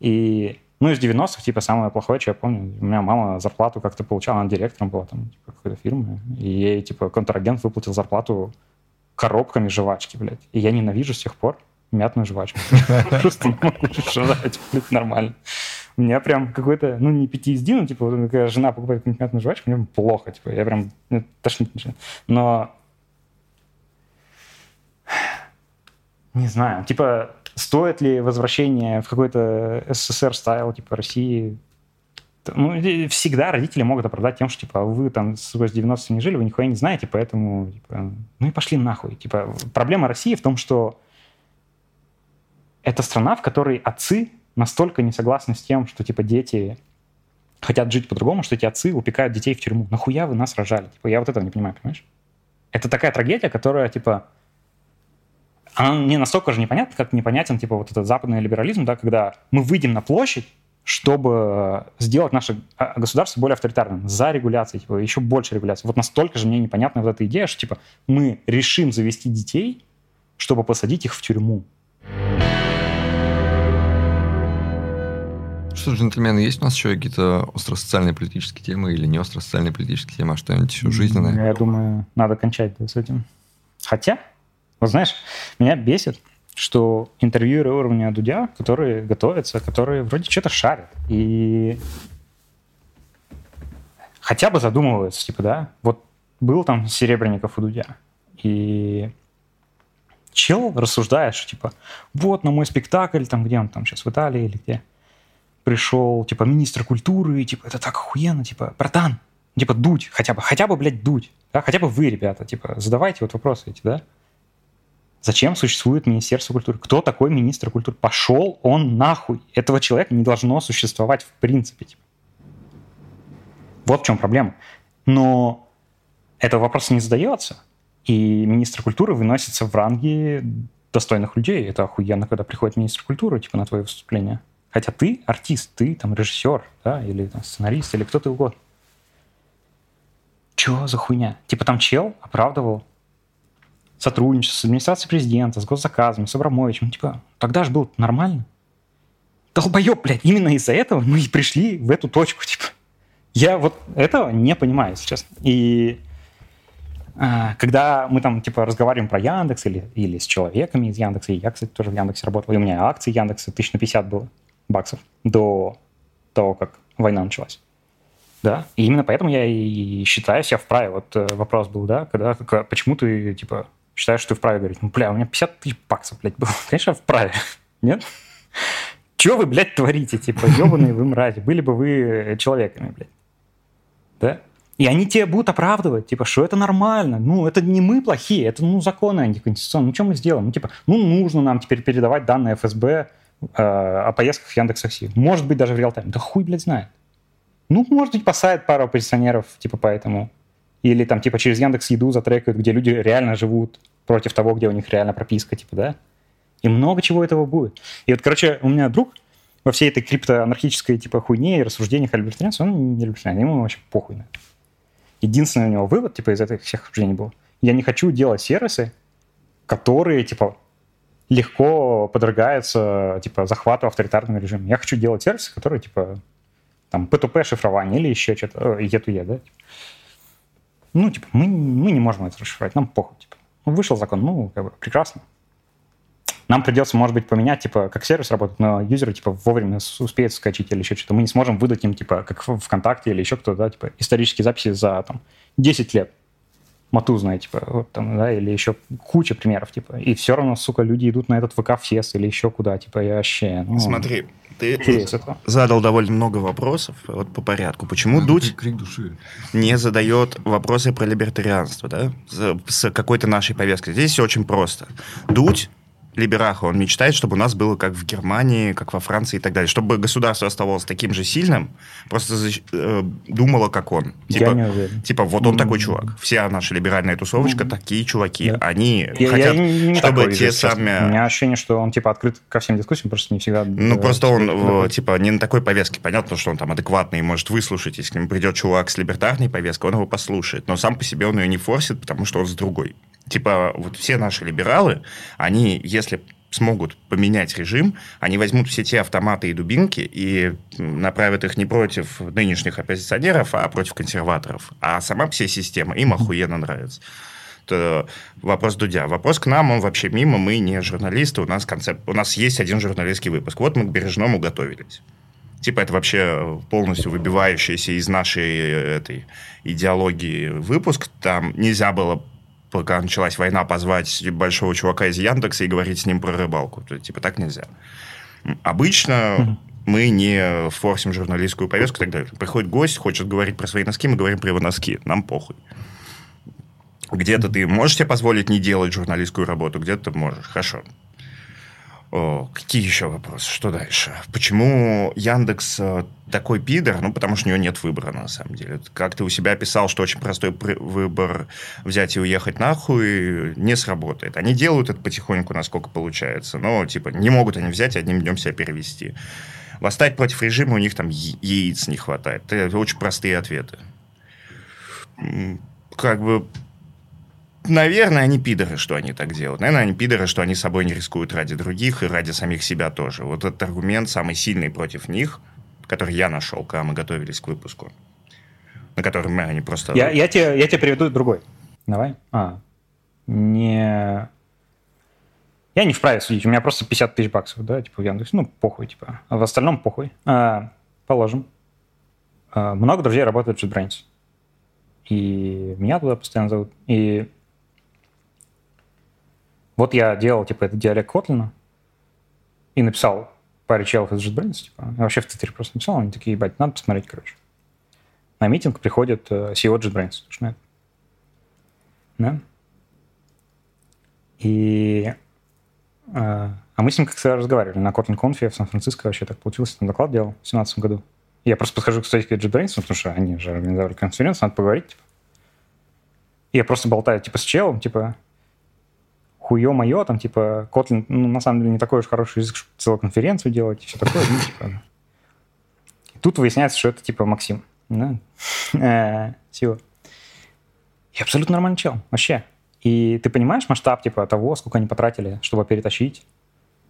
И, ну, из 90-х, типа, самое плохое, что я помню, у меня мама зарплату как-то получала, она директором была, там, типа, какой-то фирмы, и ей, типа, контрагент выплатил зарплату коробками жвачки, блядь. И я ненавижу с тех пор мятную жвачку. [laughs] Просто не могу жрать, блядь, нормально. У меня прям какой-то, ну, не PTSD, ну, типа, вот когда жена покупает какую-нибудь мятную жвачку, мне плохо, типа, я прям ну, тошнит начинает. Но не знаю, типа, стоит ли возвращение в какой-то СССР стайл, типа, России? ну, всегда родители могут оправдать тем, что, типа, вы там сквозь 90 не жили, вы нихуя не знаете, поэтому, типа, ну и пошли нахуй. Типа, проблема России в том, что это страна, в которой отцы настолько не согласны с тем, что, типа, дети хотят жить по-другому, что эти отцы упекают детей в тюрьму. Нахуя вы нас рожали? Типа, я вот этого не понимаю, понимаешь? Это такая трагедия, которая, типа, она не настолько же непонятна, как непонятен, типа, вот этот западный либерализм, да, когда мы выйдем на площадь, чтобы сделать наше а, государство более авторитарным, за регуляцией, типа, еще больше регуляции. Вот настолько же мне непонятна вот эта идея, что, типа, мы решим завести детей, чтобы посадить их в тюрьму. Что, джентльмены, есть у нас еще какие-то остросоциальные политические темы или не остросоциальные политические темы, а что-нибудь еще жизненное? Я думаю, надо кончать да, с этим. Хотя, вот знаешь, меня бесит, что интервьюеры уровня Дудя, которые готовятся, которые вроде что-то шарят, и хотя бы задумываются, типа, да, вот был там Серебренников у Дудя, и чел рассуждает, что, типа, вот на мой спектакль, там, где он там сейчас, в Италии или где, пришел, типа, министр культуры, типа, это так охуенно, типа, братан, типа, дуть, хотя бы, хотя бы, блядь, дуть, да, хотя бы вы, ребята, типа, задавайте вот вопросы эти, да, Зачем существует Министерство культуры? Кто такой министр культуры? Пошел он нахуй. Этого человека не должно существовать в принципе. Типа. Вот в чем проблема. Но этот вопрос не задается. И министр культуры выносится в ранге достойных людей. Это охуенно, когда приходит министр культуры, типа, на твое выступление. Хотя ты артист, ты там режиссер, да, или там, сценарист, или кто ты угодно. Чего за хуйня? Типа там чел оправдывал сотрудничество с администрацией президента, с госзаказами, с Абрамовичем. Типа, тогда же было нормально. Долбоеб, блядь, именно из-за этого мы и пришли в эту точку, типа. Я вот этого не понимаю, если честно. И а, когда мы там, типа, разговариваем про Яндекс или, или с человеками из Яндекса, и я, кстати, тоже в Яндексе работал, и у меня акции Яндекса тысяч на 50 было баксов до того, как война началась. Да, и именно поэтому я и считаю себя вправе. Вот э, вопрос был, да, когда, почему ты, типа, считаешь, что ты вправе говорить, ну, бля, у меня 50 тысяч баксов, блядь, было. [laughs] Конечно, вправе. [laughs] Нет? Чего вы, блядь, творите? Типа, ебаные вы мрази. Были бы вы человеками, блядь. Да? И они тебе будут оправдывать, типа, что это нормально. Ну, это не мы плохие, это, ну, законы антиконституционные. Ну, что мы сделаем? Ну, типа, ну, нужно нам теперь передавать данные ФСБ э, о поездках в Яндекс.Такси. Может быть, даже в реал-тайм. Да хуй, блядь, знает. Ну, может быть, посадят пару оппозиционеров, типа, поэтому. Или там, типа, через Яндекс Еду затрекают, где люди реально живут против того, где у них реально прописка, типа, да? И много чего этого будет. И вот, короче, у меня друг во всей этой криптоанархической, типа, хуйне и рассуждениях о либертарианстве, он не либертариан, ему вообще похуй на. Единственный у него вывод, типа, из этих всех обсуждений был, я не хочу делать сервисы, которые, типа, легко подвергаются, типа, захвату авторитарного режима. Я хочу делать сервисы, которые, типа, там, P2P шифрование или еще что-то, E2E, да? Ну, типа, мы, мы не можем это расшифровать, нам похуй, типа. Ну, вышел закон, ну, как бы, прекрасно. Нам придется, может быть, поменять, типа, как сервис работает, но юзеры, типа, вовремя успеют скачать или еще что-то. Мы не сможем выдать им, типа, как ВКонтакте или еще кто-то, да, типа, исторические записи за, там, 10 лет. Матузная, типа, вот там, да, или еще куча примеров, типа. И все равно, сука, люди идут на этот ВК-фест или еще куда, типа, я вообще... Ну, Смотри, ты задал довольно много вопросов, вот по порядку. Почему Дудь крик души. не задает вопросы про либертарианство, да, с какой-то нашей повесткой? Здесь все очень просто. Дудь либераха, он мечтает, чтобы у нас было как в Германии, как во Франции и так далее. Чтобы государство оставалось таким же сильным, просто э, думало, как он. Типа, типа вот он mm-hmm. такой чувак. Вся наша либеральная тусовочка mm-hmm. такие чуваки. Да. Они я, хотят, я не, чтобы такой, те сами... У меня ощущение, что он типа открыт ко всем дискуссиям, просто не всегда... Ну, да, просто он такой. типа не на такой повестке. Понятно, что он там адекватный и может выслушать. Если к нему придет чувак с либертарной повесткой, он его послушает. Но сам по себе он ее не форсит, потому что он с другой. Типа вот все наши либералы, они, если смогут поменять режим, они возьмут все те автоматы и дубинки и направят их не против нынешних оппозиционеров, а против консерваторов. А сама вся система им охуенно нравится. Это вопрос Дудя. Вопрос к нам, он вообще мимо, мы не журналисты, у нас концепт, у нас есть один журналистский выпуск. Вот мы к Бережному готовились. Типа это вообще полностью выбивающийся из нашей этой идеологии выпуск. Там нельзя было пока началась война, позвать большого чувака из Яндекса и говорить с ним про рыбалку. То, типа так нельзя. Обычно мы не форсим журналистскую повестку и так далее. Приходит гость, хочет говорить про свои носки, мы говорим про его носки. Нам похуй. Где-то ты можешь себе позволить не делать журналистскую работу, где-то можешь. Хорошо. О, какие еще вопросы? Что дальше? Почему Яндекс э, такой пидор? Ну, потому что у него нет выбора, на самом деле. Как ты у себя писал, что очень простой выбор взять и уехать нахуй, не сработает. Они делают это потихоньку, насколько получается. Но, типа, не могут они взять и одним днем себя перевести. Восстать против режима у них там яиц не хватает. Это очень простые ответы. Как бы Наверное, они пидоры, что они так делают. Наверное, они пидоры, что они собой не рискуют ради других и ради самих себя тоже. Вот этот аргумент самый сильный против них, который я нашел, когда мы готовились к выпуску. На котором мы они просто... Я, я, тебе, я тебе приведу другой. Давай. А, не... Я не вправе судить, у меня просто 50 тысяч баксов, да, типа в Яндексе, ну, похуй, типа. А в остальном похуй. А, положим. А, много друзей работают в JetBrains. И меня туда постоянно зовут. И вот я делал, типа, этот диалект Котлина и написал паре челов из JetBrains, типа, я вообще в Твиттере просто написал, они такие, ебать, надо посмотреть, короче. На митинг приходит э, CEO JetBrains, точно Да? И... Э, а мы с ним как-то разговаривали на Kotlin Conf в Сан-Франциско, вообще так получилось, там доклад делал в 2017 году. Я просто подхожу, к JetBrains, потому что они же организовали конференцию, надо поговорить, типа. И я просто болтаю, типа, с челом, типа, хуе мое, там, типа, Kotlin, ну, на самом деле, не такой уж хороший язык, чтобы целую конференцию делать и все такое. Ну, типа. Тут выясняется, что это, типа, Максим. Да? [laughs] Э, Сила. И абсолютно нормальный чел, вообще. И ты понимаешь масштаб, типа, того, сколько они потратили, чтобы перетащить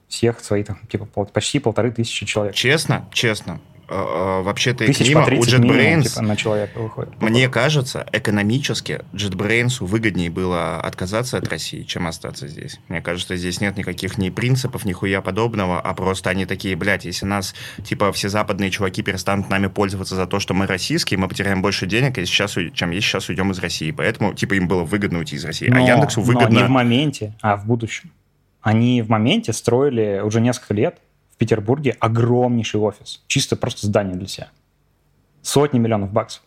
всех своих, там, типа, почти полторы тысячи человек. Честно? Честно. А, а, вообще-то и мимо, у JetBrains, типа, на человека выходит. Мне кажется, экономически JetBrains выгоднее было отказаться от России, чем остаться здесь. Мне кажется, здесь нет никаких ни принципов, ни хуя подобного, а просто они такие, блядь, если нас, типа, все западные чуваки перестанут нами пользоваться за то, что мы российские, мы потеряем больше денег, если сейчас, чем если сейчас уйдем из России. Поэтому, типа, им было выгодно уйти из России. А но, а Яндексу выгодно... Но не в моменте, а в будущем. Они в моменте строили уже несколько лет Петербурге огромнейший офис. Чисто просто здание для себя. Сотни миллионов баксов.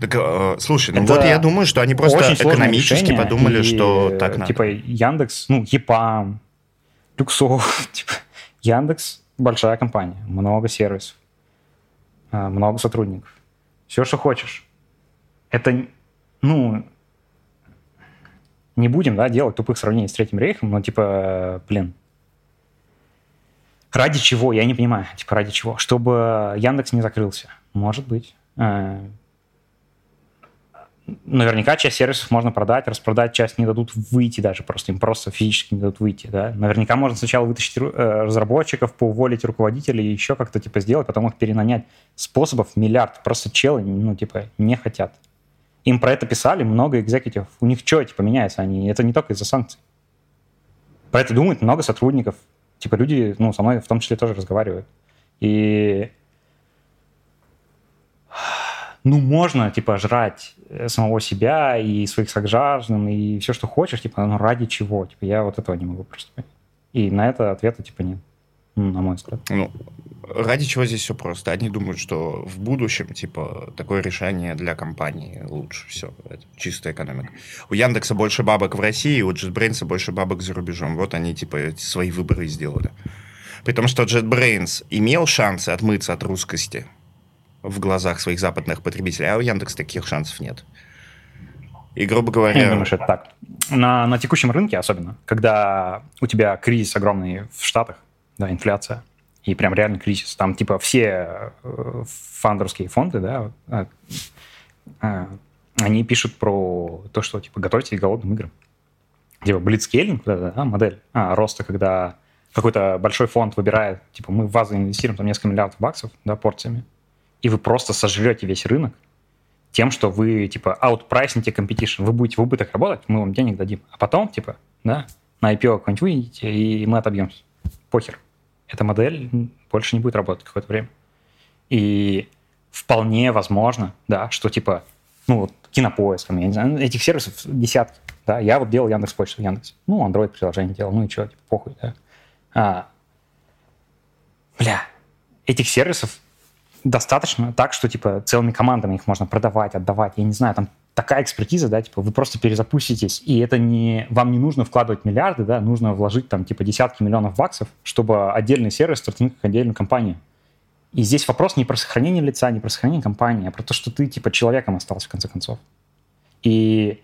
Так, э, слушай, ну Это вот я думаю, что они просто экономически подумали, и, что так надо. Типа Яндекс, ну, ЕПАМ, Люксов, [laughs] типа, Яндекс большая компания, много сервисов, э, много сотрудников. Все, что хочешь. Это, ну, не будем, да, делать тупых сравнений с Третьим рейхом, но, типа, блин, Ради чего? Я не понимаю. Типа, ради чего? Чтобы Яндекс не закрылся. Может быть. Э, наверняка часть сервисов можно продать, распродать часть не дадут выйти даже, просто им просто физически не дадут выйти, да. Наверняка можно сначала вытащить э, разработчиков, поуволить руководителей, еще как-то типа сделать, потом их перенанять. Способов миллиард. Просто челы, ну, типа, не хотят. Им про это писали много экзекутив. У них что, типа, меняется? Они... Это не только из-за санкций. Про это думают много сотрудников типа люди, ну, со мной в том числе тоже разговаривают. И ну, можно, типа, жрать э, самого себя и своих сограждан, и все, что хочешь, типа, ну, ради чего? Типа, я вот этого не могу просто понять. И на это ответа, типа, нет, ну, на мой взгляд. Ну, ради чего здесь все просто? Одни думают, что в будущем, типа, такое решение для компании лучше. Все, это чистая экономика. У Яндекса больше бабок в России, у JetBrains больше бабок за рубежом. Вот они, типа, свои выборы сделали. При том, что JetBrains имел шансы отмыться от русскости в глазах своих западных потребителей, а у Яндекса таких шансов нет. И, грубо говоря... Я думаю, что это так. На, на текущем рынке особенно, когда у тебя кризис огромный в Штатах, да, инфляция, и прям реально кризис. Там типа все э, фандерские фонды, да, а, а, они пишут про то, что типа готовьтесь к голодным играм. Типа блицкейлинг, да, модель а, роста, когда какой-то большой фонд выбирает, типа мы в вас инвестируем там несколько миллиардов баксов, да, порциями, и вы просто сожрете весь рынок тем, что вы, типа, outpricing competition, вы будете в убыток работать, мы вам денег дадим, а потом, типа, да, на IPO какой-нибудь выйдете, и мы отобьемся. Похер эта модель больше не будет работать какое-то время. И вполне возможно, да, что типа, ну, вот кинопоиск, я не знаю, этих сервисов десятки, да, я вот делал Яндекс Почту, Яндекс, ну, Android приложение делал, ну и что, типа, похуй, да. А, бля, этих сервисов достаточно так, что, типа, целыми командами их можно продавать, отдавать. Я не знаю, там такая экспертиза, да, типа, вы просто перезапуститесь, и это не... Вам не нужно вкладывать миллиарды, да, нужно вложить, там, типа, десятки миллионов баксов, чтобы отдельный сервис стартануть как отдельную компанию. И здесь вопрос не про сохранение лица, не про сохранение компании, а про то, что ты, типа, человеком остался, в конце концов. И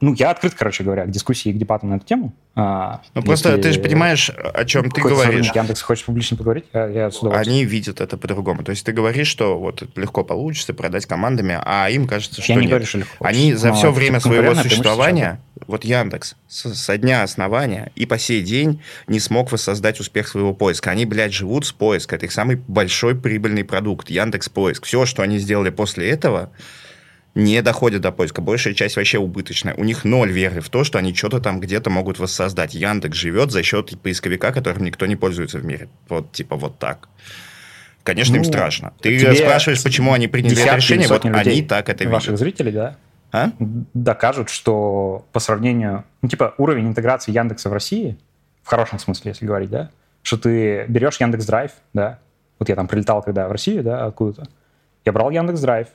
ну, я открыт, короче говоря, к дискуссии и к дебатам на эту тему. А, ну, просто ты же понимаешь, о чем ты говоришь. Яндекс хочешь публично поговорить? Я, я Они видят это по-другому. То есть ты говоришь, что вот легко получится продать командами, а им кажется, что я нет. не говорю, что легко. Они за все время своего существования, вот Яндекс, с, со дня основания и по сей день не смог воссоздать успех своего поиска. Они, блядь, живут с поиска. Это их самый большой прибыльный продукт. Яндекс Поиск. Все, что они сделали после этого, не доходят до поиска. Большая часть вообще убыточная. У них ноль веры в то, что они что-то там где-то могут воссоздать. Яндекс живет за счет поисковика, которым никто не пользуется в мире. Вот типа вот так. Конечно, ну, им страшно. Ты спрашиваешь, почему они приняли это решение, вот они так это видят. Ваших зрителей, да, а? докажут, что по сравнению, ну, типа, уровень интеграции Яндекса в России, в хорошем смысле, если говорить, да, что ты берешь Яндекс Драйв, да, вот я там прилетал когда в Россию, да, откуда-то, я брал Яндекс Драйв,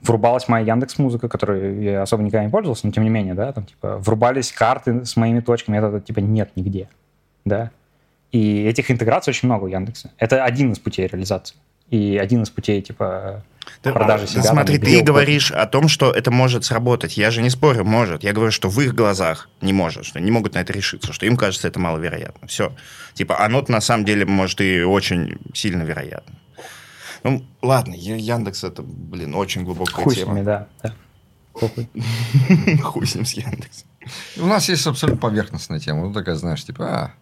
врубалась моя Яндекс Музыка, которой я особо никогда не пользовался, но тем не менее, да, там типа врубались карты с моими точками, это типа нет нигде, да. И этих интеграций очень много у Яндекса. Это один из путей реализации и один из путей типа ты, продажи себя. Смотри, там, ты говоришь о том, что это может сработать. Я же не спорю, может. Я говорю, что в их глазах не может, что не могут на это решиться, что им кажется это маловероятно. Все. Типа, оно на самом деле может и очень сильно вероятно. Ну, ладно, Яндекс это, блин, очень глубокая Хуй тема. Хуй да. да. [laughs] Хуй с ним с Яндексом. У нас есть абсолютно поверхностная тема. Ну, такая, знаешь, типа, а...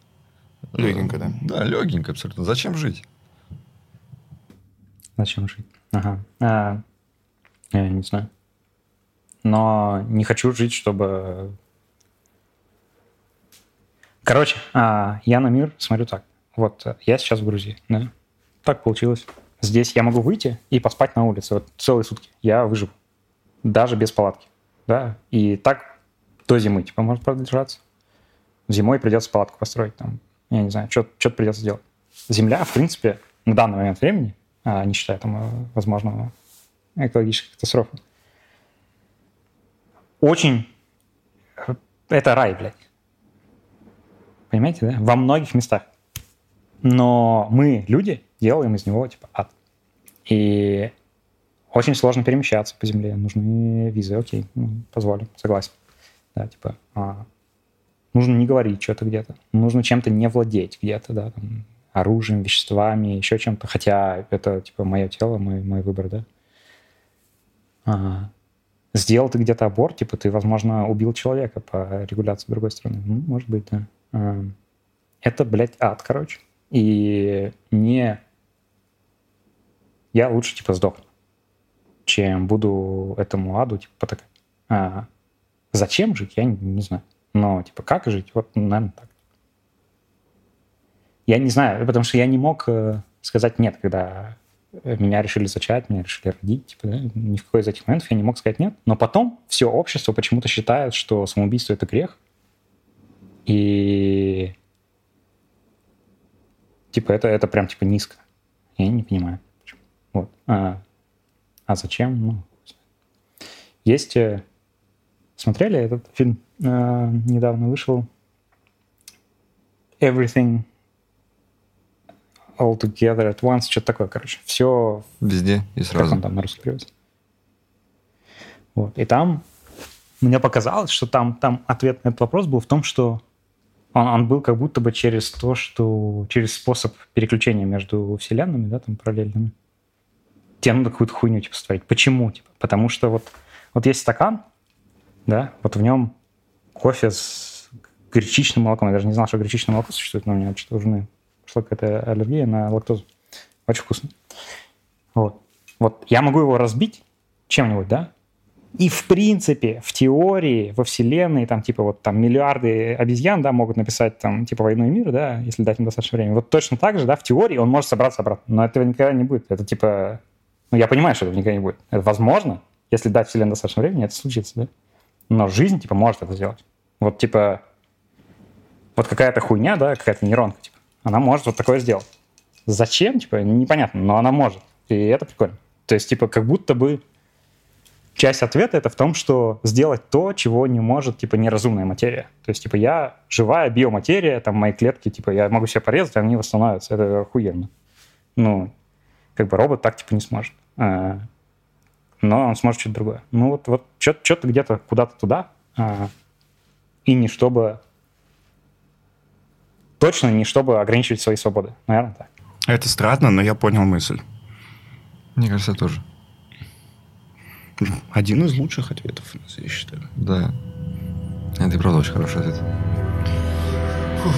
Легенько, да? Да, легенько абсолютно. Зачем жить? Зачем жить? Ага. А, я не знаю. Но не хочу жить, чтобы... Короче, а, я на мир смотрю так. Вот я сейчас в Грузии, да? Так получилось. Здесь я могу выйти и поспать на улице вот целые сутки. Я выживу. Даже без палатки. Да? И так до зимы, типа, может продолжаться. Зимой придется палатку построить. Там, я не знаю, что-то придется делать. Земля, в принципе, на данный момент времени, а, не считая там э, возможного экологической катастрофы, очень... Э, это рай, блядь. Понимаете, да? Во многих местах. Но мы, люди, делаем из него типа ад. И очень сложно перемещаться по земле, нужны визы, окей, ну, позволим, согласен. Да, типа, а, нужно не говорить что-то где-то, нужно чем-то не владеть где-то, да, там, оружием, веществами, еще чем-то, хотя это, типа, мое тело, мой, мой выбор, да. А, сделал ты где-то аборт, типа, ты, возможно, убил человека по регуляции другой страны. Ну, может быть, да. А, это, блядь, ад, короче. И не я лучше, типа, сдохну, чем буду этому аду, типа, потакать. А зачем жить, я не, не знаю. Но, типа, как жить? Вот, наверное, так. Я не знаю, потому что я не мог э, сказать нет, когда меня решили зачать, меня решили родить, типа, да, ни в какой из этих моментов я не мог сказать нет. Но потом все общество почему-то считает, что самоубийство — это грех. И типа это, это прям типа низко. Я не понимаю. Вот. А, а зачем? Ну, есть... Э, смотрели этот фильм? А, недавно вышел. Everything All Together at Once. Что-то такое, короче. Все... Везде и сразу. Как он там на русский перевод? Вот. И там мне показалось, что там, там ответ на этот вопрос был в том, что он, он был как будто бы через то, что через способ переключения между вселенными, да, там параллельными тебе надо какую-то хуйню типа строить. Почему? Типа? Потому что вот, вот есть стакан, да, вот в нем кофе с гречичным молоком. Я даже не знал, что гречичное молоко существует, но у меня что-то уже пошла какая-то аллергия на лактозу. Очень вкусно. Вот. Вот я могу его разбить чем-нибудь, да? И в принципе, в теории, во Вселенной, там, типа, вот там миллиарды обезьян, да, могут написать, там, типа, «Войну и мир», да, если дать им достаточно времени. Вот точно так же, да, в теории он может собраться обратно. Но этого никогда не будет. Это, типа, ну, я понимаю, что этого никогда не будет. Это возможно, если дать Вселенной достаточно времени, это случится, да? Но жизнь, типа, может это сделать. Вот, типа, вот какая-то хуйня, да, какая-то нейронка, типа, она может вот такое сделать. Зачем, типа, непонятно, но она может. И это прикольно. То есть, типа, как будто бы часть ответа это в том, что сделать то, чего не может, типа, неразумная материя. То есть, типа, я живая биоматерия, там, мои клетки, типа, я могу себя порезать, они восстановятся. Это охуенно. Ну, как бы робот так, типа, не сможет. А, но он сможет что-то другое. Ну, вот, вот что-то где-то куда-то туда, а, и не чтобы... Точно не чтобы ограничивать свои свободы. Наверное, так. Это странно, но я понял мысль. Мне кажется, тоже. Один из лучших ответов, я считаю. Да. Это и правда очень хороший ответ. Фух.